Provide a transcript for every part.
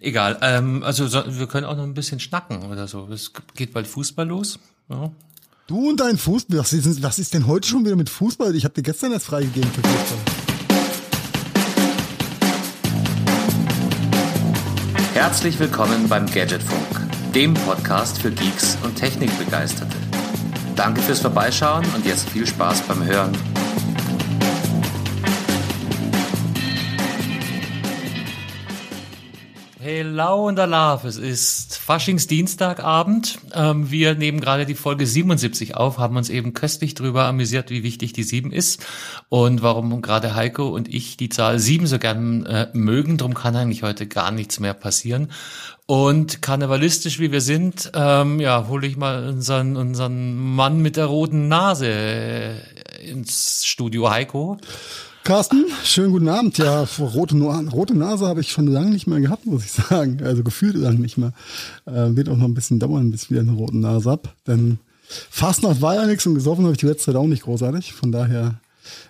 Egal, ähm, also so, wir können auch noch ein bisschen schnacken oder so. Es geht bald Fußball los. Ja. Du und dein Fußball, was ist, was ist denn heute schon wieder mit Fußball? Ich habe dir gestern erst freigegeben für Fußball. Herzlich willkommen beim Gadgetfunk, dem Podcast für Geeks und Technikbegeisterte. Danke fürs Vorbeischauen und jetzt viel Spaß beim Hören. Hello und Alaf, es ist Faschingsdienstagabend. Ähm, wir nehmen gerade die Folge 77 auf, haben uns eben köstlich drüber amüsiert, wie wichtig die 7 ist und warum gerade Heiko und ich die Zahl 7 so gern äh, mögen. Drum kann eigentlich heute gar nichts mehr passieren. Und karnevalistisch wie wir sind, ähm, ja, hole ich mal unseren, unseren Mann mit der roten Nase äh, ins Studio Heiko. Carsten, schönen guten Abend. Ja, rote, rote Nase habe ich schon lange nicht mehr gehabt, muss ich sagen. Also gefühlt lange nicht mehr. Äh, wird auch noch ein bisschen dauern, bis ich wieder eine rote Nase hab. Denn Fastnacht war ja nichts und gesoffen habe ich die letzte Zeit auch nicht großartig. Von daher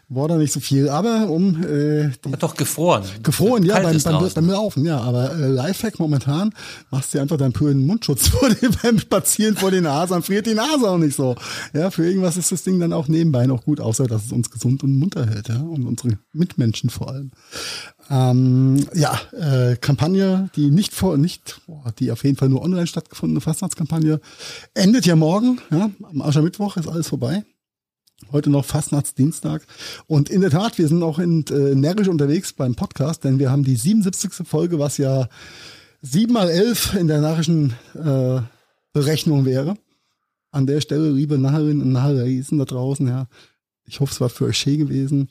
war da nicht so viel, aber um äh, die, aber doch gefroren. Gefroren, ja, beim, beim, beim Laufen, ja. Aber äh, Lifehack momentan machst du einfach deinen püren Mundschutz vor dir beim Spazieren vor die Nase, dann friert die Nase auch nicht so. Ja, für irgendwas ist das Ding dann auch nebenbei noch gut, außer dass es uns gesund und munter hält, ja, und unsere Mitmenschen vor allem. Ähm, ja, äh, Kampagne, die nicht vor, nicht, boah, die auf jeden Fall nur online stattgefundene Fastnachtskampagne, endet ja morgen, ja, am Aschermittwoch ist alles vorbei. Heute noch Fastnachtsdienstag. Und in der Tat, wir sind auch in, äh, närrisch unterwegs beim Podcast, denn wir haben die 77. Folge, was ja 7 mal 11 in der narrischen äh, Berechnung wäre. An der Stelle, liebe Nacherinnen und Nachriesen da draußen, ja, ich hoffe, es war für euch schön gewesen.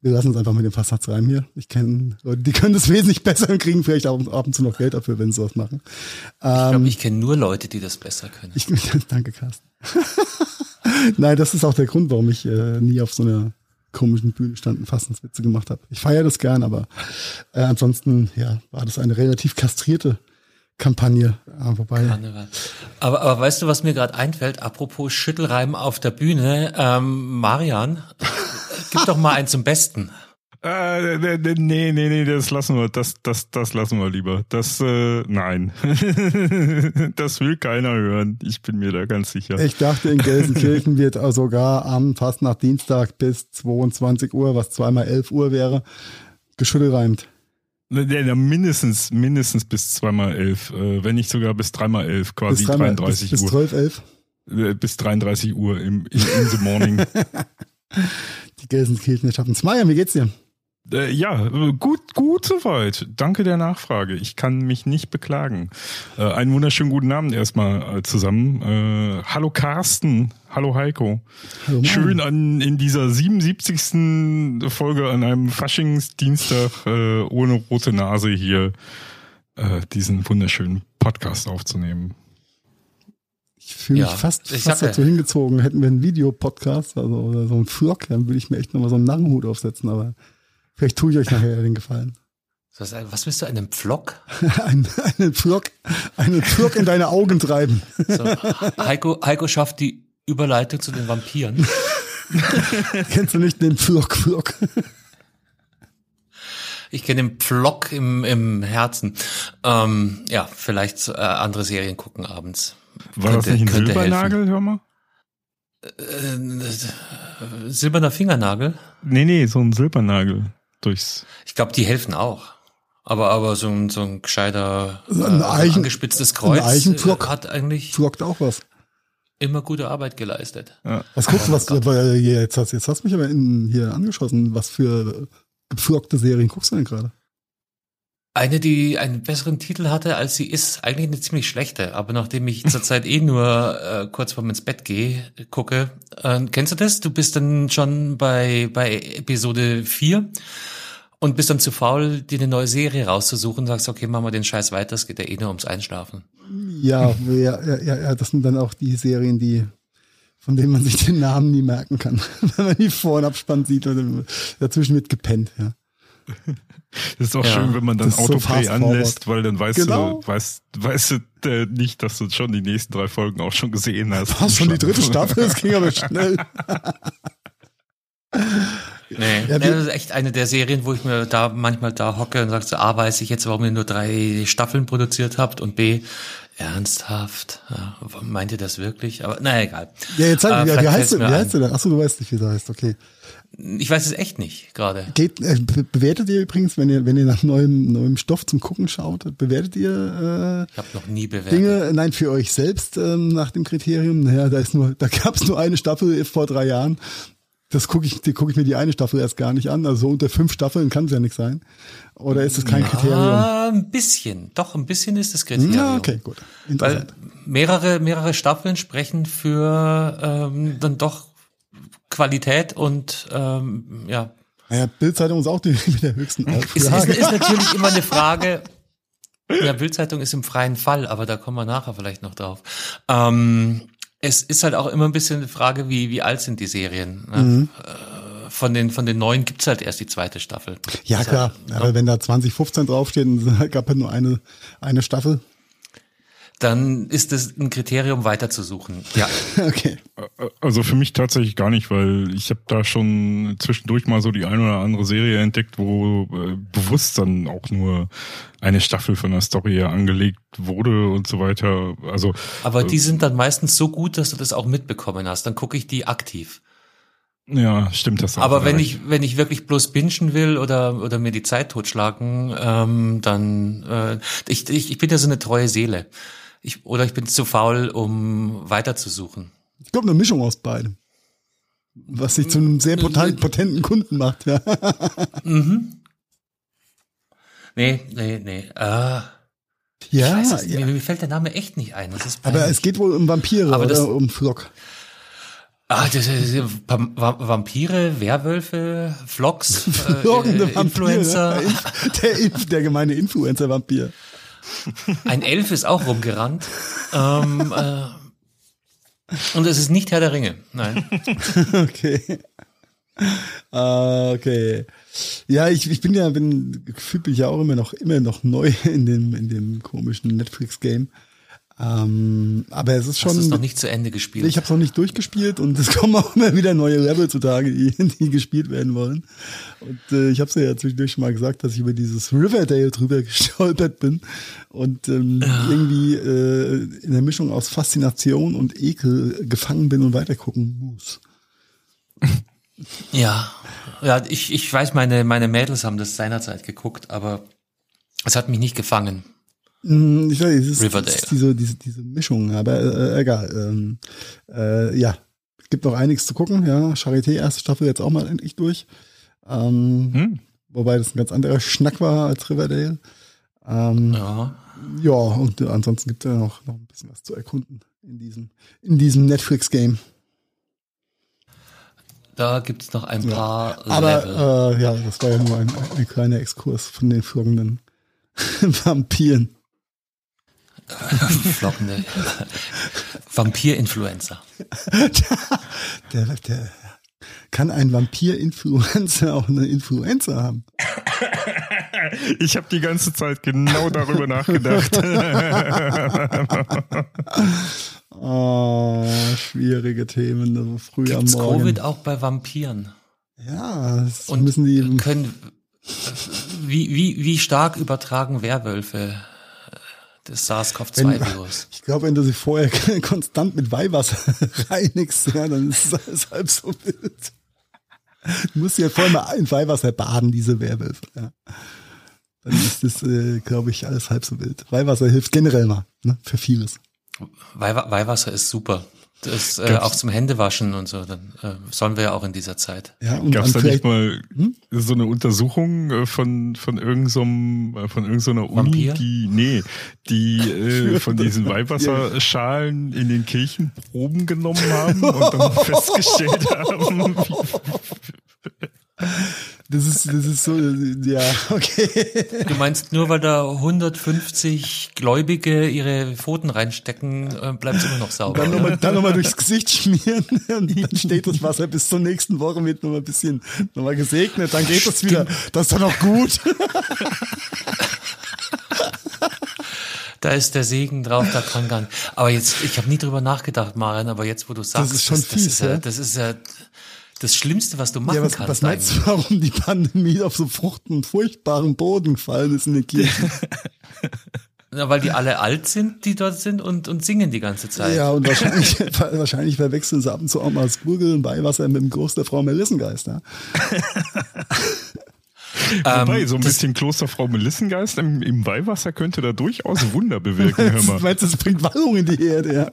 Wir lassen uns einfach mit dem Fastnachtsreim hier. Ich kenne Leute, die können das wesentlich besser und kriegen vielleicht ab, ab und zu noch Geld dafür, wenn sie was machen. Ich glaube, ähm, ich kenne nur Leute, die das besser können. Ich, danke, Carsten. Nein, das ist auch der Grund, warum ich äh, nie auf so einer komischen Bühne standen Fastenswitze gemacht habe. Ich feiere das gern, aber äh, ansonsten ja, war das eine relativ kastrierte Kampagne. Äh, wobei. Aber, aber weißt du, was mir gerade einfällt? Apropos Schüttelreiben auf der Bühne, ähm, Marian, gib doch mal einen zum Besten. Äh, nee, nee, nee, das lassen wir, das, das, das lassen wir lieber. Das, äh, nein. das will keiner hören. Ich bin mir da ganz sicher. Ich dachte, in Gelsenkirchen wird sogar am fast nach Dienstag bis 22 Uhr, was zweimal 11 Uhr wäre, geschüttelreimt. Ja, mindestens, mindestens bis zweimal elf, äh, wenn nicht sogar bis dreimal elf, quasi bis 33 bis, Uhr. Bis 12, 11? Äh, bis 33 Uhr im, in, in the morning. Die Gelsenkirchen schaffen es. Maja, wie geht's dir? Äh, ja, gut, gut soweit. Danke der Nachfrage. Ich kann mich nicht beklagen. Äh, einen wunderschönen guten Abend erstmal äh, zusammen. Äh, hallo Carsten. Hallo Heiko. Hallo Schön an in dieser 77. Folge an einem Faschingsdienstag äh, ohne rote Nase hier äh, diesen wunderschönen Podcast aufzunehmen. Ich fühle mich ja, fast, fast dazu hingezogen. Hätten wir einen Videopodcast also, oder so einen Vlog, dann würde ich mir echt nochmal so einen Narrenhut aufsetzen, aber Vielleicht tue ich euch nachher den Gefallen. Was, was bist du, einen Pflock? Ein, einen Pflock, einen Pflock in deine Augen treiben. So, Heiko, Heiko schafft die Überleitung zu den Vampiren. Kennst du nicht den Pflock, Pflock? Ich kenne den Pflock im, im Herzen. Ähm, ja, vielleicht äh, andere Serien gucken abends. War könnte, das nicht ein Silbernagel, helfen. hör mal? Äh, silberner Fingernagel? Nee, nee, so ein Silbernagel durchs. Ich glaube, die helfen auch. Aber, aber so ein, so ein gescheiter, also ein, Eichen, äh, angespitztes Kreuz ein Eichenpflock hat eigentlich flockt auch was. Immer gute Arbeit geleistet. Ja. Was guckst du, was, weil jetzt hast, jetzt hast du mich aber in, hier angeschossen. Was für gepflockte Serien guckst du denn gerade? Eine, die einen besseren Titel hatte, als sie ist, eigentlich eine ziemlich schlechte. Aber nachdem ich zurzeit eh nur äh, kurz vorm ins Bett gehe, gucke, äh, kennst du das? Du bist dann schon bei, bei Episode 4 und bist dann zu faul, dir eine neue Serie rauszusuchen, sagst, okay, machen wir den Scheiß weiter, es geht ja eh nur ums Einschlafen. Ja, ja, ja, ja, das sind dann auch die Serien, die von denen man sich den Namen nie merken kann, wenn man die Vor- und Abspann sieht und dazwischen wird gepennt, ja. Das ist auch ja, schön, wenn man dann Autoplay so anlässt, weil dann weißt genau. du, weißt, weißt du äh, nicht, dass du schon die nächsten drei Folgen auch schon gesehen hast. Du hast schon die dritte Staffel, das ging aber schnell. Nee, ja, das ist echt eine der Serien, wo ich mir da manchmal da hocke und sage so, A, weiß ich jetzt, warum ihr nur drei Staffeln produziert habt und B, ernsthaft, ja, meint ihr das wirklich? Aber naja, egal. Ja, jetzt sag, äh, wie, wie heißt du, wie heißt du denn? Achso, du weißt nicht, wie das heißt, okay. Ich weiß es echt nicht gerade. Äh, bewertet ihr übrigens, wenn ihr, wenn ihr nach neuem, neuem Stoff zum Gucken schaut, bewertet ihr äh, ich habe noch nie bewertet. Dinge, nein, für euch selbst ähm, nach dem Kriterium? Naja, da ist nur, da gab es nur eine Staffel vor drei Jahren. Das gucke ich, gucke ich mir die eine Staffel erst gar nicht an. Also so unter fünf Staffeln kann es ja nicht sein. Oder ist es kein ja, Kriterium? Ein bisschen. Doch, ein bisschen ist das Kriterium. Ja, okay, gut. Weil mehrere, mehrere Staffeln sprechen für ähm, dann doch Qualität und ähm, ja. Naja, Bildzeitung ist auch die mit der höchsten Auflage. Ist, ist, ist natürlich immer eine Frage. Ja, Bildzeitung ist im freien Fall, aber da kommen wir nachher vielleicht noch drauf. Ähm, es ist halt auch immer ein bisschen eine Frage, wie, wie alt sind die Serien. Ne? Mhm. Äh, von den, von den neuen gibt's halt erst die zweite Staffel. Ja, klar. Halt, aber wenn da 2015 draufsteht, dann gab es nur eine, eine Staffel dann ist es ein Kriterium weiterzusuchen. Ja. okay. Also für mich tatsächlich gar nicht, weil ich habe da schon zwischendurch mal so die eine oder andere Serie entdeckt, wo äh, bewusst dann auch nur eine Staffel von der Story angelegt wurde und so weiter. Also Aber die äh, sind dann meistens so gut, dass du das auch mitbekommen hast. Dann gucke ich die aktiv. Ja, stimmt das. Auch Aber wenn ich wenn ich wirklich bloß bingen will oder oder mir die Zeit totschlagen, ähm, dann äh, ich, ich ich bin ja so eine treue Seele. Ich, oder ich bin zu faul, um weiterzusuchen. Ich glaube, eine Mischung aus beidem. Was sich zu einem sehr potent, potenten Kunden macht, ja. mhm. Nee, nee, nee. Äh, ja, es, ja. Mir, mir, fällt der Name echt nicht ein. Aber es geht wohl um Vampire Aber oder um Flock. Ah, das, das, Vampire, Werwölfe, Vlogs, äh, Influencer. Der, der gemeine Influencer-Vampir. Ein Elf ist auch rumgerannt. ähm, äh, und es ist nicht Herr der Ringe. Nein. okay. Uh, okay. Ja, ich, ich bin ja, bin, gefühlt bin ich ja auch immer noch, immer noch neu in dem, in dem komischen Netflix-Game. Ähm, aber es ist schon. Hast es noch nicht zu Ende gespielt? Ich habe es noch nicht durchgespielt und es kommen auch immer wieder neue Level zutage, die, die gespielt werden wollen. Und äh, ich habe es ja zwischendurch schon mal gesagt, dass ich über dieses Riverdale drüber gestolpert bin und ähm, ja. irgendwie äh, in der Mischung aus Faszination und Ekel gefangen bin und weitergucken muss. Ja, ja, ich, ich weiß, meine, meine Mädels haben das seinerzeit geguckt, aber es hat mich nicht gefangen. Mm, ich weiß, es ist, Riverdale. ist diese, diese, diese Mischung, aber äh, egal. Ähm, äh, ja, es gibt noch einiges zu gucken. Ja, Charité, erste Staffel jetzt auch mal endlich durch. Ähm, hm. Wobei das ein ganz anderer Schnack war als Riverdale. Ähm, ja. Ja, und ansonsten gibt es ja noch, noch ein bisschen was zu erkunden in diesem, in diesem Netflix-Game. Da gibt es noch ein paar ja. Aber äh, ja, das war ja nur ein, ein kleiner Exkurs von den folgenden Vampiren. Flockende Vampir-Influencer. Der, der, kann ein Vampir-Influencer auch eine Influencer haben? Ich habe die ganze Zeit genau darüber nachgedacht. oh, schwierige Themen, also früh Gibt's am Morgen. Covid auch bei Vampiren? Ja, das Und müssen die können wie, wie, wie stark übertragen Werwölfe das SARS-CoV-2-Virus. Ich glaube, wenn du sie vorher konstant mit Weihwasser reinigst, ja, dann ist es alles halb so wild. Du musst ja vorher mal in Weihwasser baden, diese Werwölfe. Ja. Dann ist das, äh, glaube ich, alles halb so wild. Weihwasser hilft generell mal, ne, für vieles. Weihwasser ist super. Das äh, auch zum Händewaschen und so, dann äh, sollen wir ja auch in dieser Zeit. Ja, und Gab es da nicht mal hm? so eine Untersuchung äh, von von irgendeinem äh, von irgendeiner Uni, Vampir? die nee, die äh, von diesen Weihwasserschalen in den Kirchen Proben genommen haben und dann festgestellt haben, Das ist, das ist so, ja, okay. Du meinst, nur weil da 150 Gläubige ihre Pfoten reinstecken, äh, bleibt es immer noch sauber. Dann nochmal noch mal durchs Gesicht schmieren und dann steht das Wasser bis zur nächsten Woche mit nochmal ein bisschen nochmal gesegnet, dann geht das wieder. Das ist doch noch gut. da ist der Segen drauf, da kann gar nicht. Aber jetzt, ich habe nie drüber nachgedacht, Maren, aber jetzt, wo du sagst, das ist schon das, fies, das ist ja, das ist ja das Schlimmste, was du machen ja, was, kannst. Was meinst du, warum die Pandemie auf so fruchten, furchtbaren Boden gefallen ist in den Kirchen? Na, weil die alle alt sind, die dort sind und, und singen die ganze Zeit. Ja, und wahrscheinlich, wahrscheinlich verwechseln sie ab und zu auch mal das Gurgeln bei Wasser mit dem Groß der Frau Melissengeist. Ja? Wobei, ähm, so ein bisschen Klosterfrau Melissengeist im, im Weihwasser könnte da durchaus Wunder bewirken, hör mal. Meinst du, das bringt Wallung in die Erde, ja?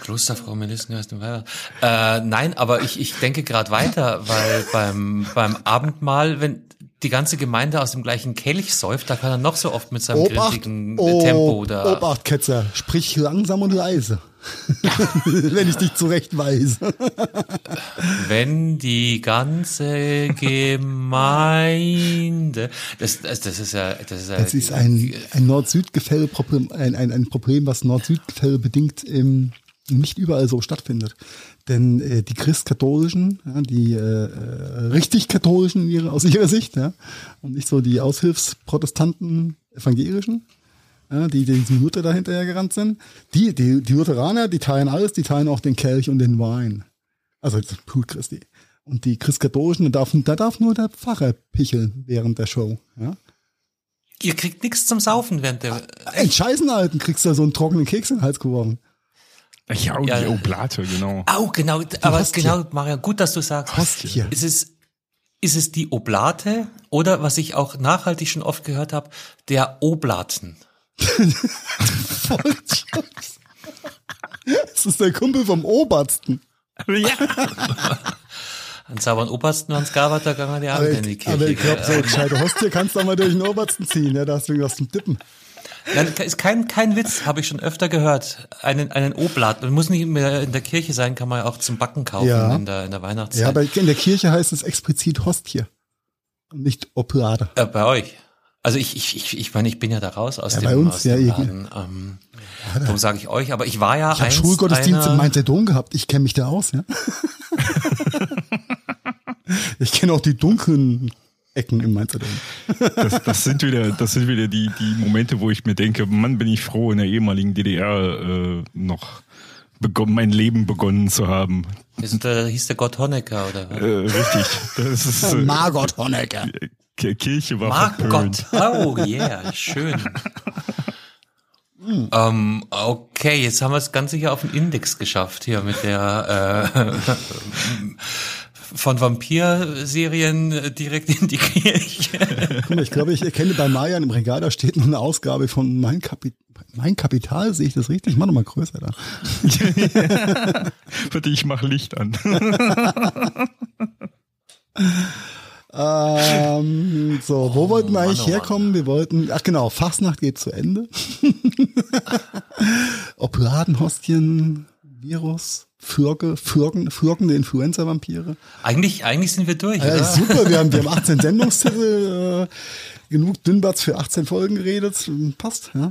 Klosterfrau Melissengeist im Weihwasser. Äh, nein, aber ich, ich denke gerade weiter, weil beim, beim Abendmahl, wenn die ganze Gemeinde aus dem gleichen Kelch säuft, da kann er noch so oft mit seinem Obacht, oh, Tempo da. Obacht, Ketzer, sprich langsam und leise. Wenn ich dich zurechtweise. Wenn die ganze Gemeinde, das, das, das ist ja, das ist ja. Das ist ein, ein Nord-Süd-Gefälle-Problem, ein, ein, ein Problem, was Nord-Süd-Gefälle bedingt im, nicht überall so stattfindet. Denn äh, die Christkatholischen, ja, die äh, äh richtig Katholischen ihre, aus ihrer Sicht, ja, und nicht so die Aushilfsprotestanten Evangelischen, ja, die, die diesem Luther dahinterher gerannt sind. Die, die, die Lutheraner, die teilen alles, die teilen auch den Kelch und den Wein. Also das Blut Christi. Und die Christkatholischen, da darf, da darf nur der Pfarrer picheln während der Show. Ja? Ihr kriegt nichts zum Saufen während der. Ein Scheißenalten kriegst du so einen trockenen Keks in den Hals geworfen. Ja, ja, die Oblate, genau. Au, genau, die aber Hostie. genau, Maria, gut, dass du sagst. Hostie. Ist es, ist es die Oblate oder was ich auch nachhaltig schon oft gehört habe, der Oblaten? das ist der Kumpel vom Obersten. Ja. An sauberen Obersten ans Gabata gegangen, die Abend in die Kirche. Aber ich glaube, so gescheite Hostie kannst du auch mal durch den Obersten ziehen, ja, da hast du irgendwas zum Tippen. Nein, ist kein, kein Witz, habe ich schon öfter gehört. Einen, einen Oblat. Man muss nicht mehr in der Kirche sein, kann man ja auch zum Backen kaufen ja. in, der, in der Weihnachtszeit. Ja, aber in der Kirche heißt es explizit Hostie. Und nicht Oblade. Äh, bei euch. Also ich, ich, ich, ich meine, ich bin ja da raus aus ja, dem, bei uns, aus ja, dem Laden. Ähm, ja, darum sage ich euch, aber ich war ja Ich habe Schulgottesdienst in Mainzer Dom gehabt, ich kenne mich da aus, ja. ich kenne auch die dunklen Ecken im Mainzer Dom. das, das sind wieder, das sind wieder die, die Momente, wo ich mir denke, Mann, bin ich froh, in der ehemaligen DDR äh, noch begonnen, mein Leben begonnen zu haben. Da hieß der Gott Honecker, oder? Äh, richtig. Das ist, äh, Margot Honecker. Kirche war Margot. Oh yeah, schön. Hm. Ähm, okay, jetzt haben wir es ganz sicher auf den Index geschafft hier mit der äh, von Vampir-Serien direkt in die Kirche. Guck mal, ich glaube, ich erkenne bei Mayan im Regal, da steht noch eine Ausgabe von Mein, Kapi mein Kapital, sehe ich das richtig? Ich mach noch mal größer da. Bitte, ich mach Licht an. Ähm, so, wo oh, wollten wir eigentlich Mann, oh herkommen? Wir wollten, ach genau, Fastnacht geht zu Ende. Opladenhostien, Virus, Fürge, Fürgen, Fürgende Influenza-Vampire. Eigentlich, eigentlich sind wir durch, ja, oder? Super, wir haben, wir haben 18 Sendungstitel, äh, genug Dünnbatz für 18 Folgen geredet, passt, ja.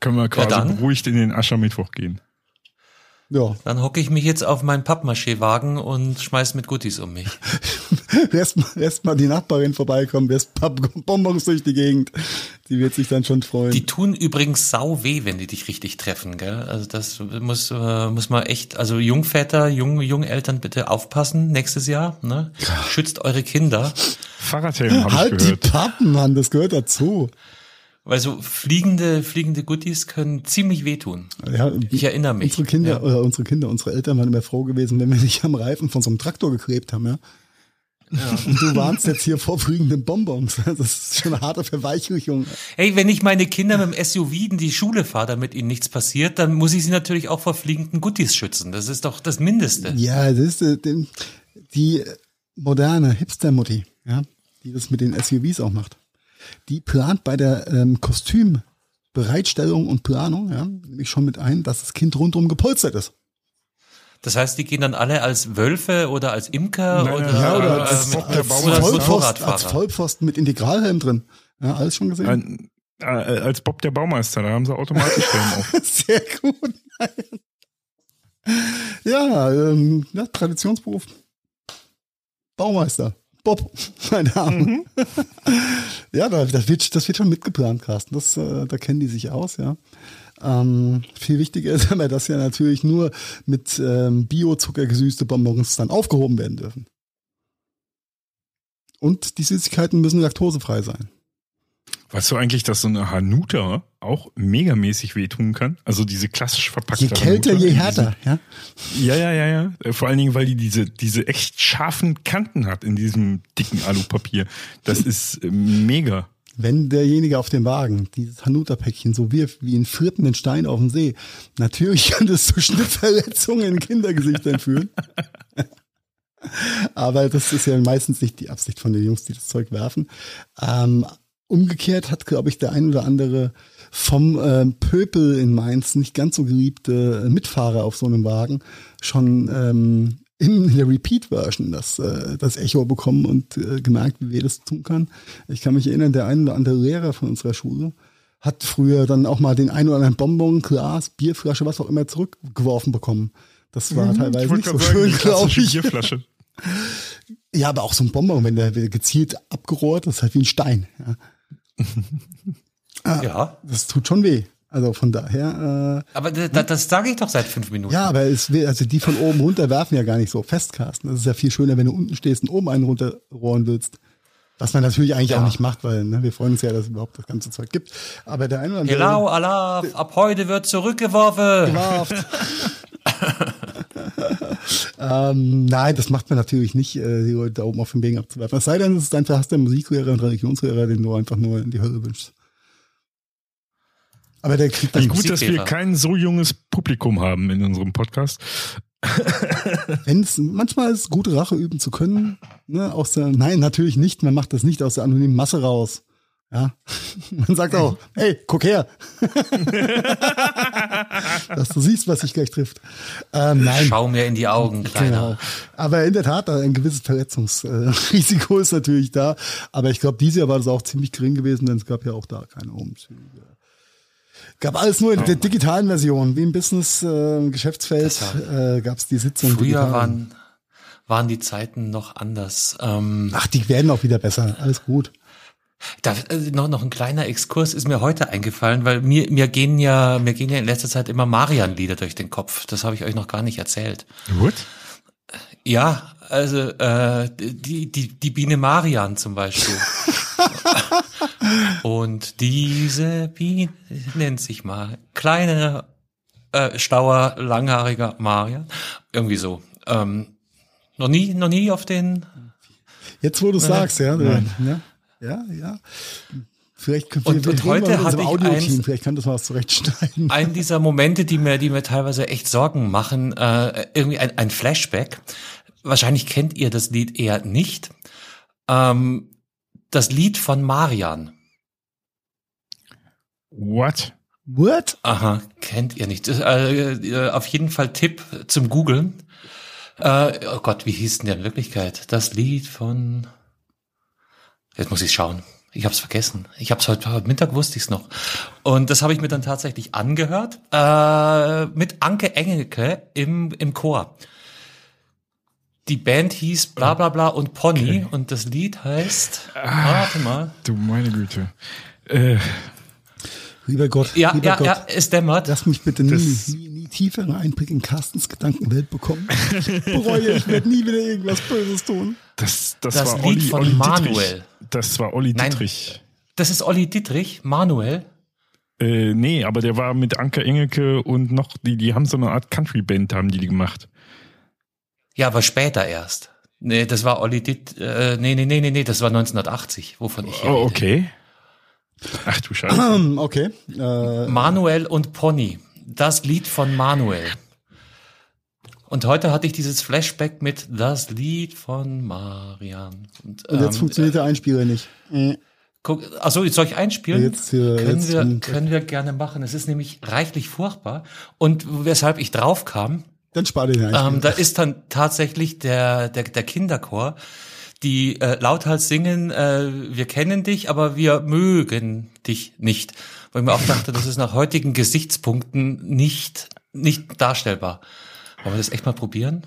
Können wir quasi ja, beruhigt in den Aschermittwoch gehen. Ja. Dann hocke ich mich jetzt auf meinen Pappmaché-Wagen und schmeiß mit Guttis um mich. erst, mal, erst mal die Nachbarin vorbeikommen, erst Bonbons durch die Gegend. Die wird sich dann schon freuen. Die tun übrigens sau weh, wenn die dich richtig treffen, gell? Also das muss, äh, muss man echt, also Jungväter, Jung, Jungeltern bitte aufpassen nächstes Jahr, ne? Schützt eure Kinder. Fahrradhelm habe halt ich gehört. die Pappen, Mann, das gehört dazu. Weil so fliegende, fliegende Goodies können ziemlich wehtun. Ja, ich erinnere mich. Unsere Kinder, ja. oder unsere Kinder, unsere Eltern waren immer froh gewesen, wenn wir nicht am Reifen von so einem Traktor geklebt haben, ja. Ja. Und du warnst jetzt hier vor fliegenden Bonbons. Das ist schon eine harte Verweichlichung. Hey, wenn ich meine Kinder mit dem SUV in die Schule fahre, damit ihnen nichts passiert, dann muss ich sie natürlich auch vor fliegenden Goodies schützen. Das ist doch das Mindeste. Ja, das ist äh, die moderne Hipster-Mutti, ja, die das mit den SUVs auch macht die plant bei der ähm, Kostümbereitstellung und Planung, ja, nämlich schon mit ein, dass das Kind rundum gepolstert ist. Das heißt, die gehen dann alle als Wölfe oder als Imker Nein, oder, ja, oder äh, als, als, als, Vollpfosten, als Vollpfosten mit Integralhelm drin. Ja, alles schon gesehen? Ein, äh, als Bob der Baumeister, da haben sie automatisch Helm auf. Sehr gut. ja, ähm, ja, Traditionsberuf. Baumeister. Bob, mein Name. Mhm. ja, das wird, das wird schon mitgeplant, Carsten. Das, äh, da kennen die sich aus, ja. Ähm, viel wichtiger ist aber, dass ja natürlich nur mit ähm, Biozucker gesüßte Bonbons dann aufgehoben werden dürfen. Und die Süßigkeiten müssen laktosefrei sein. Weißt du eigentlich, dass so eine Hanuta auch megamäßig wehtun kann? Also diese klassisch verpackte Je kälter, Hanuta, je härter, ja. Ja, ja, ja, ja. Äh, Vor allen Dingen, weil die diese, diese echt scharfen Kanten hat in diesem dicken Alupapier. Das ist äh, mega. Wenn derjenige auf dem Wagen dieses Hanuta-Päckchen so wirft wie einen vierten Stein auf den See, natürlich kann das zu Schnittverletzungen in Kindergesichtern führen. Aber das ist ja meistens nicht die Absicht von den Jungs, die das Zeug werfen. Ähm, umgekehrt hat, glaube ich, der ein oder andere vom äh, Pöpel in Mainz nicht ganz so geliebte Mitfahrer auf so einem Wagen schon ähm, in der Repeat-Version das, äh, das Echo bekommen und äh, gemerkt, wie weh das tun kann. Ich kann mich erinnern, der ein oder andere Lehrer von unserer Schule hat früher dann auch mal den ein oder anderen Bonbon, Glas, Bierflasche, was auch immer zurückgeworfen bekommen. Das war Mhm, teilweise nicht so sagen, schön, glaube ich. Bierflasche. Ja, aber auch so ein Bonbon, wenn der gezielt abgerohrt, das ist halt wie ein Stein. Ja. Ja, Das tut schon weh. Also von daher, aber da, da, das sage ich doch seit fünf Minuten. äh, ja, aber es also die von oben runter werfen ja gar nicht so fest, Carsten. Das ist ja viel schöner, wenn du unten stehst und oben einen runterrohren willst. Was man natürlich eigentlich Ja. auch nicht macht, weil ne, wir freuen uns ja, dass es überhaupt das ganze Zeug gibt. Aber der eine oder andere Hello, Allah, ab heute wird zurückgeworfen. Gewarft. ähm, nein, das macht man natürlich nicht, äh, die Leute da oben auf den Wegen abzuwerfen. Es sei denn, es ist ein verhasster Musiklehrer und Religionslehrer, den du einfach nur in die Hölle wünschst. Aber der kriegt dann gut, dass wir kein so junges Publikum haben in unserem Podcast. Wenn's, manchmal ist es gut, Rache üben zu können. Ne, aus der, nein, natürlich nicht. Man macht das nicht aus der anonymen Masse raus. Ja. Man sagt auch, hey, guck her. Dass du siehst, was sich gleich trifft. Ähm, nein. Schau mir in die Augen, Kleiner. Genau. Aber in der Tat, ein gewisses Verletzungsrisiko ist natürlich da. Aber ich glaube, dieses Jahr war das auch ziemlich gering gewesen, denn es gab ja auch da keine Umzüge. Gab alles nur in der digitalen Version, wie im Business, äh, Geschäftsfeld, äh, gab es die Sitzung. Früher digital. waren, waren die Zeiten noch anders. Ähm, Ach, die werden auch wieder besser. Alles gut. Da, äh, noch, noch ein kleiner Exkurs ist mir heute eingefallen, weil mir, mir gehen ja, mir gehen ja in letzter Zeit immer Marian-Lieder durch den Kopf. Das habe ich euch noch gar nicht erzählt. What? Ja, also äh, die, die, die Biene Marian zum Beispiel. Und diese Biene nennt sich mal kleine, äh, stauer, langhaariger Marian. Irgendwie so. Ähm, noch nie, noch nie auf den. Jetzt, wo du sagst, ja, Nein. ja, ja, ja. Vielleicht können Und- und wir heute mit unserem hatte ich eins- vielleicht kann das mal was zurechtschneiden. Einen dieser Momente, die mir, die mir teilweise echt Sorgen machen, äh, irgendwie ein, ein Flashback. Wahrscheinlich kennt ihr das Lied eher nicht. Ähm, das Lied von Marian. What? What? Aha, kennt ihr nicht. Äh, äh, auf jeden Fall Tipp zum Googeln. Äh, oh Gott, wie hieß denn der in Wirklichkeit? Das Lied von. Jetzt muss ich schauen. Ich habe es vergessen. Ich habe es heute, heute Mittag wusste ich es noch. Und das habe ich mir dann tatsächlich angehört äh, mit Anke Engelke im im Chor. Die Band hieß bla bla bla und Pony und das Lied heißt. Warte mal. Du meine Güte. Äh, Lieber Gott, Ja, lieber ja, Gott, ja, es dämmert. lass mich bitte nie, Das- nie, nie tiefere Einblick in Carstens Gedankenwelt bekommen. Ich bereue, ich werde nie wieder irgendwas Böses tun. das, das, Das war Lied Olli, von Olli Manuel. Dietrich. Das war Olli Nein. Dietrich. Das ist Olli Dittrich, Manuel. Äh, nee, aber der war mit Anke Engelke und noch, die, die haben so eine Art Country-Band, haben die die gemacht. Ja, aber später erst. Nee, das war Olli Ditt, äh, nee, nee, nee, nee, nee, das war 1980, wovon ich hier Oh, rede. okay. Ach du Scheiße. Okay. Äh, Manuel und Pony. Das Lied von Manuel. Und heute hatte ich dieses Flashback mit das Lied von Marian. Und, und jetzt ähm, funktioniert der Einspieler nicht. Äh, Guck, achso, soll ich einspielen? Jetzt hier, können, jetzt wir, können wir gerne machen. Es ist nämlich reichlich furchtbar. Und weshalb ich drauf kam, Dann spar dir den Einspieler. Ähm, da ist dann tatsächlich der, der, der Kinderchor, die äh, lauthals singen, äh, wir kennen dich, aber wir mögen dich nicht. Weil ich mir auch dachte, das ist nach heutigen Gesichtspunkten nicht, nicht darstellbar. Wollen wir das echt mal probieren?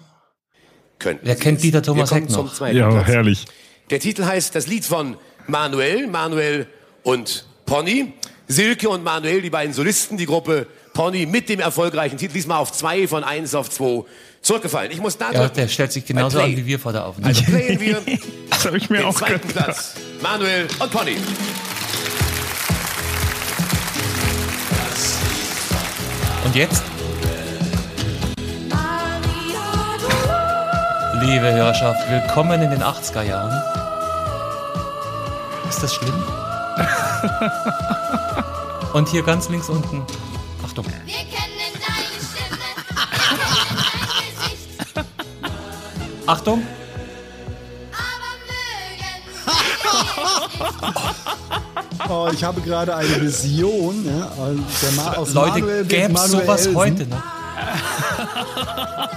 Könnten Wer Sie kennt? Dieter Thomas Heck noch? Zum zweiten Ja, Platz. herrlich. Der Titel heißt das Lied von Manuel, Manuel und Pony. Silke und Manuel, die beiden Solisten, die Gruppe Pony mit dem erfolgreichen Titel diesmal auf zwei von eins auf zwei zurückgefallen. Ich muss da Ja, der stellt sich genauso an wie wir vor der Aufnahme. Also playen wir Das habe ich mir den auch zweiten gedacht. Platz. Manuel und Pony. Und jetzt? Liebe Hörerschaft, willkommen in den 80er Jahren. Ist das schlimm? Und hier ganz links unten. Achtung. Wir kennen deine Stimme, dein Gesicht, Achtung. Oh, ich habe gerade eine Vision. Ja, aus Leute, gäbe Manuel sowas Elsen. heute noch?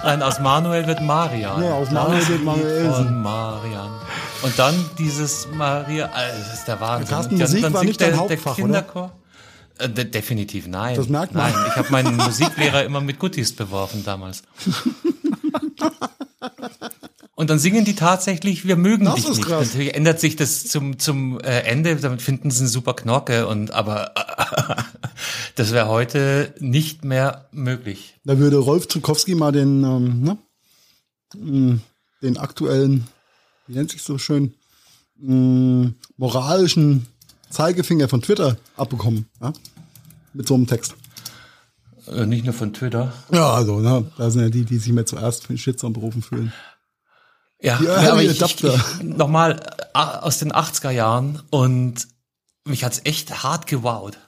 Nein, aus Manuel wird Marian. Ja, aus Manuel Das wird Manuel. Von Marian. Und dann dieses Maria, äh, das ist der Wahnsinn. Carsten, Und dann, Musik dann war nicht dein der, Hauptfach, der Kinderchor. Äh, de definitiv nein. Das merkt man. Nein, ich habe meinen Musiklehrer immer mit Guttis beworfen damals. Und dann singen die tatsächlich, wir mögen Das dich ist nicht. krass. Natürlich ändert sich das zum, zum äh, Ende, damit finden sie einen super Knorke und aber das wäre heute nicht mehr möglich. Da würde Rolf Zukowski mal den, ähm, ne, mh, den aktuellen, wie nennt sich so schön, mh, moralischen Zeigefinger von Twitter abbekommen. Ja? Mit so einem Text. Äh, nicht nur von Twitter. Ja, also, ne, da sind ja die, die sich mir zuerst für den Shitstorm berufen fühlen. Ja, ja aber ich, ich, ich nochmal äh, aus den 80er Jahren und mich hat's echt hart gewowt.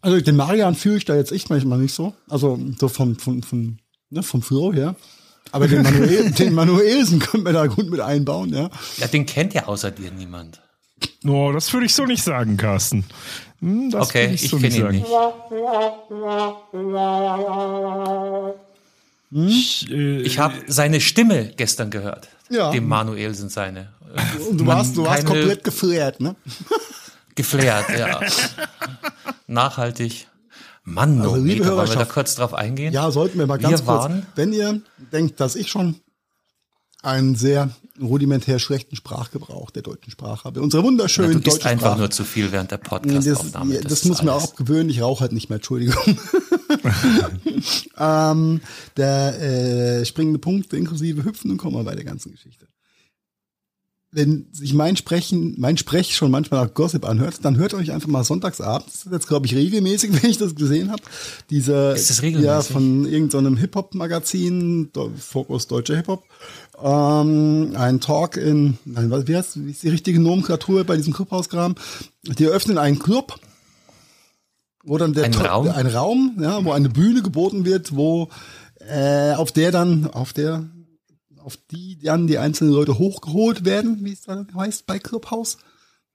Also den Marian fühle ich da jetzt echt manchmal nicht so. Also so vom, vom, vom, ne, vom Flow her. Aber den, Manuel, den Manuelsen könnte man da gut mit einbauen, ja. Ja, den kennt ja außer dir niemand. No, das würde ich so nicht sagen, Carsten. Hm, Das Okay, ich so kenne ihn sagen. nicht. Ich, äh, Ich habe seine Stimme gestern gehört. Ja. Dem Manuelsen seine. Und du Man- warst, du warst komplett geflärt, ne? Geflärt, ja. Nachhaltig. Mann, Also, oh, liebe Meter, wollen wir da kurz drauf eingehen? Ja, sollten wir mal ganz Wir kurz. waren- Wenn ihr denkt, dass ich schon einen sehr rudimentär schlechten Sprachgebrauch der deutschen Sprache habe, unsere Ja, wunderschönen du isst deutschen einfach Sprache. nur zu viel während der das, Podcast-Aufnahme. ja, das, ist muss mir alles. auch abgewöhnen, ich rauche halt nicht mehr, Entschuldigung. ähm, der äh, springende Punkt inklusive Hüpfen und Komma bei der ganzen Geschichte. Wenn sich mein Sprechen, mein Sprech schon manchmal nach Gossip anhört, dann hört euch einfach mal sonntagsabends, das ist jetzt glaube ich regelmäßig, wenn ich das gesehen habe, dieser Ist das regelmäßig? ja von irgendeinem Hip-Hop-Magazin, Do- Fokus Deutscher Hip-Hop, ähm, ein Talk in, nein, was- wie heißt, wie ist die richtige Nomenklatur bei diesem Clubhauskram? Die eröffnen einen Club, wo dann der Ein Raum? ein Raum, ja, wo eine Bühne geboten wird, wo äh, auf der dann, auf der, auf die dann die einzelnen Leute hochgeholt werden, wie es dann heißt bei Clubhouse.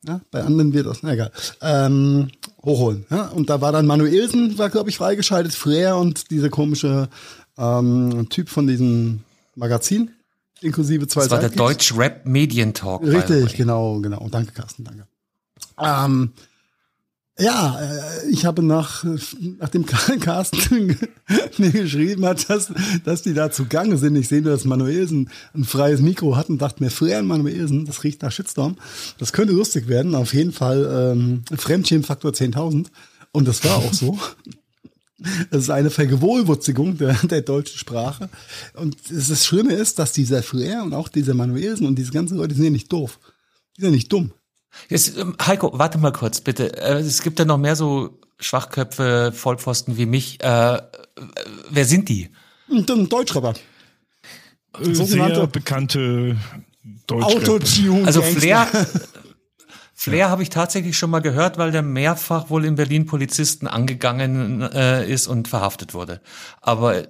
Ja, bei anderen wird das, na egal. Ähm, hochholen. Ja? Und da war dann Manuelsen, war glaube ich freigeschaltet, Flair und dieser komische ähm, Typ von diesem Magazin, inklusive zwei Das war der Sidekicks. Deutsch-Rap-Medientalk. by the Richtig, genau, genau. Danke, Carsten, danke. Ähm, ja, äh, ich habe nach, nachdem Carsten mir geschrieben hat, dass, dass die da zugange sind, ich sehe nur, dass Manuelsen ein freies Mikro hat und dachte mir, und Manuelsen, das riecht nach Shitstorm. Das könnte lustig werden, auf jeden Fall ähm, Fremdschämen-Faktor 10.000. Und das war auch so. Das ist eine Vergewohlwurzigung der, der deutschen Sprache. Und das Schlimme ist, dass dieser Flair und auch dieser Manuelsen und diese ganzen Leute sind ja nicht doof. Die sind ja nicht dumm. Jetzt, ähm, Heiko, warte mal kurz, bitte. Äh, Es gibt ja noch mehr so Schwachköpfe, Vollpfosten wie mich. Äh, äh, wer sind die? Dann Deutschrapper. sehr bekannte Deutschrapper. Also. Flair, Flair habe ich tatsächlich schon mal gehört, weil der mehrfach wohl in Berlin Polizisten angegangen äh, ist und verhaftet wurde. Aber äh,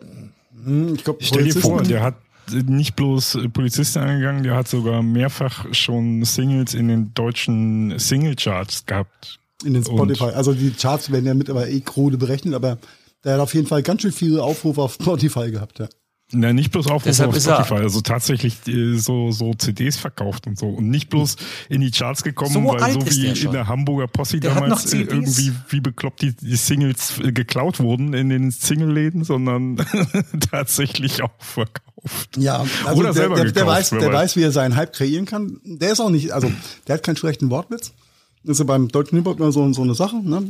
Ich glaub, Stell dir vor, Polizisten- der hat nicht bloß Polizisten angegangen, der hat sogar mehrfach schon Singles in den deutschen Singlecharts gehabt. in den Und- Spotify. Also die Charts werden ja mit aber eh krude berechnet, aber der hat auf jeden Fall ganz schön viele Aufrufe auf Spotify gehabt, ja. Na, nicht bloß Aufrufe Deshalb auf ist er- Spotify, also tatsächlich äh, so, so CDs verkauft und so. Und nicht bloß in die Charts gekommen, So weil so wie der in der Hamburger Posse Der damals äh, irgendwie wie bekloppt die, die Singles äh, geklaut wurden in den Single-Läden, sondern tatsächlich auch verkauft. Ja, also Oder der, selber der, der, gekauft, weiß, der weiß. weiß, wie er seinen Hype kreieren kann. Der ist auch nicht, also der hat keinen schlechten Wortwitz. Das ist ja beim deutschen Hip-Hop immer so, so eine Sache. Ne?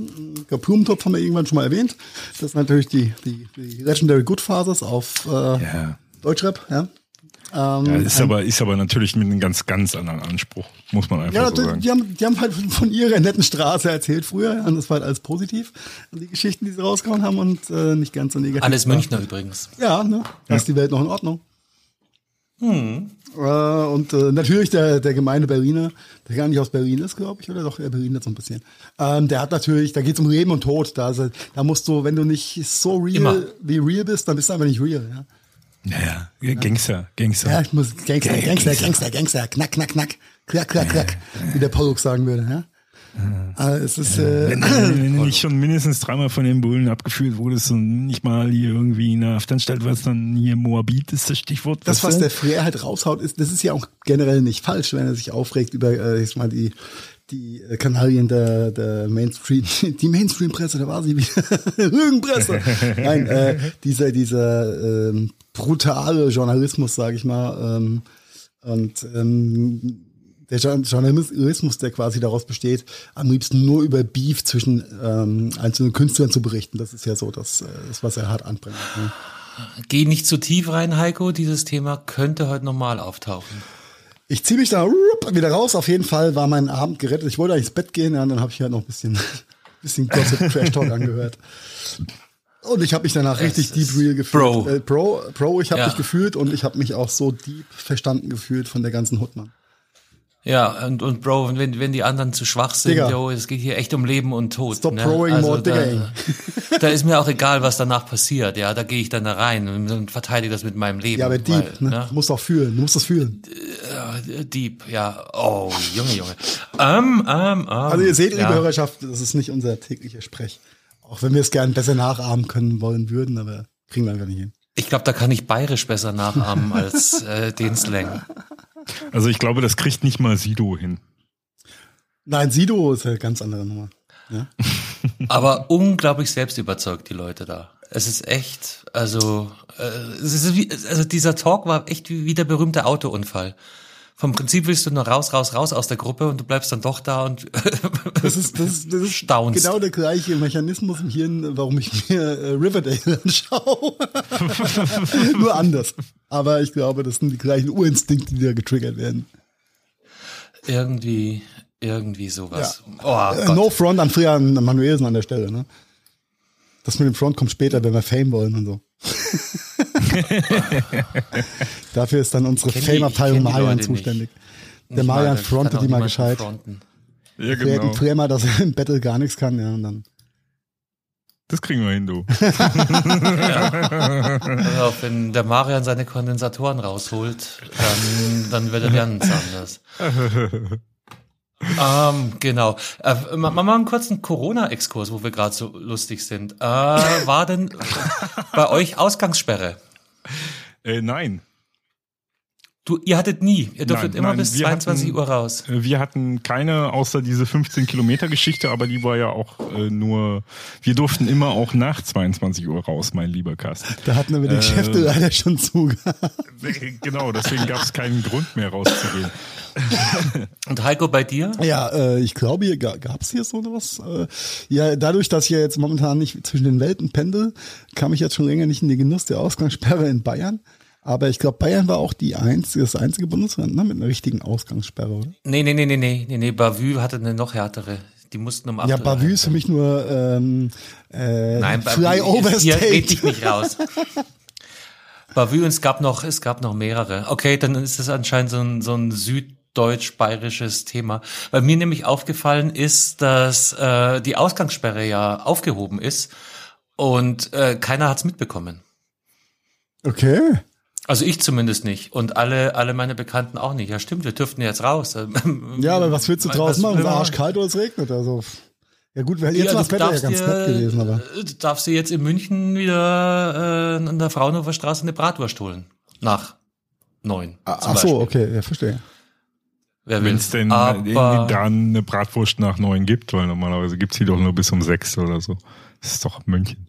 Blumentopf haben wir irgendwann schon mal erwähnt. Das ist natürlich die, die, die Legendary Good Fathers auf äh, Ja. Deutschrap. Ja, ähm, Ja, ist ein- aber, ist aber natürlich mit einem ganz, ganz anderen Anspruch, muss man einfach Ja, so die, sagen. die, haben, die haben halt von ihrer netten Straße erzählt früher. Und das war halt alles positiv. Die Geschichten, die sie rausgehauen haben und äh, nicht ganz so negativ. Alles war. Münchner übrigens. Ja, ne? Da ist die Welt noch in Ordnung. Hm. Äh, und äh, natürlich der, der gemeine Berliner, der gar nicht aus Berlin ist, glaube ich, oder doch, er Berlin so ein bisschen. Ähm, der hat natürlich, da geht's um Leben und Tod. Da, er- da musst du, wenn du nicht so real Immer. wie real bist, dann bist du einfach nicht real. Ja, Naja, ja. Gangster, Gangster. ja ich muss Gangster, Gangster, Gangster, Gangster, knack, knack, knack, klack, klack, klack, wie der Pollux sagen würde. Ja? Äh, es ist, äh, Wenn, wenn du nicht schon mindestens dreimal von den Bullen abgeführt wurdest und nicht mal hier irgendwie in der Haftanstalt warst, dann hier Moabit ist das Stichwort. das, was du? der Freer halt raushaut, ist, das ist ja auch generell nicht falsch, wenn er sich aufregt über, äh, jetzt mal die, die äh, Kanalien der, der Mainstream, die Mainstream-Presse, da war sie wieder, Lügenpresse. Nein, äh, dieser, dieser ähm, brutale Journalismus, sage ich mal, ähm, und ähm, der Jour- Journalismus, der quasi daraus besteht, am liebsten nur über Beef zwischen ähm, einzelnen Künstlern zu berichten. Das ist ja so das, äh, das was er hart anbringt. Ne? Geh nicht zu tief rein, Heiko. Dieses Thema könnte heute nochmal auftauchen. Ich ziehe mich da wieder raus. Auf jeden Fall war mein Abend gerettet. Ich wollte eigentlich ins Bett gehen, ja, und dann habe ich halt noch ein bisschen, bisschen Gossip Trash Talk angehört. Und ich habe mich danach richtig deep real gefühlt. Bro. Äh, Bro, Bro, ich habe Ja. mich gefühlt und ich habe mich auch so deep verstanden gefühlt von der ganzen Hutmann. Ja, und, und Bro, wenn, wenn die anderen zu schwach sind, Digga. yo, es geht hier echt um Leben und Tod. Stop ne? throwing more da, da ist mir auch egal, was danach passiert. Ja, da gehe ich dann da rein und, verteidige das mit meinem Leben. Ja, aber deep, weil, ne? Du musst auch fühlen. Du musst das fühlen. ne? Deep, ja. Oh, Junge, Junge. Ähm, ähm, ähm. Also ihr seht, liebe ja. Hörerschaft, das ist nicht unser täglicher Sprech. Auch wenn wir es gern besser nachahmen können wollen würden, aber kriegen wir einfach nicht hin. Ich glaube, da kann ich bayerisch besser nachahmen als äh, den Slang. Also ich glaube, das kriegt nicht mal Sido hin. Nein, Sido ist eine ganz andere Nummer. Ja? Aber unglaublich selbstüberzeugt, die Leute da. Es ist echt, also, äh, es ist wie, also dieser Talk war echt wie, wie der berühmte Autounfall. Vom Prinzip willst du nur raus, raus, raus aus der Gruppe und du bleibst dann doch da und Das ist, das ist, das ist Staunst. genau der gleiche Mechanismus im Hirn, warum ich mir äh, Riverdale anschaue. Nur anders. Aber ich glaube, das sind die gleichen Urinstinkte, die da getriggert werden. irgendwie, irgendwie sowas. Äh, Oh Gott. no front an Frian Manuelsen an der Stelle, ne? Das mit dem Front kommt später, wenn wir Fame wollen und so. Dafür ist dann unsere Fame-Abteilung Marian Leute nicht. zuständig. Der Marian frontet die mal gescheit. fronten. Ja, Wir genau. hätten früher mal, dass er im Battle gar nichts kann, ja, und dann. Das kriegen wir hin, du. Pass auf, wenn der Marian seine Kondensatoren rausholt, dann, dann wird er ganz anders. ähm, genau. Äh, ma- ma- mal einen kurzen Corona-Exkurs, wo wir gerade so lustig sind. Äh, war denn bei euch Ausgangssperre? Äh, nein. Du, ihr hattet nie. Ihr durftet Nein, immer nein, bis wir 22 hatten- Uhr raus. Äh, Wir hatten keine außer diese 15 Kilometer Geschichte, aber die war ja auch äh, nur, wir durften immer auch nach 22 Uhr raus, mein lieber Carsten. Da hatten wir die Geschäfte leider schon zu. Äh, Genau, deswegen gab es keinen Grund mehr rauszugehen. Und Heiko, bei dir? Ja, äh, ich glaube, hier gab es hier so was. Äh, ja, dadurch, dass ich ja jetzt momentan nicht zwischen den Welten pendel, kam ich jetzt schon länger nicht in den Genuss der Ausgangssperre in Bayern. Aber ich glaube, Bayern war auch die einzige, das einzige Bundesland ne, mit einer richtigen Ausgangssperre, oder? Nee, nee, nee, nee, nee, nee, nee, Bavü hatte eine noch härtere. Die mussten um 8 Ja, Bavü ist für mich nur ähm, äh, Nein, Flyover ist, hier red dich State. nicht raus. Bavü und es gab noch, es gab noch mehrere. Okay, dann ist es anscheinend so ein, so ein süddeutsch-bayerisches Thema. Weil mir nämlich aufgefallen ist, dass äh, die Ausgangssperre ja aufgehoben ist und äh, keiner hat's mitbekommen. Okay. Also ich zumindest nicht und alle, alle meine Bekannten auch nicht. Ja, stimmt, wir dürften jetzt raus. Ja, aber was willst du Was draußen machen? Es ist man- arschkalt oder es regnet. Also, ja gut, jetzt war das Wetter ja ganz dir- nett gewesen, aber. Du darfst dir jetzt in München wieder äh, an der Fraunhofer Straße eine Bratwurst holen. Nach neun. zum Ach so, okay, ja, verstehe. Wer will. Wenn es denn Aber irgendwie da eine Bratwurst nach neun gibt, weil normalerweise gibt's die doch nur bis um sechs oder so. Das ist doch München.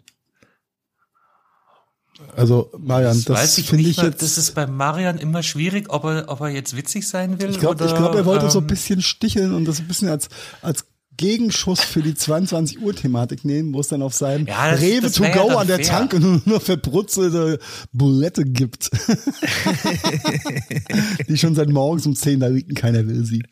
Also Marian, Das, das, finde nicht. ich mal, jetzt. das ist bei Marian immer schwierig, ob er, ob er jetzt witzig sein will. ich glaube, oder, ich glaub, er wollte so ein ähm, bisschen sticheln und das ein bisschen als, als Gegenschuss für die 22 Uhr Thematik nehmen, wo es dann auf seinem Ja, das- Rewe das to ja go dann an der fair. Tanke nur, nur verbrutzelte Bulette gibt. die schon seit morgens um 10 da liegen, keiner will sie.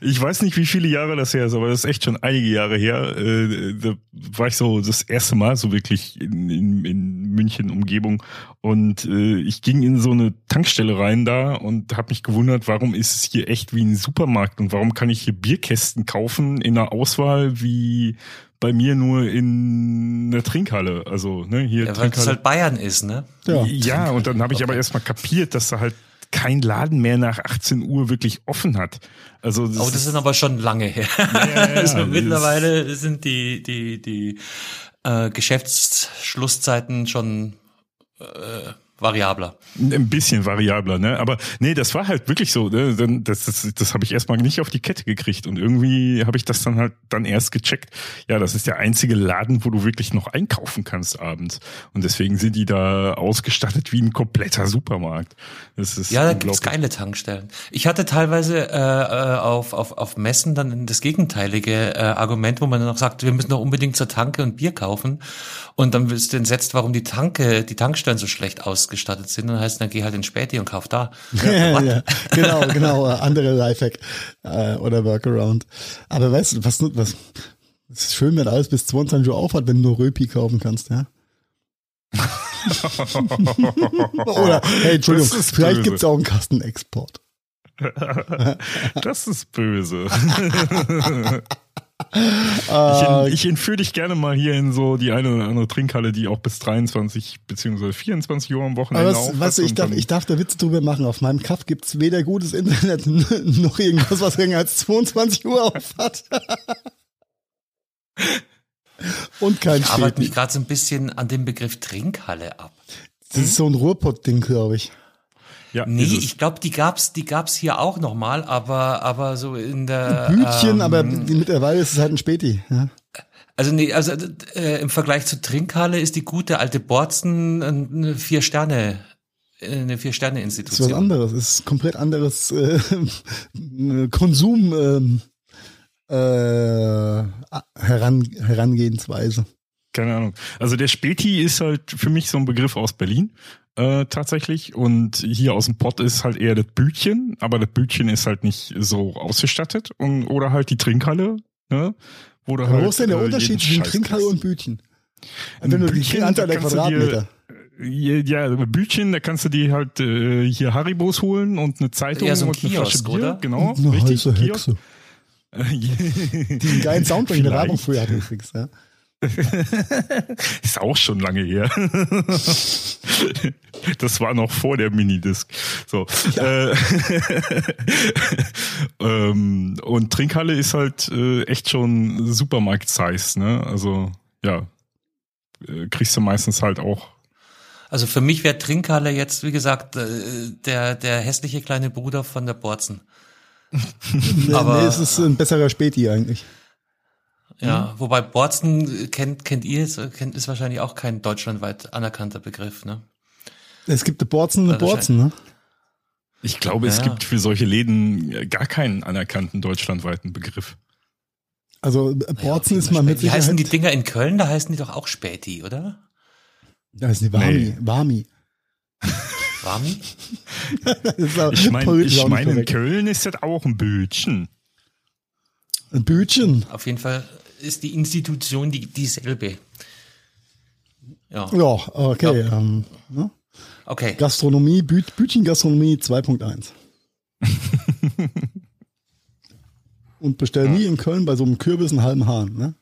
Ich weiß nicht, wie viele Jahre das her ist, aber das ist echt schon einige Jahre her. Äh, da war ich so das erste Mal so wirklich in, in, in München Umgebung und äh, ich ging in so eine Tankstelle rein da und habe mich gewundert, warum ist es hier echt wie ein Supermarkt und warum kann ich hier Bierkästen kaufen in einer Auswahl wie bei mir nur in einer Trinkhalle. Also ne, hier Ja, weil es Trinkhalle. halt Bayern ist, ne? Ja. Ja, und dann habe ich aber erstmal kapiert, dass da halt kein Laden mehr nach 18 Uhr wirklich offen hat. Also das, Oh, das ist, aber schon lange her. ja, also das- mittlerweile sind die, die, die äh, Geschäftsschlusszeiten schon äh, variabler. ein bisschen variabler, ne? Aber nee, das war halt wirklich so. Ne? Das, das, das habe ich erstmal nicht auf die Kette gekriegt und irgendwie habe ich das dann halt dann erst gecheckt. Ja, das ist der einzige Laden, wo du wirklich noch einkaufen kannst abends und deswegen sind die da ausgestattet wie ein kompletter Supermarkt. Das ist Ja, da gibt's geile Tankstellen. Ich hatte teilweise äh, äh, auf, auf, auf Messen dann das gegenteilige äh, Argument, wo man dann noch sagt, wir müssen doch unbedingt zur Tanke und Bier kaufen. Und dann bist du entsetzt, warum die Tanke, die Tankstellen so schlecht ausgestattet sind. Und dann heißt, dann geh halt in Späti und kauf da. Ja, ja, genau, genau, andere Lifehack äh, oder Workaround. Aber weißt du, was, was, es ist schön, wenn alles bis 22 Uhr aufhat, wenn du nur Röpi kaufen kannst, ja? Oder, hey, Entschuldigung, vielleicht böse. gibt's auch einen Kastenexport. Das ist böse. Ich, ich entführe dich gerne mal hier in so die eine oder andere Trinkhalle, die auch bis 23 beziehungsweise 24 Uhr am Wochenende aber was, auf weißt du, ich darf, ich darf da Witze drüber machen. Auf meinem Kaff gibt's weder gutes Internet noch irgendwas, was länger als 22 Uhr aufhat. Und kein Ich arbeite mich gerade so ein bisschen an dem Begriff Trinkhalle ab. Das ist so ein Ruhrpott-Ding, glaube ich. Ja, Nee, ich glaube, die gab's, die gab's hier auch nochmal, aber, aber so in der. Bütchen, ähm, aber mittlerweile ist es halt ein Späti. Ja. Also nee, also äh, im Vergleich zur Trinkhalle ist die gute alte Borzen eine vier Sterne, eine vier Sterne Das ist was Institution. anderes. Es ist komplett anderes äh, Konsum ähm, äh, heran, Herangehensweise. Keine Ahnung. Also der Späti ist halt für mich so ein Begriff aus Berlin äh, tatsächlich und hier aus dem Pott ist halt eher das Bütchen, aber das Bütchen ist halt nicht so ausgestattet und oder halt die Trinkhalle, ne? Wo, du halt, wo ist denn der äh, Unterschied zwischen Trinkhalle kriegst. und Bütchen? Ein Wenn du die Bütchen, Anzahl da der kannst du dir- Quadratmeter. Ja, Bütchen, da kannst du dir halt äh, hier Haribos holen und eine Zeitung Ja, so ein und eine Flasche Kiosk, Bier, oder? genau, Eine richtig, heiße Kiosk. Hexe. Die einen geilen Soundtrack in der Vielleicht. Werbung früher hatte übrigens. Ja. Ist auch schon lange her. Das war noch vor der Minidisc. So. Äh, ähm, und Trinkhalle ist halt äh, echt schon Supermarkt-Size, ne? Also, ja. Äh, kriegst du meistens halt auch. Also für mich wäre Trinkhalle jetzt, wie gesagt, äh, der, der hässliche kleine Bruder von der Borzen. Nee, Aber- nee, es ist ein besserer Späti eigentlich. Ja, wobei Borzen kennt, kennt ihr, es, kennt, ist wahrscheinlich auch kein deutschlandweit anerkannter Begriff, ne? Es gibt eine Borzen und eine Ja, Borzen, ne? Ich glaube, es Ja. gibt für solche Läden äh, gar keinen anerkannten deutschlandweiten Begriff. Also äh, Borzen ist mal mit Wie heißen die. Dinger in Köln? Da heißen die doch auch Späti, oder? Da heißen die Wami. Nee. Wami. Wami? Das ist auch Ich meine, ich mein, in. Köln ist das auch ein Bötchen. Ein Bütchen. Auf jeden Fall ist die Institution die, dieselbe. Ja, Ja, okay. Ähm, ne? okay. Gastronomie, Bü Bütchen-Gastronomie 2.1. Und bestell nie in Köln bei so einem Kürbis einen halben Hahn, ne?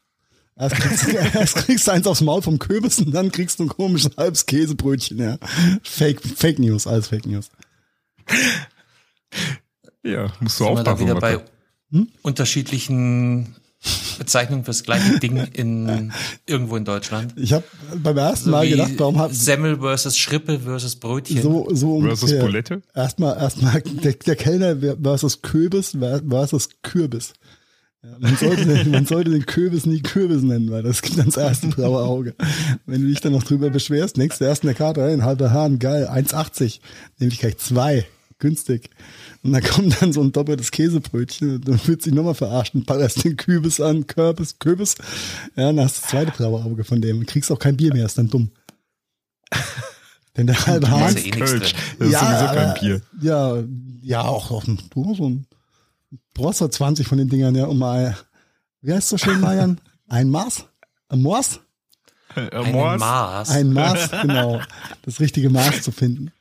Erst kriegst, erst kriegst du eins aufs Maul vom Kürbis und dann kriegst du ein komisches halbes Käsebrötchen, ja. Fake, Fake News, alles Fake News. Ja, musst du Sind wir da wieder bei da- unterschiedlichen Bezeichnungen fürs gleiche Ding in irgendwo in Deutschland. Ich habe beim ersten So Mal gedacht, warum hat Semmel versus Schrippe versus Brötchen. so so Versus ungefähr. Bulette? Erstmal erstmal der, der Kellner versus Kürbis versus Kürbis. Ja, man, sollte, den- man sollte den Kürbis nie Kürbis nennen, weil das gibt dann das erste blaue Auge. Wenn du dich dann noch drüber beschwerst, denkst du erst in der Karte, ein halber Hahn, geil, 1,80. Nehme ich gleich zwei, günstig. Und dann kommt dann so ein doppeltes Käsebrötchen, und dann wird sich nochmal verarscht und ballerst den Kürbis an, Kürbis, Kürbis. Ja, dann hast du das zweite blaue Auge von dem und kriegst auch kein Bier mehr, ist dann dumm. Denn der halbe Hahn, eh Kölsch. Das ist sowieso kein aber- Bier. Ja, ja, auch auf dem du so ein brauchst du 20 von den Dingern, ja, um mal, wie heißt so schön, Marian? Ein Maß? Ein Maß? Ein? Maß. Ein Maß, genau. Das richtige Maß zu finden.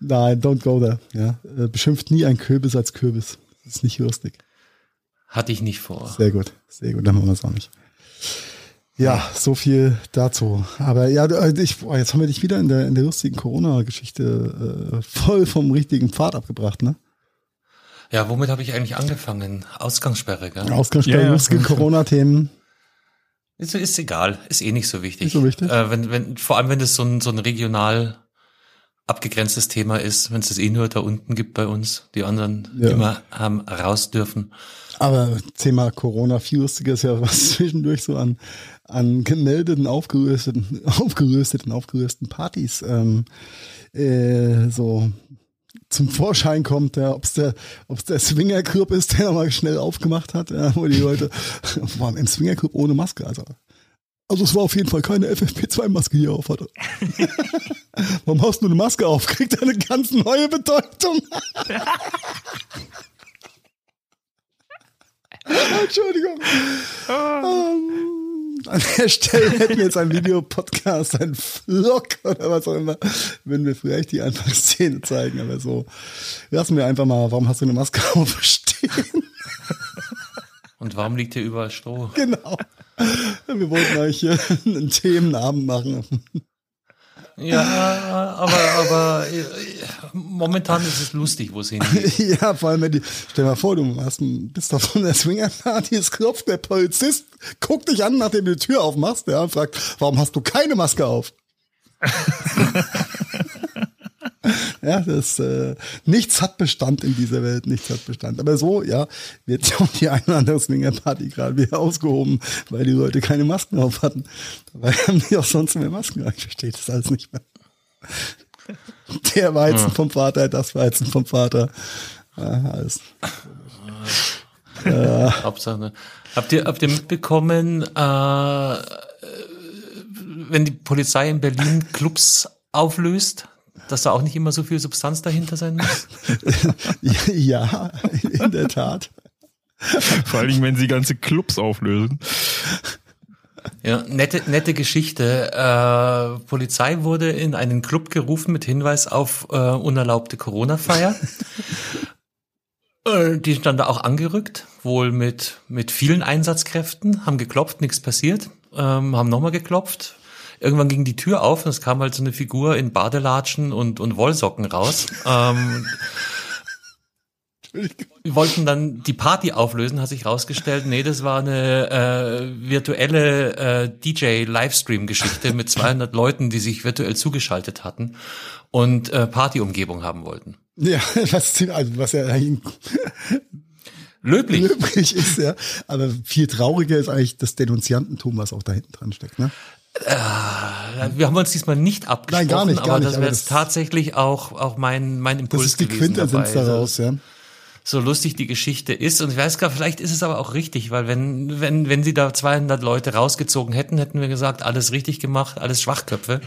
Nein, don't go there. Ja. Äh, Beschimpft nie ein Kürbis als Kürbis. Das ist nicht lustig. Hatte ich nicht vor. Sehr gut, sehr gut, dann machen wir es auch nicht. Ja, so viel dazu. Aber ja, du, äh, ich, boah, jetzt haben wir dich wieder in der, in der lustigen Corona-Geschichte äh, voll vom richtigen Pfad abgebracht, ne? Ja, womit habe ich eigentlich angefangen? Ausgangssperre, gell? Ausgangssperre, Ja, ja. lustige Corona-Themen. Ist, ist egal, ist eh nicht so wichtig. Nicht so wichtig? Äh, wenn, wenn, vor allem, wenn das so ein, so ein regional abgegrenztes Thema ist, wenn es das eh nur da unten gibt bei uns, die anderen Ja. immer haben raus dürfen. Aber Thema Corona, viel lustiger ist ja, was zwischendurch so an, an gemeldeten, aufgerüsteten, aufgerüsteten, aufgerüsteten Partys ähm, äh, so zum Vorschein kommt, ja, ob es der, ob's der Swingerclub ist, der nochmal schnell aufgemacht hat, ja, wo die Leute waren im Swingerclub ohne Maske, also. Also es war auf jeden Fall keine FFP2-Maske, die er auf hatte. Warum hast du eine Maske auf? Kriegt eine ganz neue Bedeutung. Entschuldigung. Ähm, an der Stelle hätten wir jetzt ein Videopodcast, ein Vlog oder was auch immer, wenn wir vielleicht die Anfangsszene zeigen, aber so lassen wir einfach mal, warum hast du eine Maske aufstehen? Und warum liegt hier überall Stroh? genau. Wir wollten euch hier einen Themenabend machen. Ja, aber, aber momentan ist es lustig, wo es hingeht. Ja, vor allem, wenn die, stell dir mal vor, du hast, bist doch von der Swingerparty, es klopft der Polizist, guckt dich an, nachdem du die Tür aufmachst, ja, und fragt, warum hast du keine Maske auf? ja, das, äh, nichts hat Bestand in dieser Welt, nichts hat Bestand. Aber so, ja, wird ja auch die eine oder andere Swingerparty gerade wieder ausgehoben, weil die Leute keine Masken auf hatten. Dabei haben die auch sonst mehr Masken. Ich verstehe das alles nicht mehr. Der Weizen vom Vater, das Weizen vom Vater. Ja, alles. Hauptsache. ne? Habt ihr, habt ihr mitbekommen, äh, wenn die Polizei in Berlin Clubs auflöst, dass da auch nicht immer so viel Substanz dahinter sein muss? Ja, in der Tat. Vor allem, wenn sie ganze Clubs auflösen. Ja, nette, nette Geschichte. Äh, Polizei wurde in einen Club gerufen mit Hinweis auf äh, unerlaubte Corona-Feier. Äh, Die sind dann da auch angerückt, wohl mit, mit vielen Einsatzkräften, haben geklopft, nichts passiert, ähm, haben nochmal geklopft. Irgendwann ging die Tür auf und es kam halt so eine Figur in Badelatschen und, und Wollsocken raus. Ähm, wir wollten dann die Party auflösen, hat sich rausgestellt, nee, das war eine äh, virtuelle äh, DJ-Livestream-Geschichte mit 200 Leuten, die sich virtuell zugeschaltet hatten und äh, Partyumgebung haben wollten. Ja, was, also was ja eigentlich Löblich. löblich ist, ja. Aber viel trauriger ist eigentlich das Denunziantentum, was auch da hinten dran steckt, ne? Wir haben uns diesmal nicht abgesprochen, Nein, gar nicht, gar aber nicht, das wäre jetzt tatsächlich auch, auch mein, mein Impuls Das ist die gewesen Quintessenz dabei. daraus, ja. so lustig die Geschichte ist. Und ich weiß gar, vielleicht ist es aber auch richtig, weil wenn, wenn, wenn sie da 200 Leute rausgezogen hätten, hätten wir gesagt, alles richtig gemacht, alles Schwachköpfe.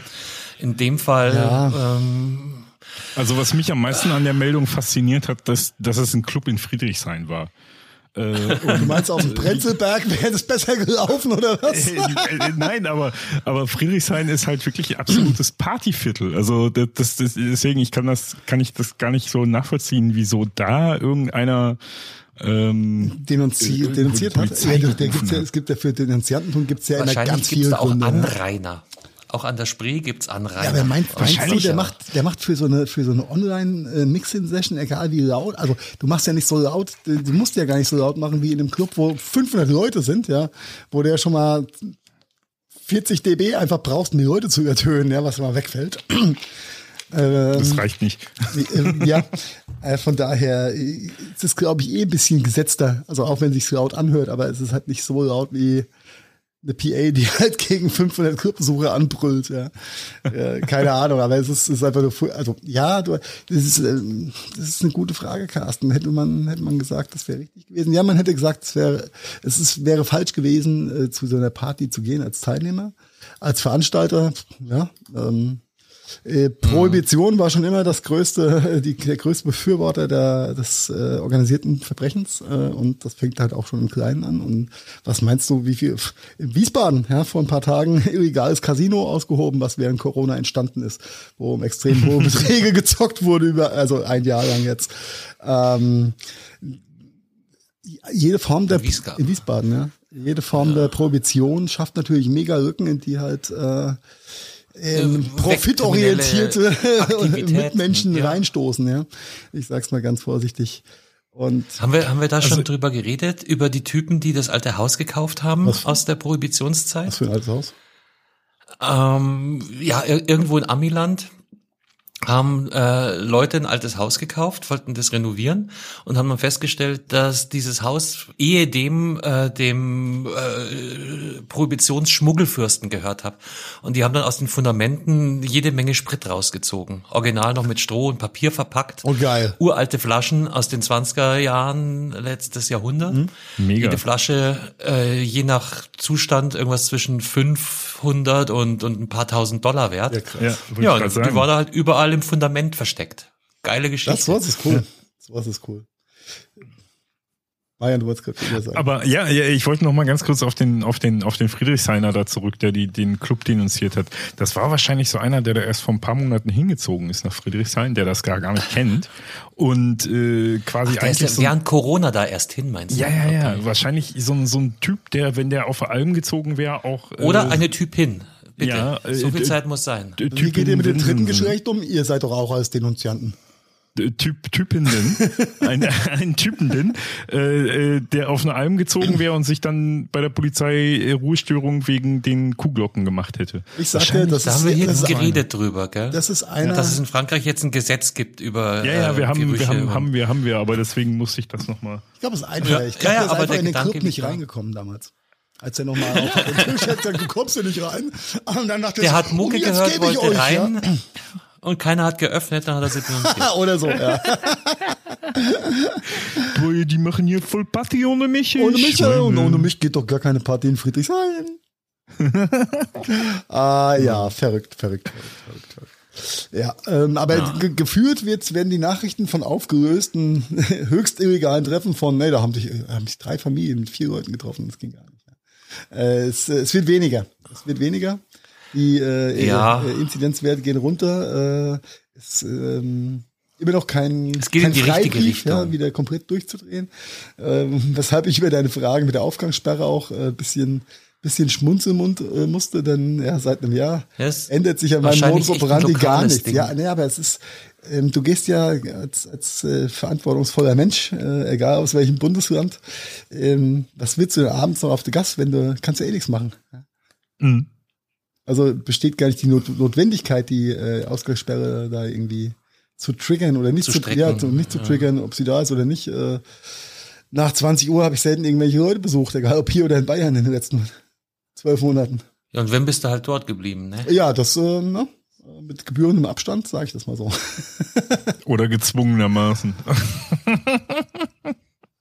In dem Fall, Ja. ähm, Also was mich am meisten an der Meldung fasziniert hat, dass, dass es ein Club in Friedrichshain war. Äh, Du meinst, auf dem Brenzelberg wäre das besser gelaufen, oder was? Äh, äh, Nein, aber, aber Friedrichshain ist halt wirklich ein absolutes Partyviertel. Also das, das, das, deswegen, ich kann das, kann ich das gar nicht so nachvollziehen, wieso da irgendeiner ähm, Denunzi Äh, denunziert hat. Ja, der, der gibt's ja, es gibt ja für Denunziantentum gibt's ja immer ganz gibt's viele da auch Gründe. ne? Anrainer. Auch an der Spree gibt's Anrainer. Ja, aber meinst, meinst du, der macht, der macht für so eine, für so eine Online-Mixing-Session, egal wie laut, also du machst ja nicht so laut, du musst ja gar nicht so laut machen wie in einem Club, wo 500 Leute sind, ja, wo der schon mal 40 dB einfach brauchst, um die Leute zu übertönen, ja, was mal wegfällt. Ähm, Das reicht nicht. ähm, ja, äh, von daher äh, es ist glaube ich, eh ein bisschen gesetzter. Also auch wenn sich laut anhört, aber es ist halt nicht so laut wie eine PA, die halt gegen 500 Clubbesucher anbrüllt. Ja. Äh, keine Ahnung, aber es ist, ist einfach nur, also ja, du, das ist, ähm, das ist eine gute Frage, Carsten. Hätte man, hätte man gesagt, das wäre richtig gewesen. Ja, man hätte gesagt, es wäre, es ist, wäre falsch gewesen, äh, zu so einer Party zu gehen als Teilnehmer, als Veranstalter. Ja, ähm, äh, Prohibition war schon immer das größte, die, der größte Befürworter der, des äh, organisierten Verbrechens äh, und das fängt halt auch schon im Kleinen an. Und was meinst du, wie viel in Wiesbaden, ja, vor ein paar Tagen illegales Casino ausgehoben, was während Corona entstanden ist, wo um extrem hohe Beträge gezockt wurde über, also ein Jahr lang jetzt. Ähm, jede Form der In Wiesbaden. in Wiesbaden, ja. Jede Form der Prohibition schafft natürlich mega Rücken, in die halt äh, ähm, Äh, profitorientierte Mitmenschen ja. reinstoßen, ja. Ich sag's mal ganz vorsichtig. Und Haben wir, haben wir da Also schon drüber geredet? Über die Typen, die das alte Haus gekauft haben Was- aus der Prohibitionszeit? was für ein altes Haus? Ähm, ja, ir irgendwo in Amiland haben äh, Leute ein altes Haus gekauft, wollten das renovieren und haben dann festgestellt, dass dieses Haus ehedem äh, dem äh, Prohibitionsschmuggelfürsten gehört hat. Und die haben dann aus den Fundamenten jede Menge Sprit rausgezogen. Original noch mit Stroh und Papier verpackt. Oh, geil. Uralte Flaschen aus den 20er Jahren letztes Jahrhundert. Mhm. Mega. Jede Flasche, äh, je nach Zustand, irgendwas zwischen 500 und, und ein paar tausend Dollar wert. Ja, krass. Ja, Ja, und die war da halt überall im Fundament versteckt. Geile Geschichte. Das was ist cool. Das was ist cool. Marian, du wolltest gerade wieder sagen. Aber ja, ja, ich wollte noch mal ganz kurz auf den auf den auf den Friedrichshainer da zurück, der die den Club denunziert hat. Das war wahrscheinlich so einer, der da erst vor ein paar Monaten hingezogen ist nach Friedrichshain, der das gar gar nicht kennt und äh, quasi Ach, der ist ja eigentlich so ein- während Corona da erst hin, meinst du? ja, ja, ja, Okay. wahrscheinlich so ein so ein Typ, der wenn der auf Alm gezogen wäre, auch äh, Oder eine Typin. Bitte. Ja, äh, so viel äh, Zeit muss sein. Wie geht ihr mit dem dritten. Geschlecht um? Ihr seid doch auch als Denunzianten. Typ, Typenden, ein, ein Typenden, äh, äh, der auf eine Alm gezogen wäre und sich dann bei der Polizei äh, Ruhestörung wegen den Kuhglocken gemacht hätte. Ich sag dir, das Da ist, haben wir hier das geredet drüber, gell? Das ist einer. Dass es in Frankreich jetzt ein Gesetz gibt über Ja, ja, äh, wir haben, Gerüche wir haben, haben wir, haben wir, aber deswegen musste ich das nochmal. Ich glaube, es ist einfach. Ja, ich glaube, ja, der ist aber einfach der in den Gedanke Club nicht da. reingekommen damals. Als er nochmal auf den Tisch hat, gesagt, du kommst hier nicht rein. Und dann dachte er Der so, hat Mucke und jetzt gehört, gebe ich wollte euch, rein und keiner hat geöffnet, dann hat er sie. Ja. Oder so, ja. Boah, die machen hier voll Party ohne mich. Ohne mich, Ich ja, und ohne mich geht doch gar keine Party in Friedrichshain. ah ja, verrückt, verrückt, verrückt, verrückt. verrückt. Ja, ähm, aber ge geführt wird, werden die Nachrichten von aufgelösten, höchst illegalen Treffen von, nee, da haben sich, haben sich drei Familien mit vier Leuten getroffen, das ging gar nicht. Äh, es, es wird weniger, es wird weniger. Die äh, Ja. äh, Inzidenzwerte gehen runter. Äh, es, ähm, immer noch kein, Es geht kein in die richtige Freibrief, ja, Richtung. wieder komplett durchzudrehen. Ähm, weshalb ich über deine Fragen mit der Aufgangssperre auch äh, bisschen bisschen schmunzeln mund, äh, musste, denn ja, seit einem Jahr Ja, es ändert sich ja mein Modus ein operandi gar nichts. Ding. Ja, nee, aber es ist, ähm, du gehst ja als, als äh, verantwortungsvoller Mensch, äh, egal aus welchem Bundesland, ähm, was willst du denn abends noch auf der Gas, wenn du, kannst ja eh nichts machen. Ja? Mhm. Also besteht gar nicht die Not Notwendigkeit, die äh, Ausgangssperre da irgendwie zu triggern oder nicht Zu zu, ja, zu, nicht zu ja. triggern, ob sie da ist oder nicht. Äh, nach 20 Uhr habe ich selten irgendwelche Leute besucht, egal ob hier oder in Bayern in den letzten zwölf Monaten. Ja, und wenn bist du halt dort geblieben, ne? Ja, das äh, na, mit gebührendem Abstand, sage ich das mal so. Oder gezwungenermaßen.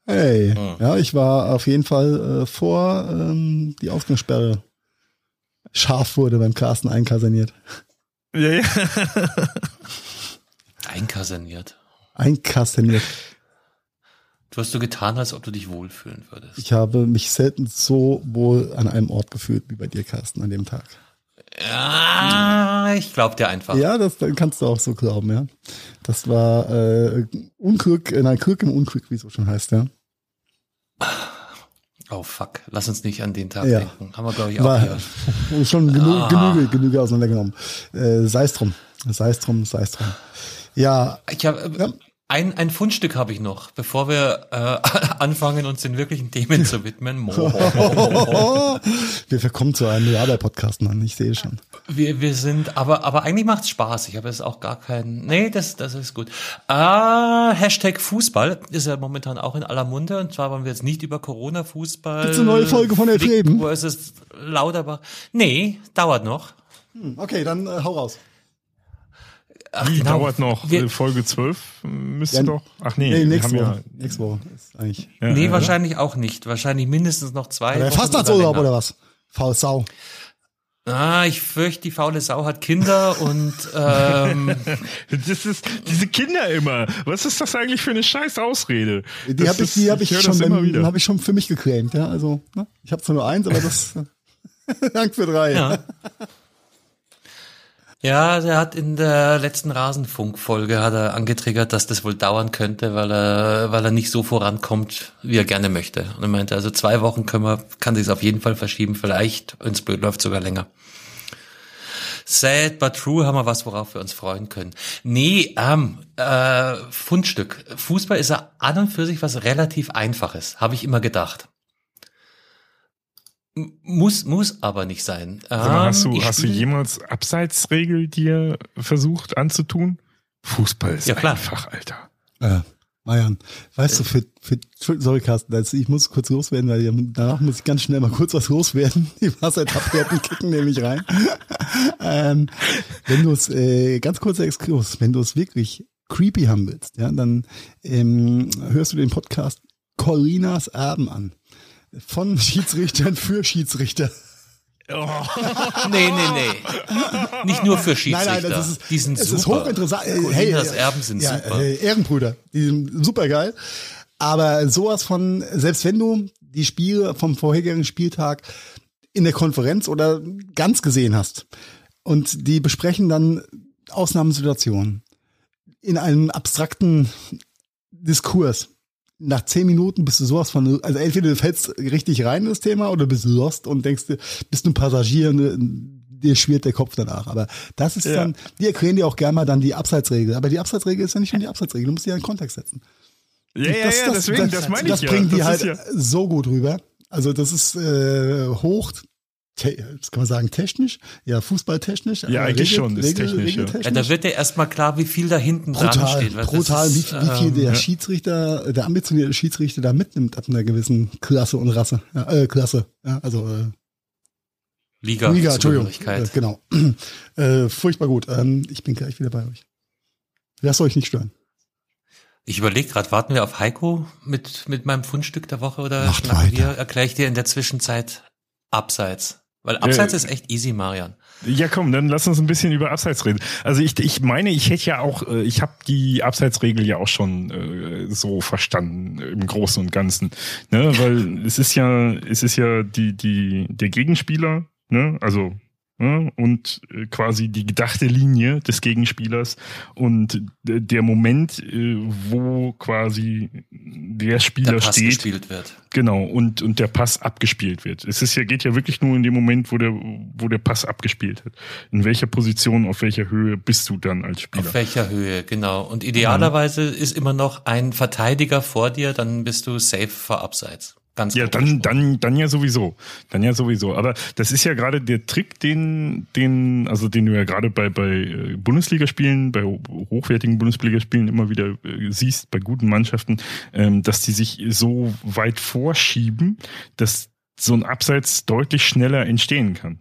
Hey, ja, ich war auf jeden Fall äh, vor ähm, die Ausgangssperre scharf wurde beim Carsten einkaserniert. ja, ja. Einkaserniert. Einkaserniert. Du hast so getan, als ob du dich wohlfühlen würdest. Ich habe mich selten so wohl an einem Ort gefühlt wie bei dir, Carsten, an dem Tag. Ja, ich glaub dir einfach. Ja, das kannst du auch so glauben, ja. Das war äh, Unglück, äh, nein, Glück im Unglück, wie es so schon heißt, ja. Oh fuck, lass uns nicht an den Tag Ja. denken. Haben wir, glaube ich, auch War hier. schon genü Ah. Genüge, Genüge auseinandergenommen. Äh, sei es drum, sei es drum, sei es drum. Ja, Ich hab, äh, Ja. Ein, ein Fundstück habe ich noch, bevor wir äh, anfangen, uns den wirklichen Themen zu widmen. Wir verkommen zu einem Milliarder-Podcast, Mann. Ich sehe schon. Wir, wir sind, aber, aber eigentlich macht's Spaß. Ich habe jetzt auch gar keinen. Nee, das, das ist gut. Ah, Hashtag Fußball ist ja momentan auch in aller Munde. Und zwar wollen wir jetzt nicht über Corona-Fußball. Gibt's eine neue Folge von Elf Leben? Wo ist es Lauterbach? Nee, dauert noch. Okay, dann äh, hau raus. Ach, Wie genau. dauert noch? Wir- Äh, Folge 12 müsste Ja, doch. Ach nee, Nee, wir nächste haben Woche. Nächste Woche ist eigentlich. Ja, ja, Nee, ja. wahrscheinlich auch nicht. Wahrscheinlich mindestens noch zwei. Der Fastnachtsurlaub oder was? Faul Sau. Ah, ich fürchte, die faule Sau hat Kinder und ähm, Das ist diese Kinder immer. Was ist das eigentlich für eine scheiß Ausrede? Die habe ich, die habe ich, höre schon, beim- hab ich schon für mich geclaimt, ja. Also, ne? ich habe zwar nur eins, aber das. Dank für drei. ja. Ja, der hat in der letzten Rasenfunk-Folge hat er angetriggert, dass das wohl dauern könnte, weil er, weil er nicht so vorankommt, wie er gerne möchte. Und er meinte, also zwei Wochen können wir, kann sich auf jeden Fall verschieben, vielleicht, wenn blöd läuft, sogar länger. Sad but true haben wir was, worauf wir uns freuen können. Nee, ähm, äh, Fundstück. Fußball ist ja an und für sich was relativ Einfaches, habe ich immer gedacht. Muss, muss aber nicht sein. Mal, hast du, hast du jemals Abseitsregel dir versucht anzutun? Fußball ist Ja, klar. einfach, Alter. Äh, Marian, weißt du, für, für, sorry Carsten, also ich muss kurz loswerden, weil danach muss ich ganz schnell mal kurz was loswerden. Die Wassertabletten kicken nämlich rein. ähm, wenn du es, äh, ganz kurzer Exkurs, wenn du es wirklich creepy haben willst, ja, dann ähm, hörst du den Podcast Corinas Erben an. Von Schiedsrichtern für Schiedsrichter. Nee, nee, nee. Nicht nur für Schiedsrichter. Nein, nein, das ist, die sind es super. ist hochinteressant. Äh, Colinas äh, Erben sind ja, super. Äh, Ehrenbrüder, die sind super geil. Aber sowas von, selbst wenn du die Spiele vom vorherigen Spieltag in der Konferenz oder ganz gesehen hast und die besprechen dann Ausnahmesituationen in einem abstrakten Diskurs. Nach zehn Minuten bist du sowas von, also entweder du fällst richtig rein in das Thema oder bist lost und denkst, bist ein Passagier, ne, dir schwirrt der Kopf danach. Aber das ist Ja. dann, die erklären dir auch gerne mal dann die Abseitsregel. Aber die Abseitsregel ist ja nicht schon die Abseitsregel, du musst die ja in Kontext setzen. Ja, ja, ja, deswegen, das, meine ich das ja. bringen die das halt ja, so gut rüber. Also das ist äh, hoch, das kann man sagen, technisch, ja, fußballtechnisch. Ja, eigentlich schon, ist technisch, ja. Ja, da wird dir erstmal klar, wie viel da hinten dran brutal, steht. weil das brutal, ist, wie, viel- wie viel ähm, der Schiedsrichter, der ambitionierte Schiedsrichter da mitnimmt ab einer gewissen Klasse und Rasse, ja, äh, Klasse, ja, also äh, Liga, Liga, Entschuldigung, äh, genau, äh, furchtbar gut. Ähm, ich bin gleich wieder bei euch. Lasst euch nicht stören. Ich überlege gerade, warten wir auf Heiko mit, mit meinem Fundstück der Woche oder Macht weiter. wir? Erkläre ich dir in der Zwischenzeit Abseits. Weil Abseits Ja. ist echt easy, Marian. ja, komm, dann lass uns ein bisschen über Abseits reden. Also ich, ich meine, ich hätte ja auch, äh, ich habe die Abseitsregel ja auch schon äh, so verstanden im Großen und Ganzen, ne, weil es ist ja, es ist ja die die der Gegenspieler, ne, also und äh, quasi die gedachte Linie des Gegenspielers und der Moment, äh, wo quasi der Der Spieler Pass steht, gespielt wird. Genau, und, und der Pass abgespielt wird. Es ist ja, geht ja wirklich nur in dem Moment, wo der, wo der Pass abgespielt wird. In welcher Position, auf welcher Höhe bist du dann als Spieler? Auf welcher Höhe, genau. Und idealerweise ist immer noch ein Verteidiger vor dir, dann bist du safe vor Abseits. Ganz Ja, dann, dann, dann ja sowieso. Dann ja sowieso. Aber das ist ja gerade der Trick, den, den, also den du ja gerade bei, bei äh, Bundesligaspielen, bei ho- hochwertigen Bundesligaspielen immer wieder äh, siehst, bei guten Mannschaften, ähm, dass die sich so weit vorschieben, dass so ein Abseits deutlich schneller entstehen kann.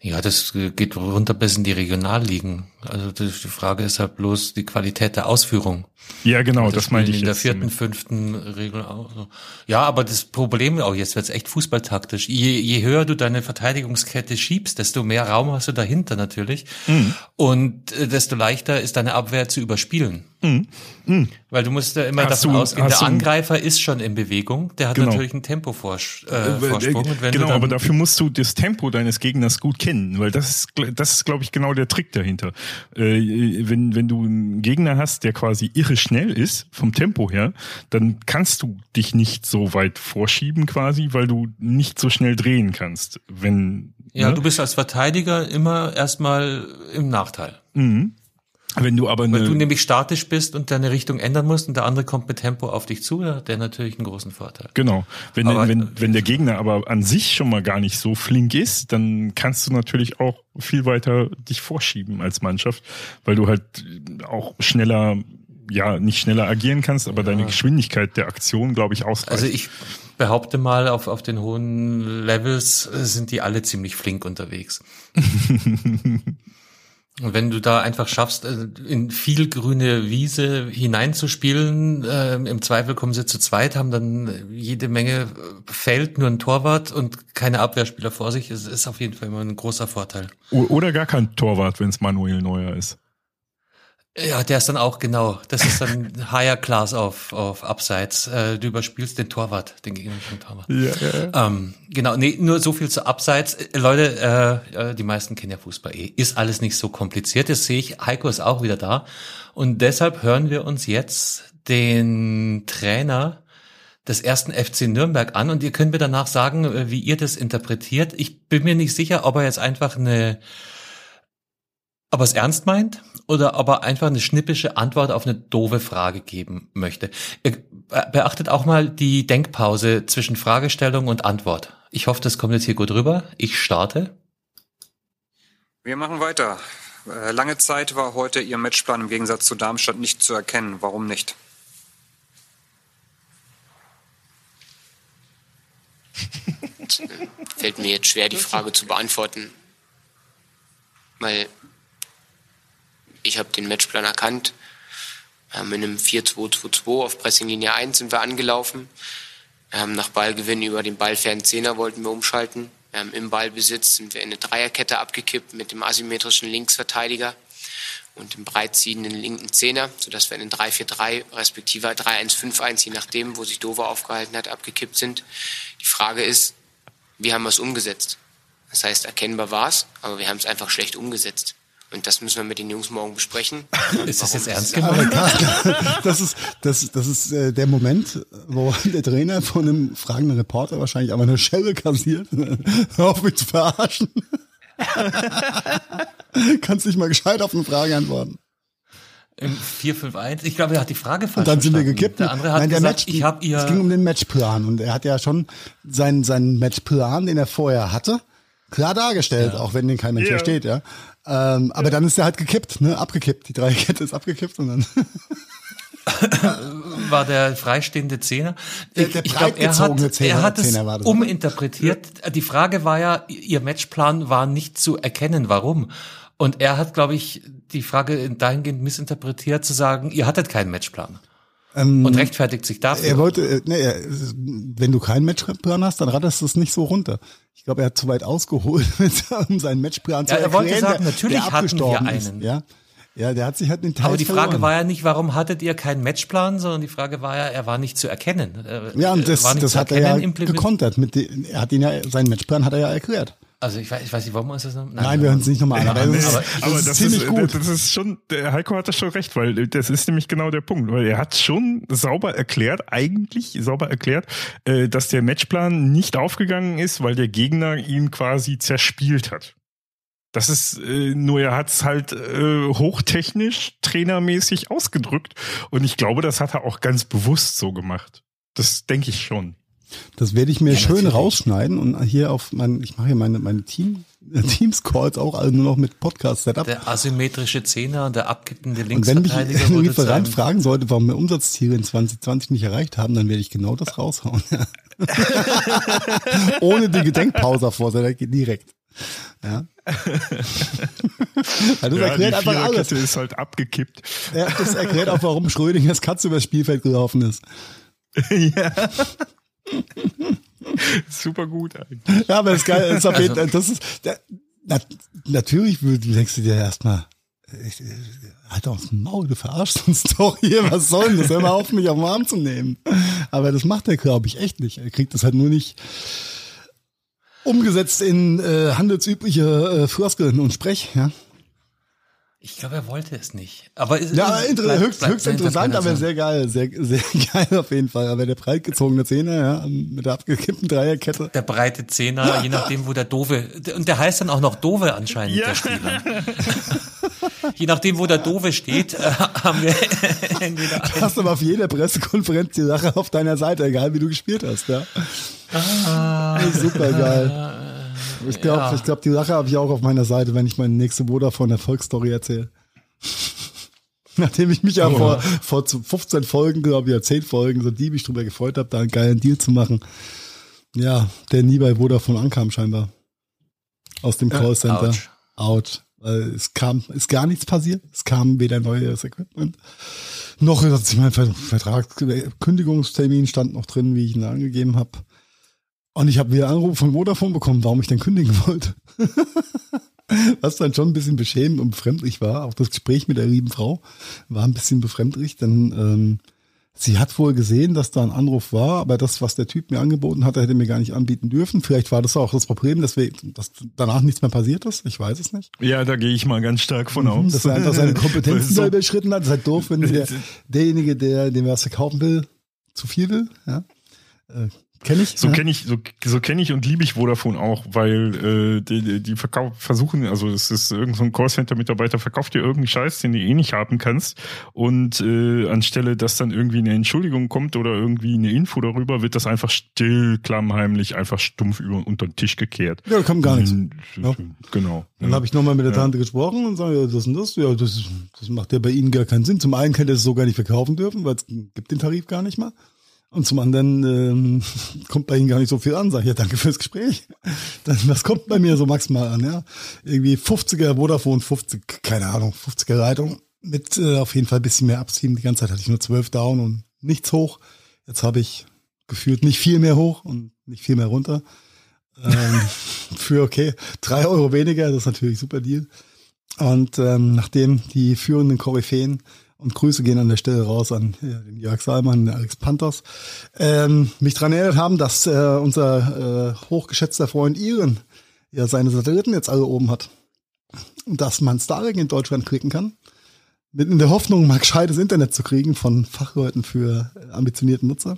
Ja, das geht runter bis in die Regionalligen. Also die Frage ist halt bloß die Qualität der Ausführung. Ja, genau, Also das spielen meinte ich in der vierten, fünften Regel auch. so. Ja, aber das Problem, auch jetzt wird's echt fußballtaktisch. Je, je höher du deine Verteidigungskette schiebst, desto mehr Raum hast du dahinter natürlich. Mhm. Und äh, desto leichter ist deine Abwehr zu überspielen. Weil du musst ja immer Mhm. Hast davon du- ausgehen, der Angreifer ist schon in Bewegung, der hat Genau. natürlich einen Tempovorsprung. Äh, Äh, wenn genau, aber dafür musst du das Tempo deines Gegners gut kennen, weil das ist, das ist, glaube ich, genau der Trick dahinter. Äh, wenn, wenn du einen Gegner hast, der quasi irre schnell ist, vom Tempo her, dann kannst du dich nicht so weit vorschieben quasi, weil du nicht so schnell drehen kannst. Wenn, ja, ne? du bist als Verteidiger immer erstmal im Nachteil. Mhm. Wenn du aber Weil du nämlich statisch bist und deine Richtung ändern musst und der andere kommt mit Tempo auf dich zu, hat der natürlich einen großen Vorteil. genau, wenn, Aber- wenn, wenn der Gegner aber an sich schon mal gar nicht so flink ist, dann kannst du natürlich auch viel weiter dich vorschieben als Mannschaft, weil du halt auch schneller, ja, nicht schneller agieren kannst, aber deine Geschwindigkeit der Aktion, glaube ich, ausreicht. Also ich behaupte mal, auf, auf den hohen Levels äh, sind die alle ziemlich flink unterwegs. Und wenn du da einfach schaffst, äh, in viel grüne Wiese hineinzuspielen, äh, im Zweifel kommen sie zu zweit, haben dann jede Menge äh, Feld, nur ein Torwart und keine Abwehrspieler vor sich, es ist auf jeden Fall immer ein großer Vorteil. Oder gar kein Torwart, wenn es Manuel Neuer ist. Ja, der ist dann auch genau. Das ist dann Higher Class auf, auf Abseits. Äh, du überspielst den Torwart, den gegnerischen Torwart. Ja, ja. Ähm, genau, nee, nur so viel zu Abseits. Äh, Leute, äh, äh, die meisten kennen ja Fußball eh. Ist alles nicht so kompliziert. Das sehe ich. Heiko ist auch wieder da. Und deshalb hören wir uns jetzt den Trainer des ersten FC Nürnberg an und ihr könnt mir danach sagen, äh, wie ihr das interpretiert. Ich bin mir nicht sicher, ob er jetzt einfach eine, ob er es ernst meint oder ob er einfach eine schnippische Antwort auf eine doofe Frage geben möchte. Be- beachtet auch mal die Denkpause zwischen Fragestellung und Antwort. Ich hoffe, das kommt jetzt hier gut rüber. Ich starte. Wir machen weiter. Äh, Lange Zeit war heute Ihr Matchplan im Gegensatz zu Darmstadt nicht zu erkennen. Warum nicht? fällt mir jetzt schwer, die Frage zu beantworten, weil ich habe den Matchplan erkannt. Wir haben in einem 4-2-2-2 auf Pressinglinie 1 sind wir angelaufen. Haben nach Ballgewinn über den ballfernen Zehner wollten wir umschalten. Haben im Ballbesitz sind wir in eine Dreierkette abgekippt mit dem asymmetrischen Linksverteidiger und dem breitziehenden linken Zehner, sodass wir in einen 3-4-3 respektive 3-1-5-1, je nachdem, wo sich Dover aufgehalten hat, abgekippt sind. Die Frage ist, wie haben wir es umgesetzt? Das heißt, erkennbar war es, aber wir haben es einfach schlecht umgesetzt. Und das müssen wir mit den Jungs morgen besprechen. Ist das jetzt ernst gemeint? Das ist, das, das ist äh, der Moment, wo der Trainer von einem fragenden Reporter wahrscheinlich aber eine Schelle kassiert. Hör auf mich zu verarschen. Kannst nicht mal gescheit auf eine Frage antworten. Im 4-5-1. Ich glaube, er hat die Frage falsch Und dann sind wir verstanden. gekippt. Der andere hat Nein, der gesagt, Match, ich habe ihr... Es ging um den Matchplan und er hat ja schon seinen, seinen Matchplan, den er vorher hatte, klar dargestellt, auch wenn den kein Mensch Ja. versteht, ja. Ähm, aber dann ist er halt gekippt, ne, abgekippt. Die Dreierkette ist abgekippt und dann. war der freistehende Zehner. Der- Ich, der ich glaube, er hat, Zehner- er hat es Zehner war das, oder? uminterpretiert. Die Frage war ja, ihr Matchplan war nicht zu erkennen. Warum? Und er hat, glaube ich, die Frage dahingehend missinterpretiert, zu sagen, ihr hattet keinen Matchplan. Und rechtfertigt sich dafür. Ähm, Er wollte, äh, nee, er, wenn du keinen Matchplan hast, dann ratterst du es nicht so runter. Ich glaube, er hat zu weit ausgeholt, um seinen Matchplan zu Ja, er erklären. wollte sagen, der- natürlich der hatten wir einen. Ist, ja, ja, der hat sich halt den Teil Aber die Frage verloren. war ja nicht, warum hattet ihr keinen Matchplan, sondern die Frage war ja, er war nicht zu erkennen. Äh, Ja, und das, nicht das zu hat er ja gekontert. Mit er hat ihn ja, seinen Matchplan hat er ja erklärt. Also ich weiß, ich weiß nicht, warum wir uns das noch... Nein, wir hören es nicht nochmal an. Aber das ist, aber- das Aber ist das ziemlich ist, gut. das ist schon, der Heiko hatte schon recht, weil das ist nämlich genau der Punkt, weil er hat schon sauber erklärt, eigentlich sauber erklärt, äh, dass der Matchplan nicht aufgegangen ist, weil der Gegner ihn quasi zerspielt hat. Das ist, äh, nur er hat es halt äh, hochtechnisch, trainermäßig ausgedrückt und ich glaube, das hat er auch ganz bewusst so gemacht. Das denke ich schon. Das werde ich mir schön natürlich. rausschneiden und hier auf mein, ich mache hier meine, meine Team, Teams-Calls auch alle nur noch mit Podcast-Setup. Der asymmetrische Zehner und der abkippende Und wenn mich Linksverteidiger ein Lieferant fragen sollte, warum wir Umsatzziele in 2020 nicht erreicht haben, dann werde ich genau das raushauen. Ohne die Gedenkpause davor, sondern geht direkt. Ja. Das Ja, die erklärt einfach alles. Ist halt abgekippt. Ja, das erklärt auch, warum Schrödingers Katze übers Spielfeld gelaufen ist. ja. Super gut eigentlich. Ja, aber das ist geil. Das ist, Also- das ist da, na, natürlich denkst du dir erstmal, ich- halt doch aufs Maul, du verarschst uns doch hier, was soll denn das? Hör mal auf, mich auf den Arm zu nehmen. Aber das macht er, glaube ich, echt nicht. Er kriegt das halt nur nicht umgesetzt in äh, handelsübliche äh, Floskeln und Sprech. Ja, Ich glaube, er wollte es nicht. Aber es, ja inter bleibt- höchst, bleibt höchst interessant, aber sehr geil. Sehr, sehr geil auf jeden Fall. Aber der breitgezogene Zehner, ja, mit der abgekippten Dreierkette. Der breite Zehner, je nachdem, wo der Dove, und der heißt dann auch noch Dove anscheinend, der Spieler. je nachdem, wo der Dove steht, äh, haben wir entweder Du hast aber auf jeder Pressekonferenz die Sache auf deiner Seite, egal wie du gespielt hast, ja. Ah. Super geil. Ich glaube, Ja. ich glaube, die Sache habe ich auch auf meiner Seite, wenn ich meine nächste Vodafone Erfolgsstory erzähle. Nachdem ich mich ja vor, vor zu 15 Folgen, glaube ich, oder 10 Folgen so diebisch drüber gefreut habe, da einen geilen Deal zu machen. Ja, der nie bei Vodafone ankam scheinbar. Aus dem Callcenter. ouch. Out. Weil es kam, ist gar nichts passiert. Es kam weder neues Equipment, noch hat sich mein Ver- Vertrag, Kündigungstermin stand noch drin, wie ich ihn angegeben habe. Und ich habe wieder Anruf von Vodafone bekommen, warum ich denn kündigen wollte. Was dann schon ein bisschen beschämend und befremdlich war. Auch das Gespräch mit der lieben Frau war ein bisschen befremdlich, denn ähm, sie hat wohl gesehen, dass da ein Anruf war, aber das, was der Typ mir angeboten hatte, hätte mir gar nicht anbieten dürfen. Vielleicht war das auch das Problem, dass, wir, dass danach nichts mehr passiert ist. Ich weiß es nicht. Ja, da gehe ich mal ganz stark von aus. Dass er einfach seine Kompetenzen so, überschritten hat. Das ist halt doof, wenn der, derjenige, der, dem was verkaufen will, zu viel will. Ja. Kenne ich. So ja. kenne ich, so, so kenne ich und liebe ich Vodafone auch, weil äh, die, die, verkau versuchen, also es ist irgendein so ein Callcenter-Mitarbeiter verkauft dir irgendeinen Scheiß, den du eh nicht haben kannst. Und äh, anstelle, dass dann irgendwie eine Entschuldigung kommt oder irgendwie eine Info darüber, wird das einfach still, klammheimlich, einfach stumpf über unter den Tisch gekehrt. Ja, kam gar nichts. Ja. Genau. Dann habe ich nochmal mit der Tante gesprochen und sage, ja, das und das, ja, das, das macht ja bei Ihnen gar keinen Sinn. Zum einen könnte es so gar nicht verkaufen dürfen, weil es gibt den Tarif gar nicht mal. Und zum anderen ähm, kommt bei Ihnen gar nicht so viel an. Sag ich, ja, danke fürs Gespräch. Dann, was kommt bei mir so maximal an? Ja, Irgendwie 50er Vodafone, 50, keine Ahnung, 50er Leitung mit äh, auf jeden Fall bisschen mehr abziehen. Die ganze Zeit hatte ich nur 12 down und nichts hoch. Jetzt habe ich gefühlt nicht viel mehr hoch und nicht viel mehr runter. Ähm, für okay, drei Euro weniger, das ist natürlich super Deal. Und ähm, nachdem die führenden Koryphäen und Grüße gehen an der Stelle raus an ja, den Jörg Salmann, den Alex Panthers, ähm, mich daran erinnert haben, dass äh, unser äh, hochgeschätzter Freund Iren ja seine Satelliten jetzt alle oben hat. Und dass man Starlink in Deutschland klicken kann. Mit in der Hoffnung, mal gescheites Internet zu kriegen von Fachleuten für äh, ambitionierten Nutzer,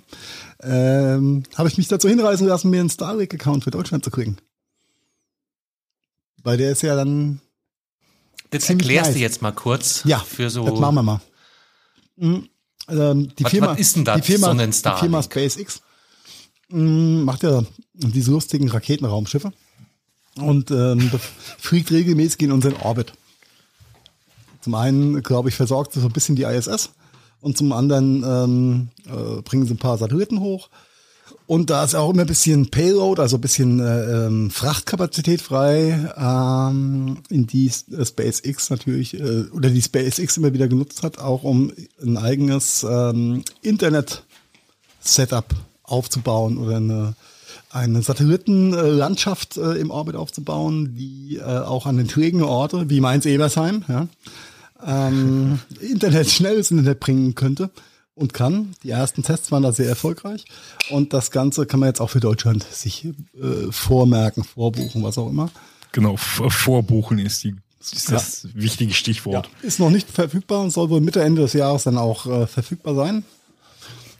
ähm, habe ich mich dazu hinreißen lassen, mir einen Starlink-Account für Deutschland zu kriegen. Weil der ist ja dann Das erklärst nice. du jetzt mal kurz Ja, für so. das machen wir mal. Mhm. Ähm, die Was- Firma, was ist denn das, die Firma, die? Firma SpaceX mh, macht ja diese lustigen Raketenraumschiffe und ähm, fliegt regelmäßig in unseren Orbit. Zum einen, glaube ich, versorgt sie so ein bisschen die ISS und zum anderen ähm, äh, bringen sie ein paar Satelliten hoch. Und da ist auch immer ein bisschen Payload, also ein bisschen äh, ähm, Frachtkapazität frei, ähm, in die SpaceX natürlich, äh, oder die SpaceX immer wieder genutzt hat, auch um ein eigenes ähm, Internet-Setup aufzubauen oder eine, eine Satellitenlandschaft äh, im Orbit aufzubauen, die äh, auch an den trägen Orte, wie Mainz-Ebersheim, ja, ähm, Internet, schnelles Internet bringen könnte und kann. Die ersten Tests waren da sehr erfolgreich. Und das Ganze kann man jetzt auch für Deutschland sich äh, vormerken, vorbuchen, was auch immer. Genau, vorbuchen ist, die, ist das wichtige Stichwort. Ist noch nicht verfügbar und soll wohl Mitte, Ende des Jahres dann auch äh, verfügbar sein.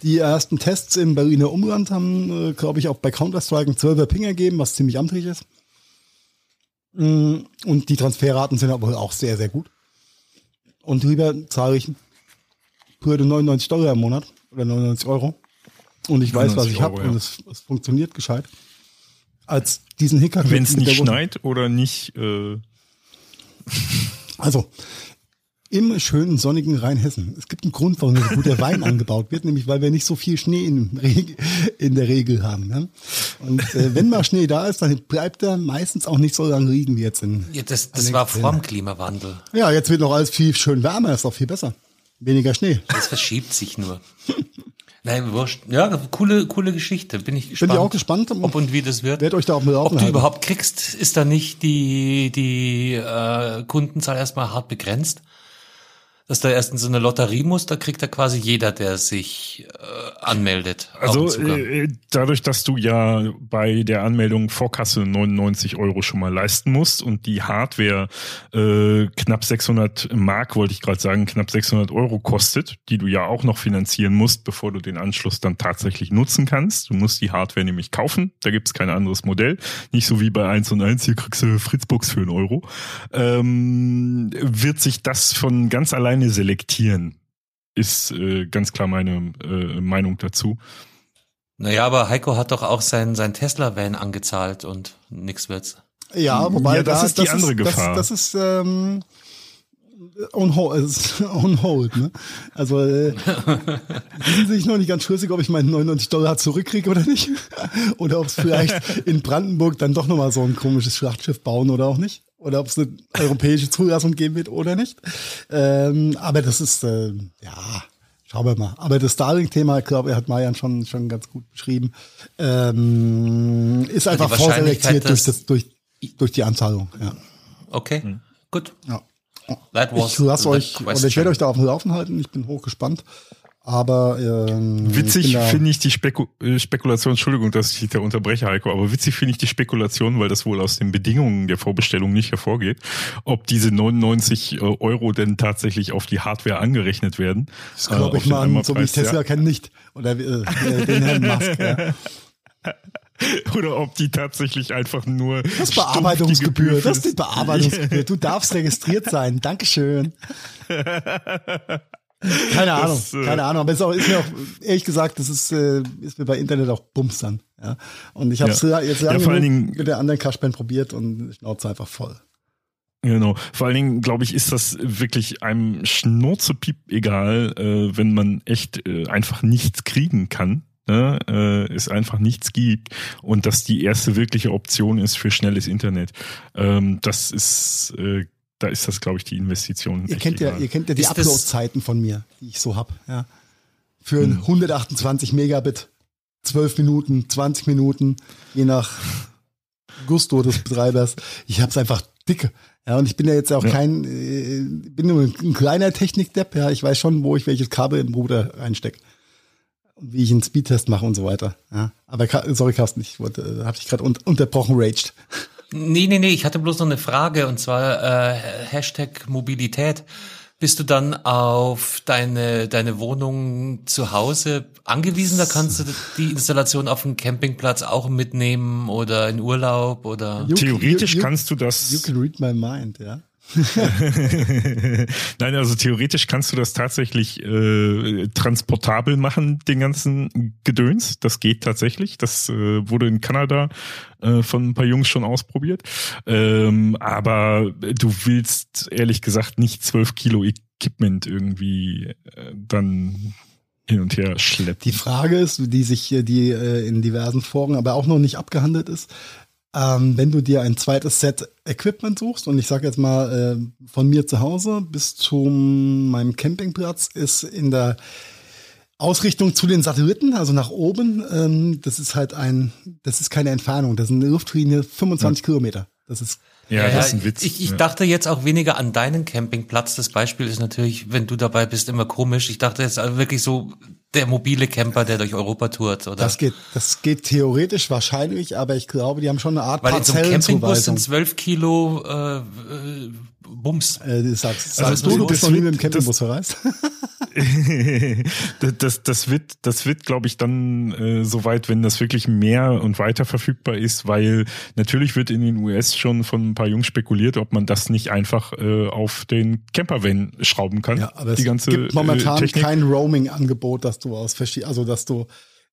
Die ersten Tests im Berliner Umland haben, äh, glaube ich, auch bei Counter-Strike einen 12er Ping ergeben, was ziemlich amtlich ist. Mm, Und die Transferraten sind aber auch sehr, sehr gut. Und drüber zahle ich würde 99 Dollar im Monat oder 99 Euro. Und ich weiß, was 99 ich habe ja. und es, es funktioniert gescheit. Als diesen Hickhack. Wenn es nicht der- schneit oder nicht, äh, Also, im schönen sonnigen Rheinhessen. Es gibt einen Grund, warum so guter Wein angebaut wird, nämlich weil wir nicht so viel Schnee in, Reg- in der Regel haben. Ne? Und äh, wenn mal Schnee da ist, dann bleibt er meistens auch nicht so lange liegen wie jetzt in. Ja, das das war vorm Klimawandel. Ja, jetzt wird noch alles viel schön wärmer, ist auch viel besser. Weniger Schnee. Das verschiebt sich nur. Nein, wurscht. Ja, coole, coole Geschichte. Bin ich Bin gespannt. ich auch gespannt. Ob und wie das wird. Werd euch da auf dem Ob du überhaupt kriegst, ist da nicht die, die äh, Kundenzahl erstmal hart begrenzt. Dass da erst in so eine Lotterie muss, da kriegt er quasi jeder, der sich äh, anmeldet. Also äh, dadurch, dass du ja bei der Anmeldung Vorkasse 99 Euro schon mal leisten musst und die Hardware äh, knapp 600 Mark, wollte ich gerade sagen, knapp 600 Euro kostet, die du ja auch noch finanzieren musst, bevor du den Anschluss dann tatsächlich nutzen kannst. Du musst die Hardware nämlich kaufen, da gibt's kein anderes Modell. Nicht so wie bei 1 und 1, hier kriegst du Fritzbox für einen Euro. Ähm, wird sich das von ganz alleine selektieren, ist äh, ganz klar meine äh, Meinung dazu. Naja, aber Heiko hat doch auch sein, sein Tesla-Van angezahlt und nix wird's. Ja, wobei Ja, das da, ist die andere ist, Gefahr. Das, das ist ähm, on hold, ist on hold ne? Also äh, sind sich noch nicht ganz schlüssig, ob ich meinen 99 Dollar zurückkriege oder nicht. oder ob es vielleicht in Brandenburg dann doch nochmal so ein komisches Schlachtschiff bauen oder auch nicht. Oder ob es eine europäische Zulassung geben wird oder nicht. Ähm, aber das ist, äh, ja, schauen wir mal. Aber das Starlink-Thema, ich glaube, er hat Marian schon, schon ganz gut beschrieben, ähm, ist einfach vorselektiert durch, das, durch, durch die Anzahlung. Ja. Okay, gut. Ja. Ich lasse euch, oder ich werde euch da auf dem Laufen halten. Ich bin hochgespannt. Aber ähm, Witzig finde ich die Speku äh, Spekulation, Entschuldigung, dass ich dich da unterbreche, Heiko, aber witzig finde ich die Spekulation, weil das wohl aus den Bedingungen der Vorbestellung nicht hervorgeht, ob diese 99 Euro denn tatsächlich auf die Hardware angerechnet werden. Das glaube Äh, ich den mal, so wie ich Einmalpreis, ja. Tesla kenne, nicht. Oder äh, äh, den Herrn Musk. Ja. Oder ob die tatsächlich einfach nur Das die Bearbeitungsgebühr. Gebühr Das ist die Bearbeitungsgebühr. Du darfst registriert sein. Dankeschön. Keine Ahnung, Das, äh, keine Ahnung. Aber ist, auch, ist mir auch, ehrlich gesagt, das ist, äh, ist mir bei Internet auch Bums dann. Ja. Und ich habe es Ja. jetzt Ja, lange vor allen genug Dingen- mit der anderen Cashband probiert und Schnauze einfach voll. Genau. Vor allen Dingen, glaube ich, ist das wirklich einem Schnurzepiep egal, äh, wenn man echt äh, einfach nichts kriegen kann. Ne? Äh, es einfach nichts gibt und dass die erste wirkliche Option ist für schnelles Internet. Ähm, das ist, da ist das, glaube ich, die Investition. Ihr echt kennt ja, ihr kennt ja die Upload-Zeiten von mir, die ich so hab. Ja. Für Hm. ein 128 Megabit, 12 Minuten, 20 Minuten, je nach Gusto des Betreibers. Ich hab's einfach dicke. Ja, und ich bin ja jetzt auch Ja. kein, äh, bin nur ein kleiner Technikdepp. Ja, ich weiß schon, wo ich welches Kabel im Router reinstecke. Und wie ich einen Speedtest mache und so weiter. Ja, aber sorry, Carsten, ich wollte, äh, hab dich gerade un unterbrochen, raged. Nee, nee, nee, ich hatte bloß noch eine Frage und zwar äh, Hashtag Mobilität. Bist du dann auf deine, deine Wohnung zu Hause angewiesen? Da kannst du die Installation auf dem Campingplatz auch mitnehmen oder in Urlaub oder? You- Theoretisch you- you- kannst du das. You can read my mind, ja. Nein, also theoretisch kannst du das tatsächlich äh, transportabel machen, den ganzen Gedöns. Das geht tatsächlich. Das äh, wurde in Kanada äh, von ein paar Jungs schon ausprobiert. Ähm, aber du willst ehrlich gesagt nicht zwölf Kilo Equipment irgendwie äh, dann hin und her schleppen. Die Frage ist, die sich äh, die äh, in diversen Foren aber auch noch nicht abgehandelt ist, ähm, wenn du dir ein zweites Set Equipment suchst und ich sage jetzt mal äh, von mir zu Hause bis zu meinem Campingplatz ist in der Ausrichtung zu den Satelliten, also nach oben, ähm, das ist halt ein, das ist keine Entfernung, das ist eine Luftlinie 25 Kilometer. Das ist ja, das ist ein Witz. Ich, ich ja. dachte jetzt auch weniger an deinen Campingplatz. Das Beispiel ist natürlich, wenn du dabei bist, immer komisch. Ich dachte jetzt wirklich so der mobile Camper, der durch Europa tourt, oder? das geht, das geht theoretisch wahrscheinlich, aber ich glaube, die haben schon eine Art Weil in so einem Campingbus sind zwölf Kilo äh, äh, Bums. Äh, das sagst, Also sagst du, du bist noch nie mit dem Campingbus verreist. das, das, wird, das wird, glaube ich, dann äh, soweit, wenn das wirklich mehr und weiter verfügbar ist, weil natürlich wird in den US schon von ein paar Jungs spekuliert, ob man das nicht einfach äh, auf den Campervan schrauben kann. Ja, aber die es ganze gibt momentan äh, Technik. kein Roaming-Angebot, dass du aus verschiedenen, also dass du,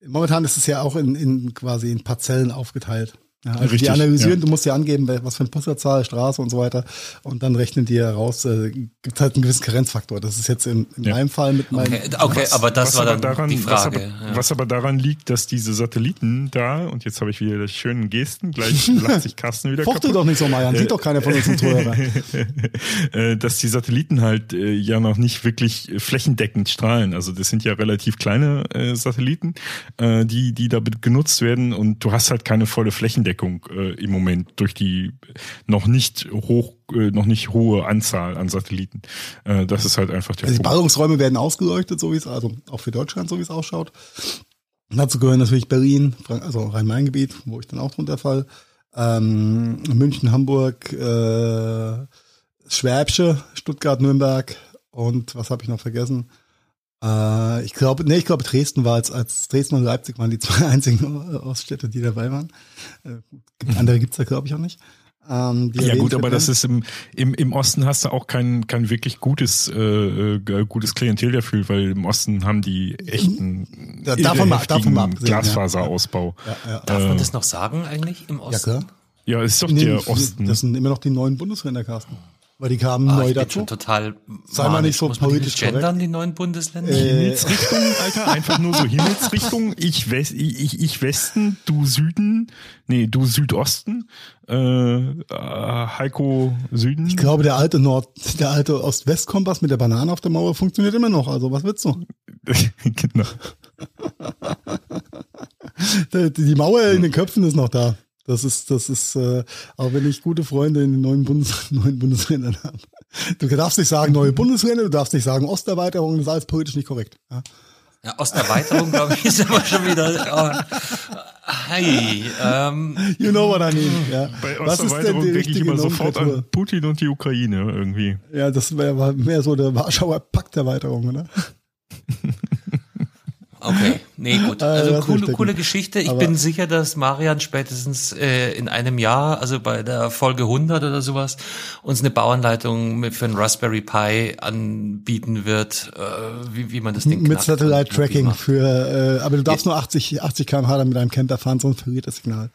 momentan ist es ja auch in, in quasi in Parzellen aufgeteilt. Ja, also Richtig, die analysieren, ja. du musst ja angeben, was für eine Postleitzahl, Straße und so weiter. Und dann rechnen die heraus, äh, gibt halt einen gewissen Karenzfaktor. Das ist jetzt in, in Ja. meinem Fall mit meinem. Okay, okay aber das war aber dann daran, die was Frage. aber, ja. was aber daran liegt, dass diese Satelliten da, und jetzt habe ich wieder die schönen Gesten, gleich lacht sich Carsten wieder kaputt. doch nicht so, Marian. Sieht doch keiner von uns zum Zuhörer. äh, dass die Satelliten halt äh, ja noch nicht wirklich flächendeckend strahlen. Also das sind ja relativ kleine äh, Satelliten, äh, die die da genutzt werden und du hast halt keine volle Flächendeckung Flächendeckung äh, im Moment durch die noch nicht hoch, äh, noch nicht hohe Anzahl an Satelliten. Äh, das ist halt einfach der Also die. Ballungsräume werden ausgeleuchtet, so wie es, also auch für Deutschland, so wie es ausschaut. Dazu gehören natürlich Berlin, also Rhein-Main-Gebiet, wo ich dann auch drunter fall, ähm, München, Hamburg, äh, Schwäbische, Stuttgart, Nürnberg und was habe ich noch vergessen? Äh, ich glaube, nee, ich glaube Dresden war als, als Dresden und Leipzig waren die zwei einzigen Oststädte, die dabei waren. Äh, andere gibt's da glaube ich auch nicht. Ähm, die Ja gut, aber das ist im, im, im Osten hast du auch kein, kein wirklich gutes, äh, äh, gutes Klientel dafür, weil im Osten haben die echten Da- davon mal- davon mal abgesehen, ja. Glasfaserausbau. ja, ja. Darf man das noch sagen eigentlich im ja, Osten? klar. Ja, ist doch Nee, der Osten. Das sind immer noch die neuen Bundesländer, Carsten. Weil die kamen Ah, neu ich bin dazu. schon total Sei mal nicht so Muss man die politisch nicht gendern, korrekt. die neuen Bundesländer? Äh, Himmelsrichtung, Alter, einfach nur so Himmelsrichtung. Ich, West, ich, ich Westen, du Süden, nee, du Südosten, äh, äh, Heiko Süden. Ich glaube, der alte Nord, der alte Ost-West-Kompass mit der Banane auf der Mauer funktioniert immer noch. Also was willst du? genau. Die die Mauer in den Köpfen ist noch da. Das ist, das ist, äh, auch wenn ich gute Freunde in den neuen, Bundes, neuen Bundesländern habe. Du darfst nicht sagen neue Bundesländer, du darfst nicht sagen Osterweiterung, das ist alles politisch nicht korrekt. Ja? Ja, Osterweiterung, glaube ich, ist aber schon wieder. Oh. Hi. Ähm, You know what I mean. Ja. Bei Was ist denn Osterweiterung die denke ich richtige immer sofort an Putin und die Ukraine irgendwie. Ja, das wäre mehr so der Warschauer Pakterweiterung, oder? okay, nee, gut. Äh, Also mich coole, coole Geschichte. Ich Aber- bin sicher, dass Marian spätestens äh, in einem Jahr, also bei der Folge 100 oder sowas, uns eine Bauanleitung mit, für einen Raspberry Pi anbieten wird, äh, wie, wie man das Ding Mit Satellite Tracking für, äh, aber du darfst nur 80, 80 km/h mit einem Camper fahren, sonst verliert das Signal.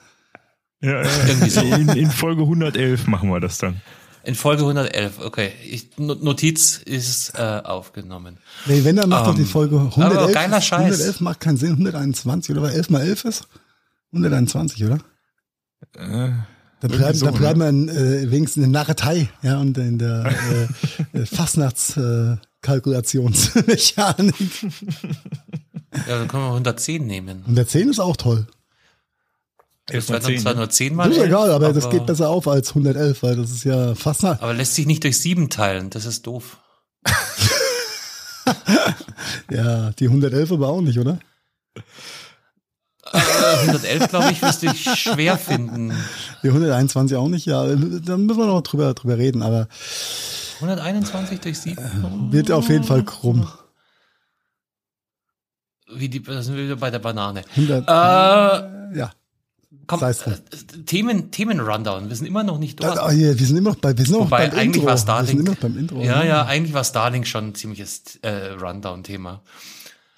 Ja, ja. Irgendwie so. In, in Folge 111 machen wir das dann. In Folge 111, okay. Ich, No- Notiz ist äh, aufgenommen. Nee, wenn, dann macht doch die Ähm, Folge aber 111. geiler Scheiß. 111 macht keinen Sinn, 121, oder? Weil 11 mal 11 ist 121, oder? Äh, Da bleiben, so, da ne? bleiben wir in, äh, wenigstens in der Narretei, ja, und in der äh, äh, Fastnachts äh. Ja, dann können wir 110 nehmen. 110 ist auch toll. Das dann 10, zwar ne? nur 10 Das mal ist 11, egal, aber, das geht besser auf als 111, weil das ist ja Fastnacht. Aber lässt sich nicht durch 7 teilen, das ist doof. Ja, die 111 aber auch nicht, oder? Äh, 111, glaube ich, wirst du dich schwer finden. Die 121 auch nicht, ja. Da müssen wir noch drüber, drüber reden, aber 121 durch 7? wird auf jeden Fall krumm. Wie die, da sind wir wieder bei der Banane. 100, Äh, ja. Komm, äh, Themen, Themen-Rundown. Wir sind immer noch nicht dort. Ah, hier, wir sind immer noch bei, wir sind noch Wobei, beim eigentlich Intro. war Wir sind Starlink. immer noch beim Intro. Ja, ja, eigentlich war Starlink schon ein ziemliches äh, Rundown-Thema.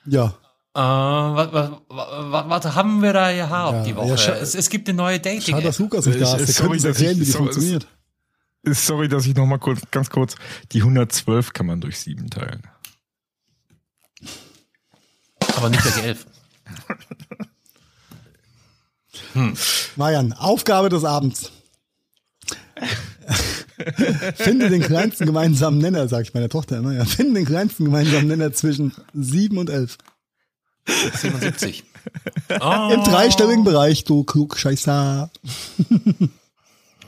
Ja. Äh, was, was, was, was haben wir da gehabt Ja, die ja, Woche? scha- es, es gibt eine neue dating Schade, dass Lukas nicht da ist. Der sorry, dass ich- wie die sorry, funktioniert. Sorry, dass ich noch mal kurz, ganz kurz, die 112 kann man durch 7 teilen. Aber nicht durch 11. Marian, Aufgabe des Abends. Finde den kleinsten gemeinsamen Nenner, sag ich meiner Tochter immer. Ja. Finde den kleinsten gemeinsamen Nenner zwischen 7 und 11. 77. Oh, Im dreistelligen Bereich, du Klugscheißer.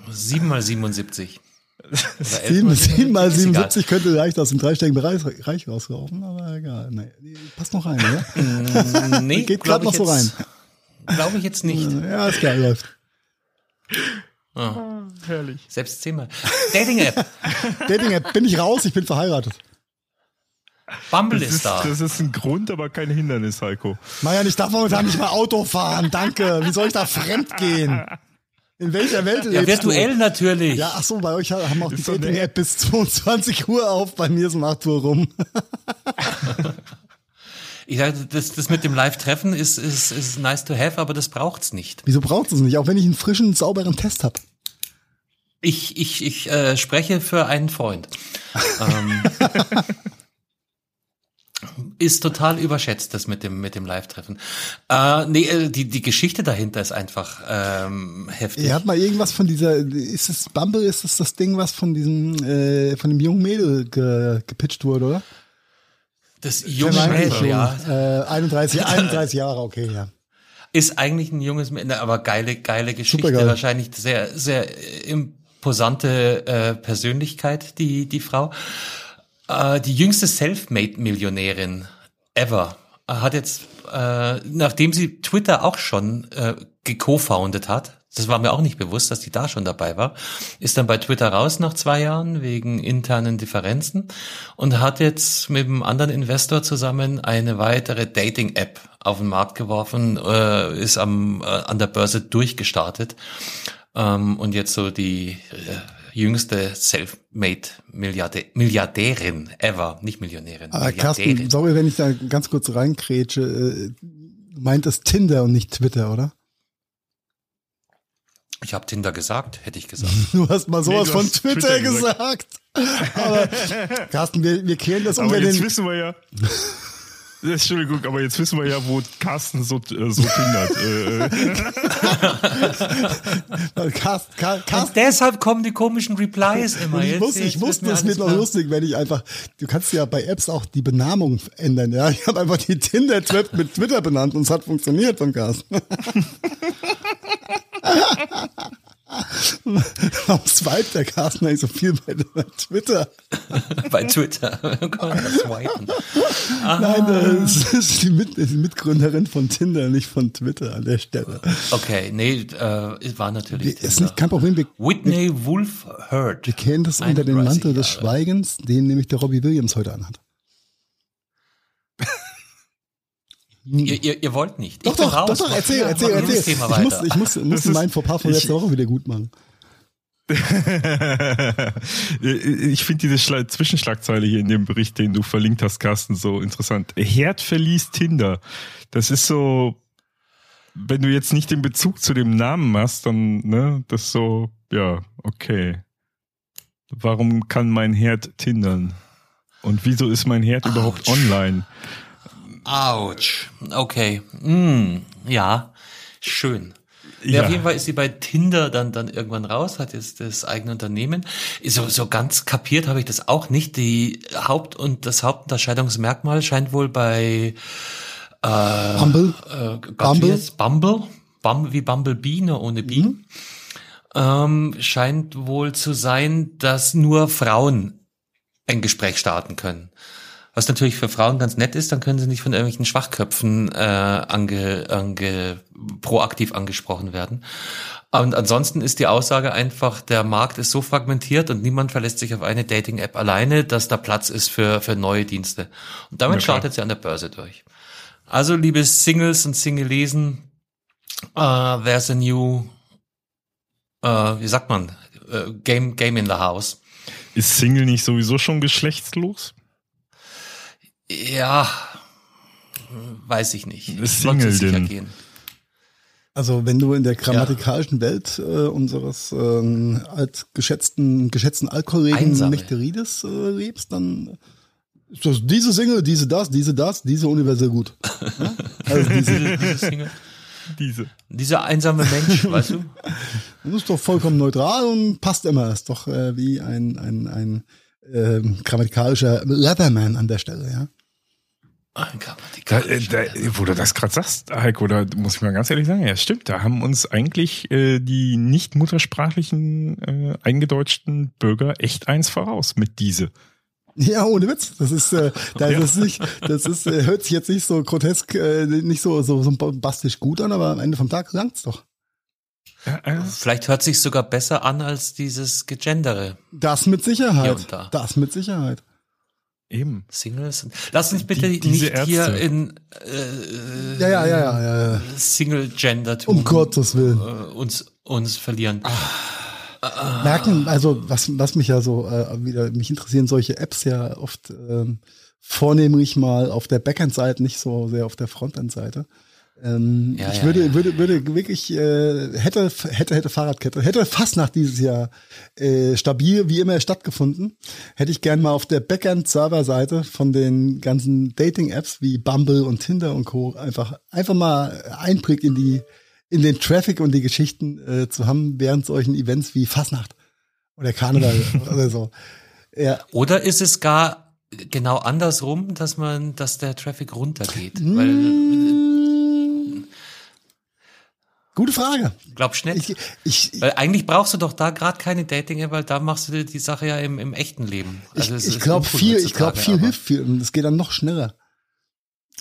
7 mal 77. Oder 11 7, mal 7 mal ist egal. 77 könnte leicht aus dem dreistelligen Bereich, Bereich rauslaufen, aber egal. Nee, passt noch rein, oder? Nee, Geht ich noch so jetzt- Glaube ich jetzt nicht. Ja, ist klar, läuft. Herrlich. Selbst zehnmal. Dating-App. Dating-App, bin ich raus, ich bin verheiratet. Bumble Das ist ist, da. das ist ein Grund, aber kein Hindernis, Heiko. Marian, ich darf momentan nicht mal Auto fahren, danke. Wie soll ich da fremd gehen? In welcher Welt Ja, lebst virtuell du? natürlich. Ja, ach so, bei euch haben auch die Ist eine Dating-App bis 22 Uhr auf, bei mir ist um 8 Uhr rum. Ich sage, das, das mit dem Live-Treffen ist, ist, ist nice to have, aber das braucht's nicht. Wieso braucht es nicht? Auch wenn ich einen frischen, sauberen Test habe. Ich, ich, ich äh, spreche für einen Freund. ähm, ist total überschätzt, das mit dem, mit dem Live-Treffen. Äh, nee, äh, die, die Geschichte dahinter ist einfach ähm, heftig. Ihr habt mal irgendwas von dieser, ist es Bumble, ist es das Ding, was von diesem, äh, von dem jungen Mädel ge, gepitcht wurde, oder? Das junge Vermeintlich Mädel, ja. Äh, 31, 31 Jahre, okay, ja. ist eigentlich ein junges Mädchen, aber geile, geile Geschichte. Supergeil. Wahrscheinlich sehr, sehr imposante äh, Persönlichkeit, die, die Frau. Äh, die jüngste Selfmade-Millionärin ever äh, hat jetzt, äh, nachdem sie Twitter auch schon äh, geco-founded hat, das war mir auch nicht bewusst, dass die da schon dabei war, ist dann bei Twitter raus nach zwei Jahren wegen internen Differenzen und hat jetzt mit einem anderen Investor zusammen eine weitere Dating-App auf den Markt geworfen, äh, ist am, äh, an der Börse durchgestartet ähm, und jetzt so die äh, jüngste Self-Made-Milliardä Milliardärin ever, nicht Millionärin. Aber Milliardärin. Carsten, sorry, wenn ich da ganz kurz reinkrätsche. Äh, du meintest Tinder und nicht Twitter, oder? Ich habe Tinder gesagt, hätte ich gesagt. Du hast mal sowas du von Twitter, Twitter gesagt. Aber Carsten, wir, wir kehren das Aber unter jetzt den. wissen wir ja. Entschuldigung, aber jetzt wissen wir ja, wo Carsten so, äh, so tindert. Äh, Carsten, Car- Carsten, Und deshalb kommen die komischen Replies immer. Und ich Jetzt- muss, jetzt ich wusste, das wird noch lustig, wenn ich einfach, du kannst ja bei Apps auch die Benamung ändern, ja. Ich habe einfach die Tinder-Trap mit Twitter benannt und es hat funktioniert beim Carsten. Warum swipet der Carsten eigentlich so viel bei, bei Twitter? bei Twitter. Man das. Nein, das ist die, Mit die Mitgründerin von Tinder, nicht von Twitter an der Stelle. Okay, nee, äh, es war natürlich Wir, ist nicht kein Problem, wir, Whitney Wolf Hurt. wir kennen das unter dem 31 Mantel des. Schweigens, den nämlich der Robbie Williams heute anhat. Ihr, ihr, ihr wollt nicht. Doch, doch, raus. doch, doch, erzähl, Mach- erzähl, erzähl. Thema Ich muss, weiter. ich muss, muss meinen Fauxpas von letzter Woche wieder gut machen. ich finde diese Schla Zwischenschlagzeile hier in dem Bericht, den du verlinkt hast, Carsten, so interessant. Herd verließ Tinder. Das ist so, wenn du jetzt nicht den Bezug zu dem Namen machst, dann, ne, das ist so, ja, okay. Warum kann mein Herd tindern? Und wieso ist mein Herd überhaupt online? Autsch. Okay. Mm, ja, schön. Ja. Ja. auf jeden Fall ist sie bei Tinder dann, dann irgendwann raus, hat jetzt das eigene Unternehmen. So, so ganz kapiert habe ich das auch nicht. Die Haupt- und das Hauptunterscheidungsmerkmal scheint wohl bei äh, Bumble? wie heißt's? Bumble, Bumble wie Bumblebee, nur ohne B, Mhm. ähm, scheint wohl zu sein, dass nur Frauen ein Gespräch starten können. Was natürlich für Frauen ganz nett ist, dann können sie nicht von irgendwelchen Schwachköpfen äh, ange, ange, proaktiv angesprochen werden. Und ansonsten ist die Aussage einfach, der Markt ist so fragmentiert und niemand verlässt sich auf eine Dating-App alleine, dass da Platz ist für, für neue Dienste. Und damit klar. startet sie an der Börse durch. Also, liebe Singles und Singlesen, uh, there's a new, uh, wie sagt man, uh, game, game in the house. Ist Single nicht sowieso schon geschlechtslos? Ja, weiß ich nicht. Ist Ich Single sicher denn? gehen. Also wenn du in der grammatikalischen Welt äh, unseres ähm, altgeschätzten geschätzten Altkollegen Einsame. Mechterides äh, lebst, dann ist das diese Single, diese das, diese das, diese universell gut. Ja? Also diese, Diese, diese Single. Diese. Dieser einsame Mensch, weißt du? das ist doch vollkommen neutral und passt immer. Ist doch äh, wie ein ein ein ähm, grammatikalischer Leatherman an der Stelle, ja. Ein Da, da, wo du das gerade sagst, Heiko, da muss ich mal ganz ehrlich sagen, ja stimmt, da haben uns eigentlich äh, die nicht muttersprachlichen äh, eingedeutschten Bürger echt eins voraus mit diese. Ja, ohne Witz. Das ist, äh, das ist nicht, das ist, äh, hört sich jetzt nicht so grotesk, äh, nicht so, so, so bombastisch gut an, aber am Ende vom Tag langt's doch. Ja, äh, Vielleicht hört sich sogar besser an als dieses Gegendere. Das mit Sicherheit. da. Das mit Sicherheit. Eben. Singles. Lass uns bitte Die- nicht hier Ärzte. in äh, Ja, ja, ja, ja, ja. ja. Single-Gender-Tum Um Gottes Willen. äh, uns, uns verlieren. Merken, also was, was mich ja so äh, wieder, mich interessieren solche Apps ja oft ähm, vornehmlich mal auf der Backend-Seite, nicht so sehr auf der Frontend-Seite. Ähm, Ja, ich ja, würde, ja. würde, würde wirklich, äh, hätte, hätte, hätte Fahrradkette, hätte fast nach dieses Jahr äh, stabil wie immer stattgefunden, hätte ich gern mal auf der Backend-Server-Seite von den ganzen Dating-Apps wie Bumble und Tinder und Co. einfach, einfach mal Einblick in die, in den Traffic und die Geschichten äh, zu haben während solchen Events wie Fasnacht oder Karneval oder so. Ja, Oder ist es gar genau andersrum, dass man, dass der Traffic runtergeht? Mm. Weil Gute Frage. Glaubst du nicht? Ich, ich, weil eigentlich brauchst du doch da gerade keine Dating-App, weil da machst du die Sache ja im, im echten Leben. Also es ich, ich ist glaube viel, ich glaube viel aber- hilft viel und es geht dann noch schneller.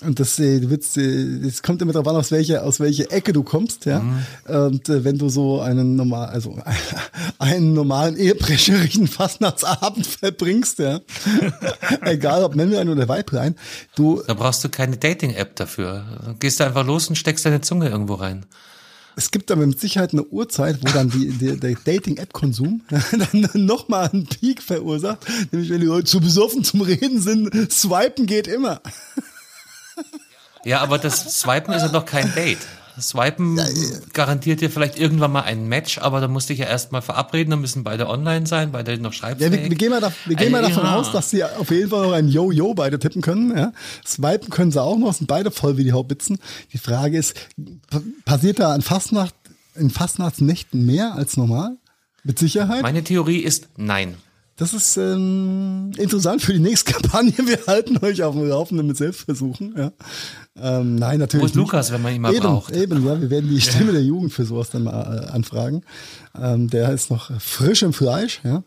Und das, äh, willst, äh, das kommt immer darauf an, aus welcher, aus welcher Ecke du kommst, ja. Mhm. Und äh, wenn du so einen normal, also einen normalen ehebrecherischen Fastnachtsabend verbringst, ja, egal ob Männlein oder Weiblein, du, Da brauchst du keine Dating-App dafür. Gehst du einfach los und steckst deine Zunge irgendwo rein. Es gibt aber mit Sicherheit eine Uhrzeit, wo dann die, die, der Dating-App-Konsum dann nochmal einen Peak verursacht. Nämlich wenn die Leute zu besoffen zum Reden sind, swipen geht immer. Ja, aber das Swipen ist ja doch kein Date. Swipen garantiert dir vielleicht irgendwann mal ein Match, aber da musst du dich ja erstmal verabreden, dann müssen beide online sein, beide noch Ja, schreibfähig. wir, wir gehen mal, da, wir gehen mal davon ja. aus, dass sie auf jeden Fall noch ein Yo-Yo beide tippen können. Ja. Swipen können sie auch noch, sind beide voll wie die Haubitzen. Die Frage ist, passiert da an Fastnacht, in Fastnachtsnächten mehr als normal? Mit Sicherheit. Meine Theorie ist nein. Das ist ähm, interessant für die nächste Kampagne. Wir halten euch auf dem Laufenden mit Selbstversuchen. Ja. Ähm, nein, natürlich. Wo ist. Lukas, wenn man ihn mal eben, braucht? Eben, ja, wir werden die Stimme der Jugend für sowas dann mal äh, anfragen. Ähm, der ist noch frisch im Fleisch, ja.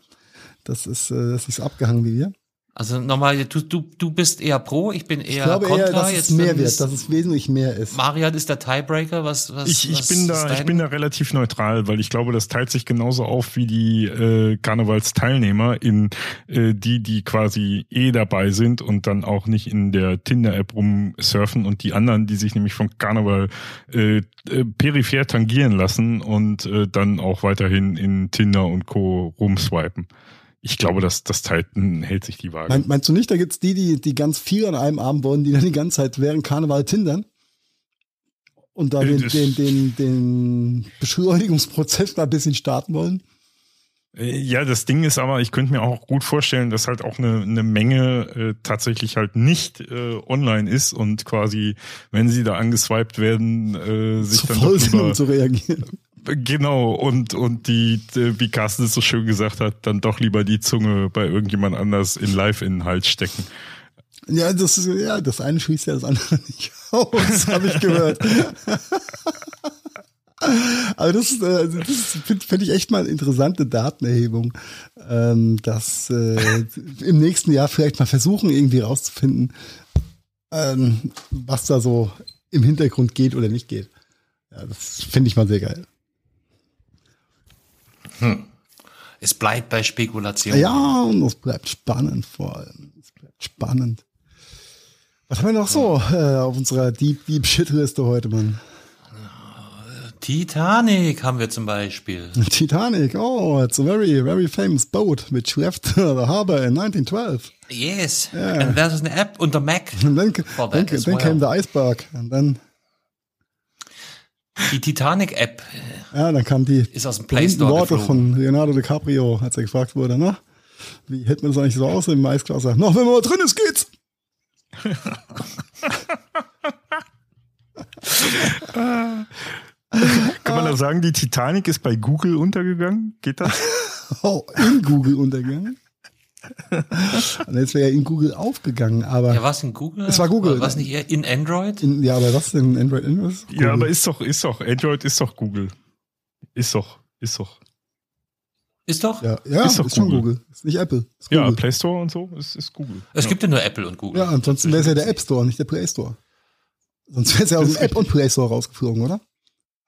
Das ist, äh, das ist abgehangen wie wir. Also nochmal, du, du, du bist eher pro, ich bin eher Ich glaube kontra. eher, dass es Jetzt mehr dann wird, ist- dass es wesentlich mehr ist. Marian ist der Tiebreaker, was, was Ich, ich was bin ist da, ich bin da relativ neutral, weil ich glaube, das teilt sich genauso auf wie die äh, Karnevalsteilnehmer in äh, die, die quasi eh dabei sind und dann auch nicht in der Tinder-App rumsurfen und die anderen, die sich nämlich vom Karneval äh, äh, peripher tangieren lassen und äh, dann auch weiterhin in Tinder und Co. rumswipen. Ich glaube, das, das teilt, hält sich die Waage. Mein, meinst du nicht, da gibt's die, die, die ganz viel an einem Abend wollen, die dann die ganze Zeit während Karneval tindern? Und da Äh, den, den, den, den Beschleunigungsprozess mal ein bisschen starten wollen? Äh, Ja, das Ding ist aber, ich könnte mir auch gut vorstellen, dass halt auch eine, eine Menge äh, tatsächlich halt nicht äh, online ist und quasi, wenn sie da angeswiped werden, äh, sich Zu dann voll sind, um zu reagieren. Genau und und die, wie Carsten es so schön gesagt hat, dann doch lieber die Zunge bei irgendjemand anders in Live-Inhalt stecken. Ja, das ist, ja, das eine schließt ja das andere nicht aus, habe ich gehört. Aber das, äh, das finde find ich echt mal eine interessante Datenerhebung, ähm, dass äh, im nächsten Jahr vielleicht mal versuchen, irgendwie rauszufinden, ähm, was da so im Hintergrund geht oder nicht geht. Ja, das finde ich mal sehr geil. Es bleibt bei Spekulation. Ja, und es bleibt spannend vor allem. Es bleibt spannend. Was haben wir noch so äh, auf unserer Deep Deep Shit Liste heute, Mann? Titanic haben wir zum Beispiel. Titanic, oh, it's a very, very famous boat which left the harbor in 1912. Yes. And there's an app unter Mac. And then, For then, that as then well. came the iceberg. And then, Die Titanic-App. ja, dann kam die Ist aus dem Play Store Worte geflogen. von Leonardo DiCaprio, als er gefragt wurde, na, wie hält man das eigentlich so aus im Eisglas? Noch wenn man mal drin ist, geht's. Kann man da sagen, die Titanic ist bei Google untergegangen? Geht das? Oh, in Google untergegangen. Und jetzt wäre er in Google aufgegangen, aber Ja, was in Google? Es war Google. Was nicht eher in Android? in, ja, aber was denn Android? Was ist Google? Ja, aber ist doch, ist doch, Android ist doch Google. Ist doch, ist doch. Ist doch? ja, ja ist ist, doch schon Google. Google. Ist nicht Apple. Ist Ja, Google. Play Store und so ist, ist Google. Es ja. gibt ja nur Apple und Google. Ja, ansonsten wäre es ja der App Store, nicht der Play Store. Sonst wäre es ja aus dem App und Play Store rausgeflogen, oder?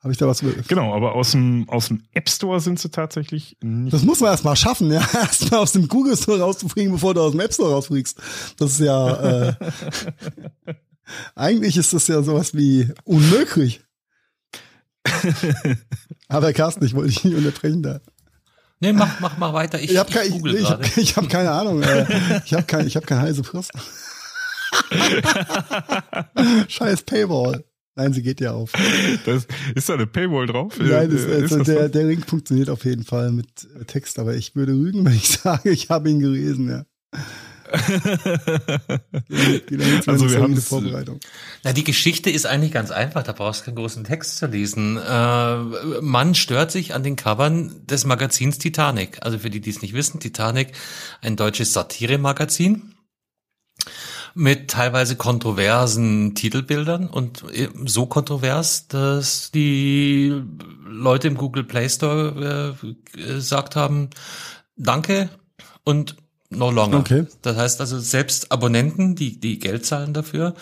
Habe ich da was? Genau, aber aus dem, aus dem App Store sind sie tatsächlich nicht. Das muss man erst mal schaffen, ja. Erstmal aus dem Google Store rauszufliegen, bevor du aus dem App Store rausfliegst. Das ist ja, äh, eigentlich ist das ja sowas wie unmöglich. Aber Carsten, ich wollte dich nicht unterbrechen da. Nee, mach, mach mal weiter. Ich, Ich habe ich kein, ich, ich, hab, ich hab keine Ahnung. Äh, ich habe kein, ich hab keine heiße Frist. Scheiß Paywall. Nein, sie geht ja auf. Das, ist da eine Paywall drauf? Nein, das, Äh, also das der, so? der Link funktioniert auf jeden Fall mit äh, Text, aber ich würde lügen, wenn ich sage, ich habe ihn gelesen, ja. Also wir solide haben's, Vorbereitung. Na, die Geschichte ist eigentlich ganz einfach. Da brauchst du keinen großen Text zu lesen. Äh, Mann stört sich an den Covern des Magazins Titanic. Also für die, die es nicht wissen, Titanic, ein deutsches Satiremagazin. Mit teilweise kontroversen Titelbildern und so kontrovers, dass die Leute im Google Play Store äh, gesagt haben, danke und no longer. Okay. Das heißt also, selbst Abonnenten, die, die Geld zahlen dafür,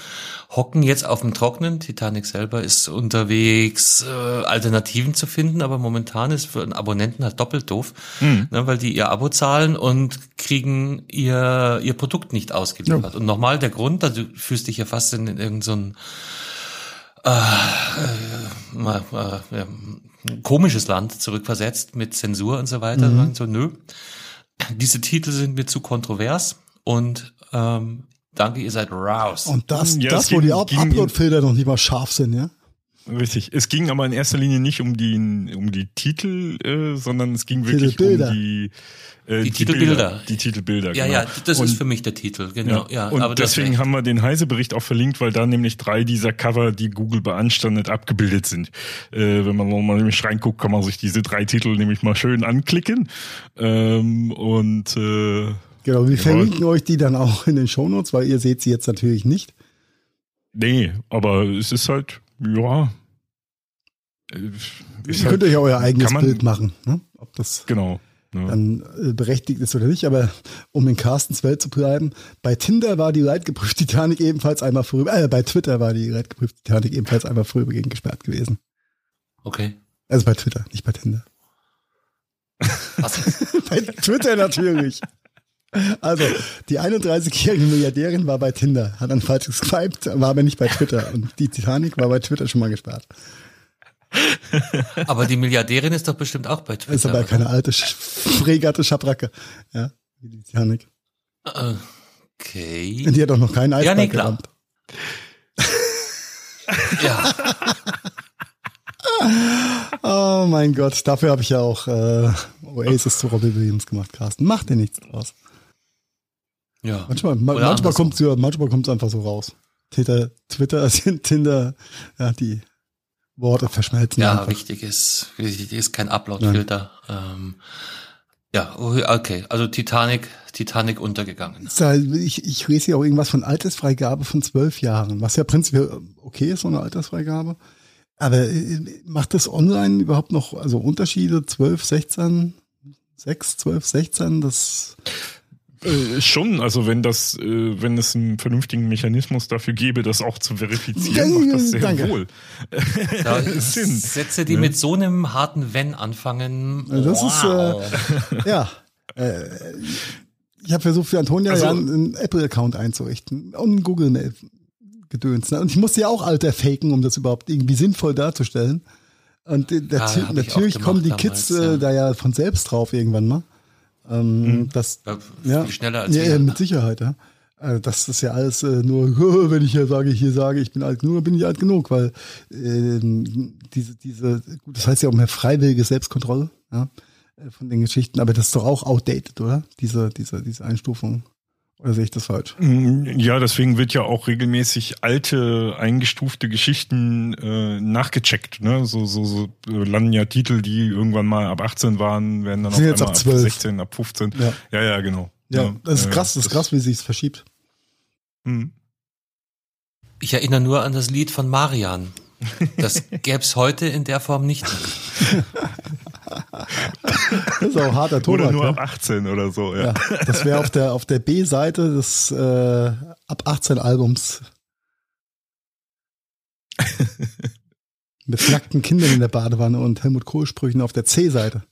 hocken jetzt auf dem Trocknen. Titanic selber ist unterwegs, äh, Alternativen zu finden, aber momentan ist für einen Abonnenten halt doppelt doof, Mhm. ne, weil die ihr Abo zahlen und kriegen ihr, ihr Produkt nicht ausgeliefert. Und nochmal der Grund, also du fühlst dich ja fast in, in irgendein so äh, äh, ja, ein komisches Land zurückversetzt mit Zensur und so weiter. Mhm. Und so, nö. Diese Titel sind mir zu kontrovers und ähm, danke, ihr seid raus. Und das, Ja, das wo ging- die Up- ging- Upload-Filter noch nicht mal scharf sind, ja? Richtig. Es ging aber in erster Linie nicht um die, um die Titel, äh, sondern es ging wirklich Titelbilder. um die, äh, Die Titelbilder. Bilder, Die Titelbilder, ja, genau. ja, das Und- ist für mich der Titel, genau. Ja, und aber deswegen haben wir den Heise-Bericht auch verlinkt, weil da nämlich drei dieser Cover, die Google beanstandet, abgebildet sind. Äh, wenn man nochmal nämlich reinguckt, kann man sich diese drei Titel nämlich mal schön anklicken. Ähm, und äh, Genau, wir verlinken euch die dann auch in den Shownotes, weil ihr seht sie jetzt natürlich nicht. nee, aber es ist halt, ja. äh, Ihr halt, könnt euch ja euer eigenes man- Bild machen, ne? ob das genau. Ja. dann äh, berechtigt ist oder nicht. Aber um in Carstens Welt zu bleiben, bei Tinder war die leidgeprüfte Titanic ebenfalls einmal vorüber, äh, bei Twitter war die leidgeprüfte Titanic ebenfalls einmal vorübergehend gesperrt gewesen. Okay. Also bei Twitter, nicht bei Tinder. Was? bei Twitter natürlich. Also, die 31-jährige Milliardärin war bei Tinder, hat dann falsch geswiped, war aber nicht bei Twitter. Und die Titanic war bei Twitter schon mal gesperrt. Aber die Milliardärin ist doch bestimmt auch bei Twitter. Ist aber oder? keine alte, fregerte Schabracke. Ja, wie die Titanic. Okay. Und die hat auch noch keinen Ja, Eisberg nee, klar. gerammt. Ja, Oh mein Gott, dafür habe ich ja auch äh, Oasis zu Robbie Williams gemacht, Carsten. Mach dir nichts draus. Ja. Manchmal, ma Oder manchmal andersrum. kommt's ja, manchmal kommt's einfach so raus. Twitter, Twitter, Tinder, ja, die Worte verschmelzen Ja, einfach. wichtig ist, wichtig ist kein Upload-Filter. Ähm, ja, okay. Also Titanic, Titanic untergegangen. Ich, ich lese hier auch irgendwas von Altersfreigabe von zwölf Jahren, was ja prinzipiell okay ist, so eine Altersfreigabe. Aber äh, macht das online überhaupt noch, also Unterschiede 12, 16, 6, 12, 16, das Äh, schon, also wenn das, äh, wenn es einen vernünftigen Mechanismus dafür gäbe, das auch zu verifizieren, Ja, macht das sehr danke. wohl. Da Sinn. Sätze, die mit so einem harten Wenn anfangen. Also das wow. ist, äh, ja. Äh, ich habe versucht, für Antonia Also- ja einen, Apple-Account einzurichten und einen Google-Gedöns. Ne? Und ich musste ja auch Alter faken, um das überhaupt irgendwie sinnvoll darzustellen. Und äh, Ja, natürlich kommen die damals, Kids ja. äh, da ja von selbst drauf irgendwann mal. Ähm, das, Ja, ja, viel schneller als ja, wir. mit Sicherheit, ja. Also das ist ja alles äh, nur, wenn ich ja sage, hier sage, ich bin alt genug, dann bin ich alt genug, weil ähm, diese, diese, gut, das heißt ja auch mehr freiwillige Selbstkontrolle, ja, äh, von den Geschichten, aber das ist doch auch outdated, oder? Diese, diese, diese Einstufung. Oder sehe ich das falsch? Mm, Ja, deswegen wird ja auch regelmäßig alte, eingestufte Geschichten äh, nachgecheckt. Ne? So, so, so äh, landen ja Titel, die irgendwann mal ab 18 waren, werden dann auf einmal ab 12. 16, ab 15. Ja. ja, ja genau. Ja, das ist äh, krass, das ist krass, wie sich es verschiebt. Mhm. Ich erinnere nur an das Lied von Marian. Das gäb's heute in der Form nicht. Das ist auch harter Tobak. Oder nur ja? ab 18 oder so, ja. Ja, das wäre auf der, auf der B-Seite des äh, ab 18 Albums. Mit nackten Kindern in der Badewanne und Helmut Kohl-Sprüchen auf der C-Seite.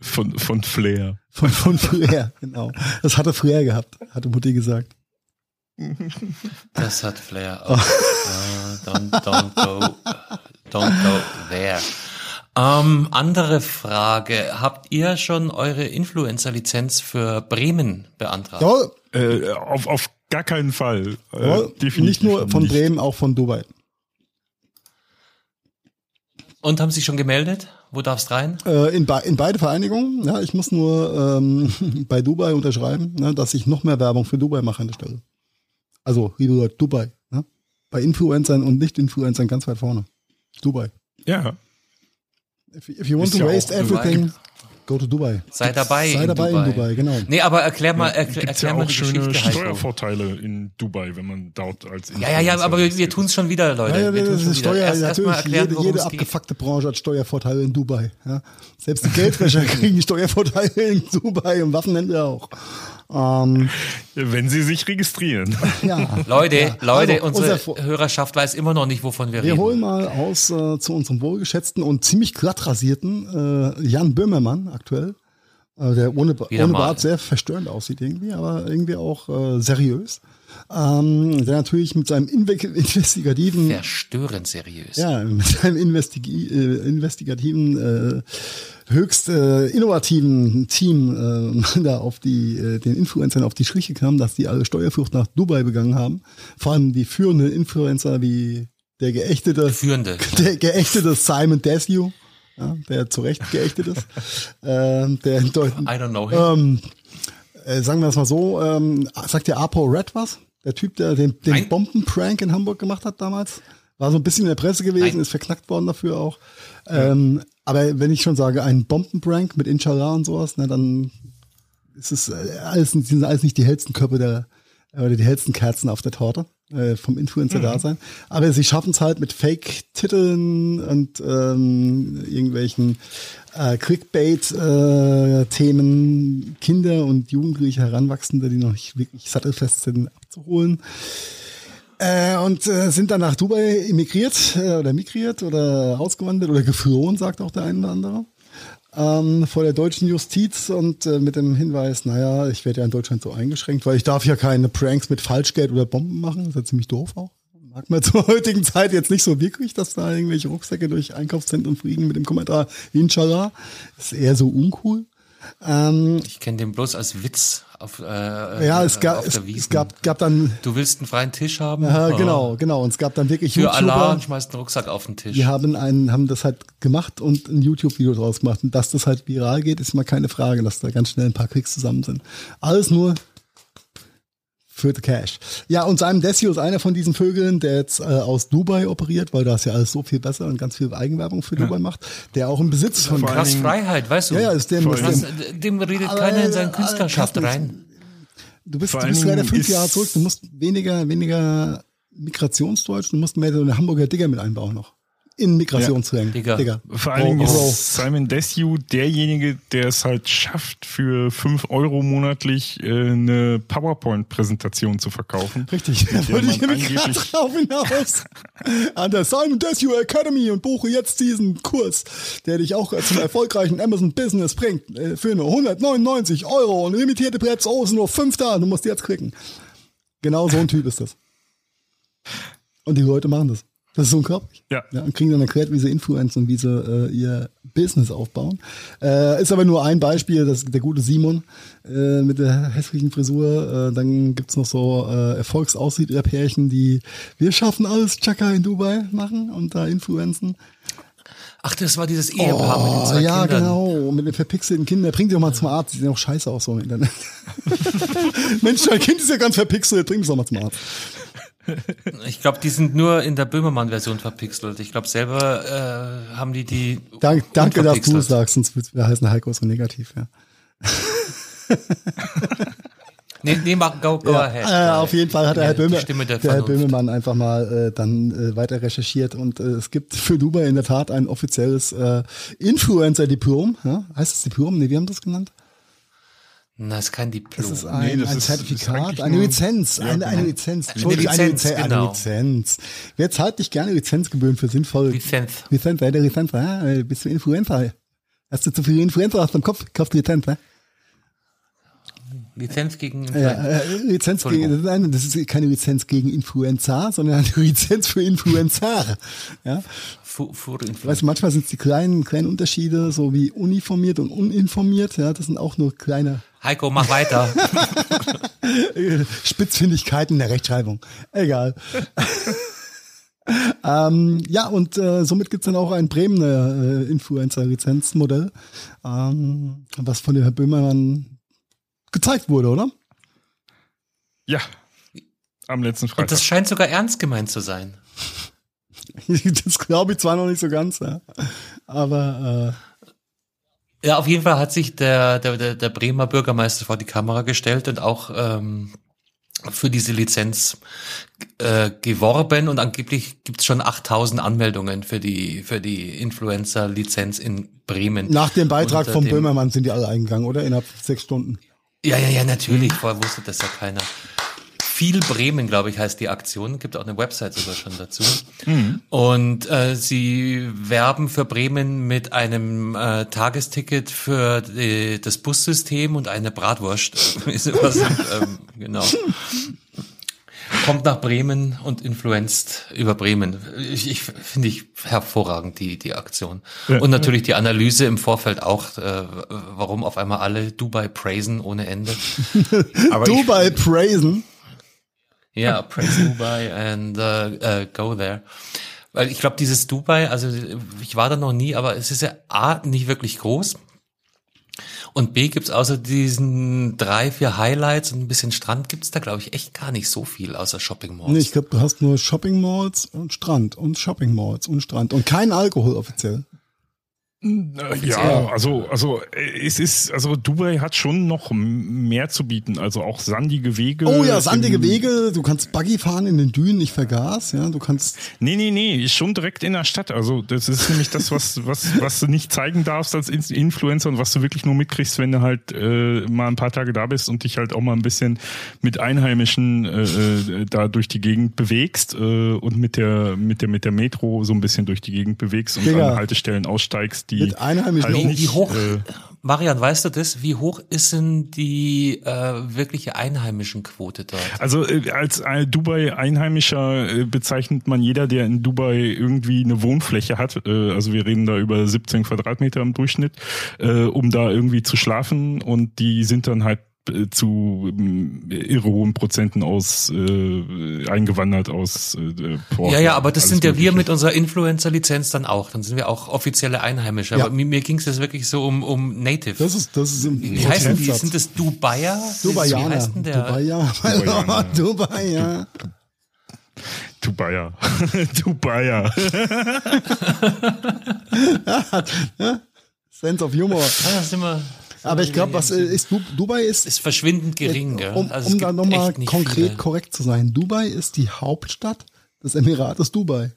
Von, von Flair. Von, von Flair, genau. Das hatte Flair gehabt, hatte Mutti gesagt. Das hat Flair auch. Ja, don't, don't go, don't go there. Ähm, andere Frage. Habt ihr schon eure Influencer-Lizenz für Bremen beantragt? Ja, Äh, auf, auf gar keinen Fall. Äh, ja, definitiv nicht nur von nicht. Bremen, auch von Dubai. Und haben sie schon gemeldet? Wo darfst rein? Äh, in, in beide Vereinigungen. Ja, ich muss nur ähm, bei Dubai unterschreiben, ne, dass ich noch mehr Werbung für Dubai mache an der Stelle. Also, liebe Leute, Dubai. Ne? Bei Influencern und Nicht-Influencern ganz weit vorne. Dubai. Ja. If, if you want to waste everything, Go to Dubai. Sei dabei. Sei in dabei Dubai. in Dubai, genau. Nee, aber erklär mal, erklär, Gibt's erklär ja mal auch die schöne Geschichte. Steuervorteile in Dubai, wenn man dort als Ja, ja, ja, aber wir, wir tun es schon wieder, Leute. Ja, ja, wir das tun's schon ist wieder. Steuer, Erst, erst natürlich. erklären, jede jede es geht. abgefuckte Branche hat Steuervorteile in Dubai. Ja. Selbst die Geldwäscher kriegen Steuervorteile in Dubai und Waffenhändler auch. Ähm, Wenn sie sich registrieren. ja. Leute, Ja. Leute, Also, unsere unser Hörerschaft weiß immer noch nicht, wovon wir, Wir reden. holen mal aus äh, zu unserem wohlgeschätzten und ziemlich glatt rasierten äh, Jan Böhmermann aktuell, äh, der ohne, Wieder ohne. Bart sehr verstörend aussieht irgendwie, aber irgendwie auch äh, seriös. Ähm, der natürlich mit seinem Inve investigativen Verstörend seriös. ja, mit seinem Investigi äh, investigativen, äh, höchst äh, innovativen Team äh, da auf die, äh, den Influencern auf die Schliche kam, dass die alle Steuerflucht nach Dubai begangen haben. Vor allem die führenden Influencer wie der geächtete, Führende. der geächtete Simon Desue, ja, der zu Recht geächtet ist, ähm, der in Deutschland, I don't know him. ähm, äh, sagen wir es mal so, ähm, sagt der Apo Red was? Der Typ, der den, den. Bombenprank in Hamburg gemacht hat damals? War so ein bisschen in der Presse gewesen, Nein. ist verknackt worden dafür auch. Ähm, aber wenn ich schon sage, ein Bombenprank mit Inshallah und sowas, ne, dann ist es äh, alles, sind alles nicht die hellsten Köpfe der, oder die hellsten Kerzen auf der Torte äh, vom Influencer-Dasein. Aber sie schaffen es halt mit Fake-Titeln und ähm, irgendwelchen äh, Clickbait-Themen Kinder und Jugendliche Heranwachsende, die noch nicht wirklich sattelfest sind, abzuholen. Äh, und äh, sind dann nach Dubai emigriert äh, oder migriert oder ausgewandert oder geflohen, sagt auch der eine oder andere. Ähm, vor der deutschen Justiz und äh, mit dem Hinweis, naja, ich werde ja in Deutschland so eingeschränkt, weil ich darf ja keine Pranks mit Falschgeld oder Bomben machen. Das ist ja ziemlich doof auch. Mag man zur heutigen Zeit jetzt nicht so wirklich, dass da irgendwelche Rucksäcke durch Einkaufszentren fliegen mit dem Kommentar Inshallah. Ist eher so uncool. Ähm, Ich kenne den bloß als Witz auf, äh, ja, äh, es gab, es, es gab, gab dann, Du willst einen freien Tisch haben? ja, Ja. genau, genau, und es gab dann wirklich Für Allah YouTuber, und schmeißt einen Rucksack auf den Tisch. die haben einen, haben das halt gemacht und ein YouTube-Video draus gemacht. Und dass das halt viral geht, ist mal keine Frage, dass da ganz schnell ein paar Klicks zusammen sind. Alles nur für the Cash. Ja, und Simon Desio ist einer von diesen Vögeln, der jetzt äh, aus Dubai operiert, weil da ist ja alles so viel besser und ganz viel Eigenwerbung für Dubai macht, der auch im Besitz von Krass Freiheit, weißt du? Ja, ja, ist der, Vor ist Was, dem redet Aber, keiner in seine äh, Künstlerschaft rein. Du bist, du bist leider fünf Jahre zurück. Du musst weniger, weniger Migrationsdeutsch, du musst mehr so eine Hamburger Digger mit einbauen noch. In Migrationsrängen. Digger. Digger. Vor allen Dingen ist Simon Desue derjenige, der es halt schafft, für fünf Euro monatlich äh, eine PowerPoint-Präsentation zu verkaufen. Richtig, da der wollte ich nämlich gerade drauf hinaus. An der Simon Desue Academy und buche jetzt diesen Kurs, der dich auch zum erfolgreichen Amazon Business bringt. äh, Für nur 199 Euro und limitierte Plätze. Oh, es sind nur fünf da, du musst jetzt klicken. Genau so ein Typ ist das. Und die Leute machen das. Das ist unglaublich. Ja. ja und kriegen dann erklärt, wie sie Influencer und wie sie äh, ihr Business aufbauen. Äh, ist aber nur ein Beispiel, das ist der gute Simon äh, mit der hässlichen Frisur. Äh, dann gibt's noch so äh, Erfolgsaussieger-Pärchen, die wir schaffen alles Chaka in Dubai machen und da influenzen. Ach, das war dieses Ehepaar mit den Oh, zwei ja, Kindern. genau. Mit den verpixelten Kindern. Bring die doch mal zum Arzt. Die sehen auch scheiße aus so im Internet. Mensch, dein Kind ist ja ganz verpixelt. Bring es doch mal zum Arzt. Ich glaube, die sind nur in der Böhmermann-Version verpixelt. Ich glaube, selber äh, haben die die. Dank, danke, dass du es sagst, sonst wird heißen, Heiko so negativ. Ja. Nee, nee, mach, go, go Ja, ahead. äh, auf jeden Fall hat der Herr, Stimme der der Herr Vernunft. Böhmermann einfach mal äh, dann äh, weiter recherchiert und äh, es gibt für Dubai in der Tat ein offizielles äh, Influencer-Diplom. Ja? Heißt es Diplom? Nee, wir haben das genannt. Na, ist kein Diplom. Das ist ein, das ein ist- Zertifikat, ist eine Lizenz, Ja, eine, eine genau. Lizenz. Entschuldigung, Lizenz, eine, Lizenz genau. eine Lizenz. Wer zahlt nicht gerne Lizenzgebühren für sinnvolle Lizenz. Lizenz, ja, der Lizenz, ja, äh, bist du Influencer. Hast du zu viel Influencer aus dem Kopf, kaufst du Lizenz, ne? Lizenz gegen Ja, äh, Lizenz gegen, das ist, eine, das ist keine Lizenz gegen Influenza, sondern eine Lizenz für Influencer. Ja, weißt du, manchmal sind es die kleinen, kleinen Unterschiede, so wie uniformiert und uninformiert. Ja, das sind auch nur kleine Heiko, mach weiter. Spitzfindigkeiten der Rechtschreibung. Egal. ähm, ja, und äh, somit gibt's dann auch ein Bremener äh, Influencer-Lizenzmodell, ähm, was von dem Herr Böhmermann gezeigt wurde, oder? Ja. Am letzten Und Freitag. das scheint sogar ernst gemeint zu sein. Das glaube ich zwar noch nicht so ganz, ja. aber Ja, auf jeden Fall hat sich der, der, der, Bremer Bürgermeister vor die Kamera gestellt und auch ähm, für diese Lizenz äh, geworben und angeblich gibt's schon 8000 Anmeldungen für die für die Influencer-Lizenz in Bremen. Nach dem Beitrag dem- Böhmermann sind die alle eingegangen, oder? Innerhalb sechs Stunden. Ja, ja, ja, natürlich. Vorher wusste das ja keiner. Viel Bremen, glaube ich, heißt die Aktion. Gibt auch eine Website sogar schon dazu. Und äh, sie werben für Bremen mit einem äh, Tagesticket für die, das Bussystem und eine Bratwurst. Ähm, genau. Kommt nach Bremen und influenzt über Bremen. Ich, ich finde ich hervorragend die die Aktion und natürlich die Analyse im Vorfeld auch, äh, warum auf einmal alle Dubai praisen ohne Ende. Aber ich- Dubai Praisen. Ja, praise Dubai and uh, uh, go there. Weil ich glaube, dieses Dubai, also ich war da noch nie, aber es ist ja A, nicht wirklich groß. Und B gibt's außer diesen drei, vier Highlights und ein bisschen Strand gibt's da, glaube ich, echt gar nicht so viel außer Shopping Malls. Nee, ich glaube, du hast nur Shopping Malls und Strand und Shopping Malls und Strand und kein Alkohol offiziell. Ja, also, also äh, es ist, also Dubai hat schon noch mehr zu bieten, also auch sandige Wege. Oh ja, sandige Wege, du kannst Buggy fahren in den Dünen, nicht vergas, ja, du kannst Nee, nee, nee, schon direkt in der Stadt. Also das ist nämlich das, was, was, was du nicht zeigen darfst als In- Influencer und was du wirklich nur mitkriegst, wenn du halt äh, mal ein paar Tage da bist und dich halt auch mal ein bisschen mit Einheimischen äh, äh, da durch die Gegend bewegst äh, und mit der, mit der, mit der Metro so ein bisschen durch die Gegend bewegst und Digga. an Haltestellen aussteigst, die Mit Einheimischen halt nicht, Wie hoch, Äh, Marian, weißt du das? Wie hoch ist denn die äh, wirkliche einheimischen Quote dort? Also äh, als äh, Dubai-Einheimischer äh, bezeichnet man jeder, der in Dubai irgendwie eine Wohnfläche hat. Äh, also wir reden da über 17 Quadratmeter im Durchschnitt, äh, um da irgendwie zu schlafen. Und die sind dann halt zu ähm, irre hohen Prozenten aus äh, eingewandert aus äh, Porto, Ja, ja, aber das sind ja wir Mögliche. mit unserer Influencer-Lizenz dann auch. Dann sind wir auch offizielle Einheimische. Ja. Aber mir, mir ging es jetzt wirklich so um, um Native. Das ist, das ist im Wie heißen die? Sind das Dubaier? Wie Dubaianer. heißt denn der? Dubaier. Dubaianer. Dubaier. Dubaier. Dubaier. Sense of Humor. Ah, das sind wir, Aber ich glaube, was äh, ist Du- Dubai ist, ist verschwindend gering, gell? um, Also um da nochmal konkret viele. korrekt zu sein. Dubai ist die Hauptstadt des Emirates Dubai.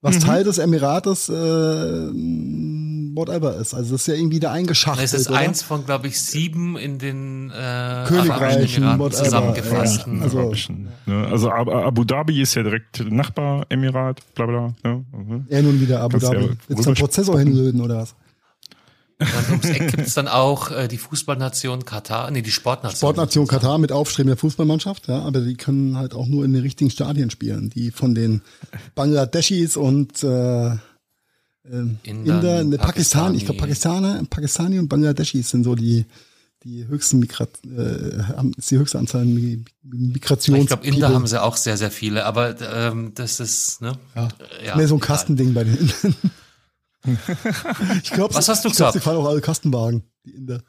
Was Mhm. Teil des Emirates äh, whatever ist. Also das ist ja irgendwie da eingeschachtelt. Es ist oder? eins von, glaube ich, sieben in den äh, Königreichen, zusammengefassten. ja. Also- Arabischen, ne? Also Ab- Abu Dhabi ist ja direkt Nachbar-Emirat, bla bla. Ne? Mhm. Ja, nun wieder Abu Kannst ja Dhabi. Willst du einen Prozessor hinlöten oder was? Und ums Eck gibt's dann auch äh, die Fußballnation Katar, nee, die Sportnation. Sportnation Katar mit aufstrebender Fußballmannschaft, ja, aber die können halt auch nur in den richtigen Stadien spielen, die von den Bangladeschis und äh, ähm, Inder, ne, Pakistan, ich glaube. Pakistaner, Pakistani und Bangladeschis sind so die die höchsten Migrat, äh, ist die höchste Anzahl Mi- Migrations. Ich glaube, Inder haben sie auch sehr, sehr viele, aber ähm, das ist, ne? ja. Ja, mehr so ein. Kastending bei den Indern. Ich glaube, Was hast du ich glaub, gesagt? sie fahren auch alle Kastenwagen, die Inder.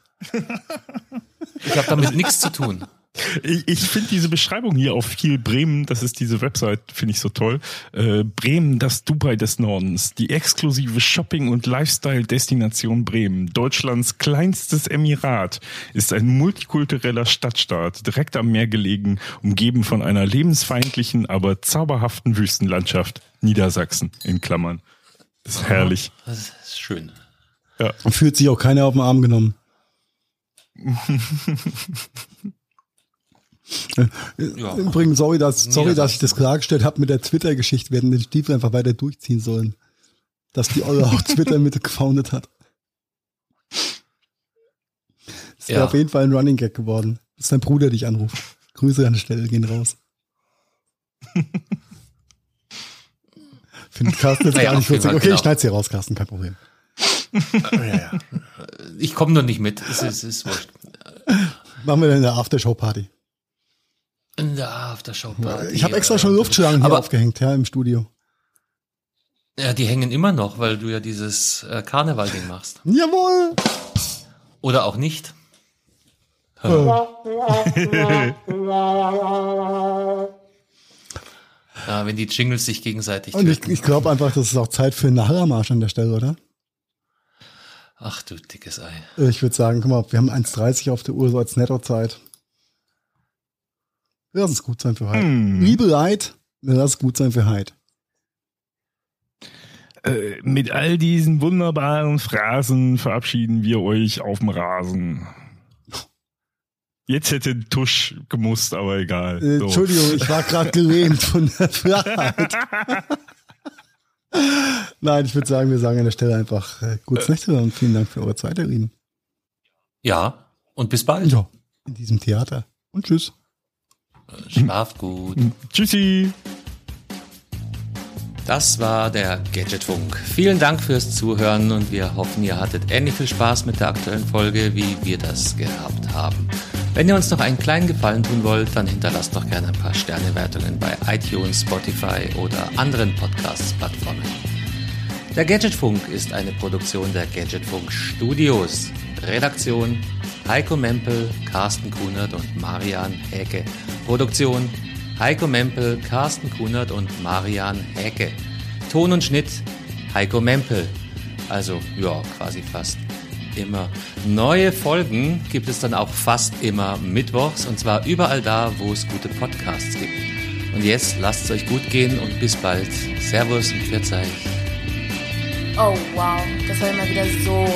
Ich habe damit nichts zu tun. Ich, ich finde diese Beschreibung hier auf viel Bremen, das ist diese Website, finde ich so toll. Äh, Bremen, das Dubai des Nordens, die exklusive Shopping- und Lifestyle-Destination Bremen, Deutschlands kleinstes Emirat, ist ein multikultureller Stadtstaat, direkt am Meer gelegen, umgeben von einer lebensfeindlichen, aber zauberhaften Wüstenlandschaft. Niedersachsen, in Klammern. Das ist herrlich. Das ist schön. Und fühlt sich auch keiner auf den Arm genommen. Ja. Übrigens, sorry, dass, sorry, dass ich das klargestellt habe mit der Twitter-Geschichte. Wir hätten den Stiefel einfach weiter durchziehen sollen. Dass die Eure auch Twitter mit gefoundet hat. Das wäre Ja. auf jeden Fall ein Running Gag geworden. Bis dein Bruder dich anruft. Grüße an der Stelle gehen raus. Findet Carsten jetzt gar nicht witzig. Okay, genau. ich schneid's hier raus, Carsten, kein Problem. Ich komme nur nicht mit. Es ist, es ist wurscht. Machen wir dann eine Aftershow-Party. In der Aftershow-Party. Ich habe extra schon Luftschlangen hier aufgehängt, ja, im Studio. Ja, die hängen immer noch, weil du ja dieses äh, Karneval-Ding machst. Jawohl! Oder auch nicht. Ja, wenn die Jingles sich gegenseitig Und ich, töten. ich glaube einfach, das ist auch Zeit für einen Nachhermarsch an der Stelle, oder? Ach du dickes Ei. Ich würde sagen, guck mal, wir haben 1,30 auf der Uhr, so als Nettozeit. Lass es gut sein für heute. Hm. Liebe Leid, lass es gut sein für heute. Äh, mit all diesen wunderbaren Phrasen verabschieden wir euch auf dem Rasen. Jetzt hätte Tusch gemusst, aber egal. Äh, So. Entschuldigung, ich war gerade gelähmt von der Flachheit. Nein, ich würde sagen, wir sagen an der Stelle einfach äh, gutes Nächte und vielen Dank für eure Zeit, ihr Lieben. Ja, und bis bald. Ja, in diesem Theater. Und tschüss. Schlaft gut. Tschüssi. Das war der Gadgetfunk. Vielen Dank fürs Zuhören und wir hoffen, ihr hattet ähnlich viel Spaß mit der aktuellen Folge, wie wir das gehabt haben. Wenn ihr uns noch einen kleinen Gefallen tun wollt, dann hinterlasst doch gerne ein paar Sternewertungen bei iTunes, Spotify oder anderen Podcast-Plattformen. Der Gadgetfunk ist eine Produktion der Gadgetfunk Studios. Redaktion Heiko Mempel, Carsten Kunert und Marian Häke. Produktion Heiko Mempel, Carsten Kunert und Marian Häke. Ton und Schnitt Heiko Mempel. Also ja, quasi fast immer. Neue Folgen gibt es dann auch fast immer mittwochs und zwar überall da, wo es gute Podcasts gibt. Und jetzt lasst es euch gut gehen und bis bald. Servus und Pfiat euch. Oh wow, das war immer wieder so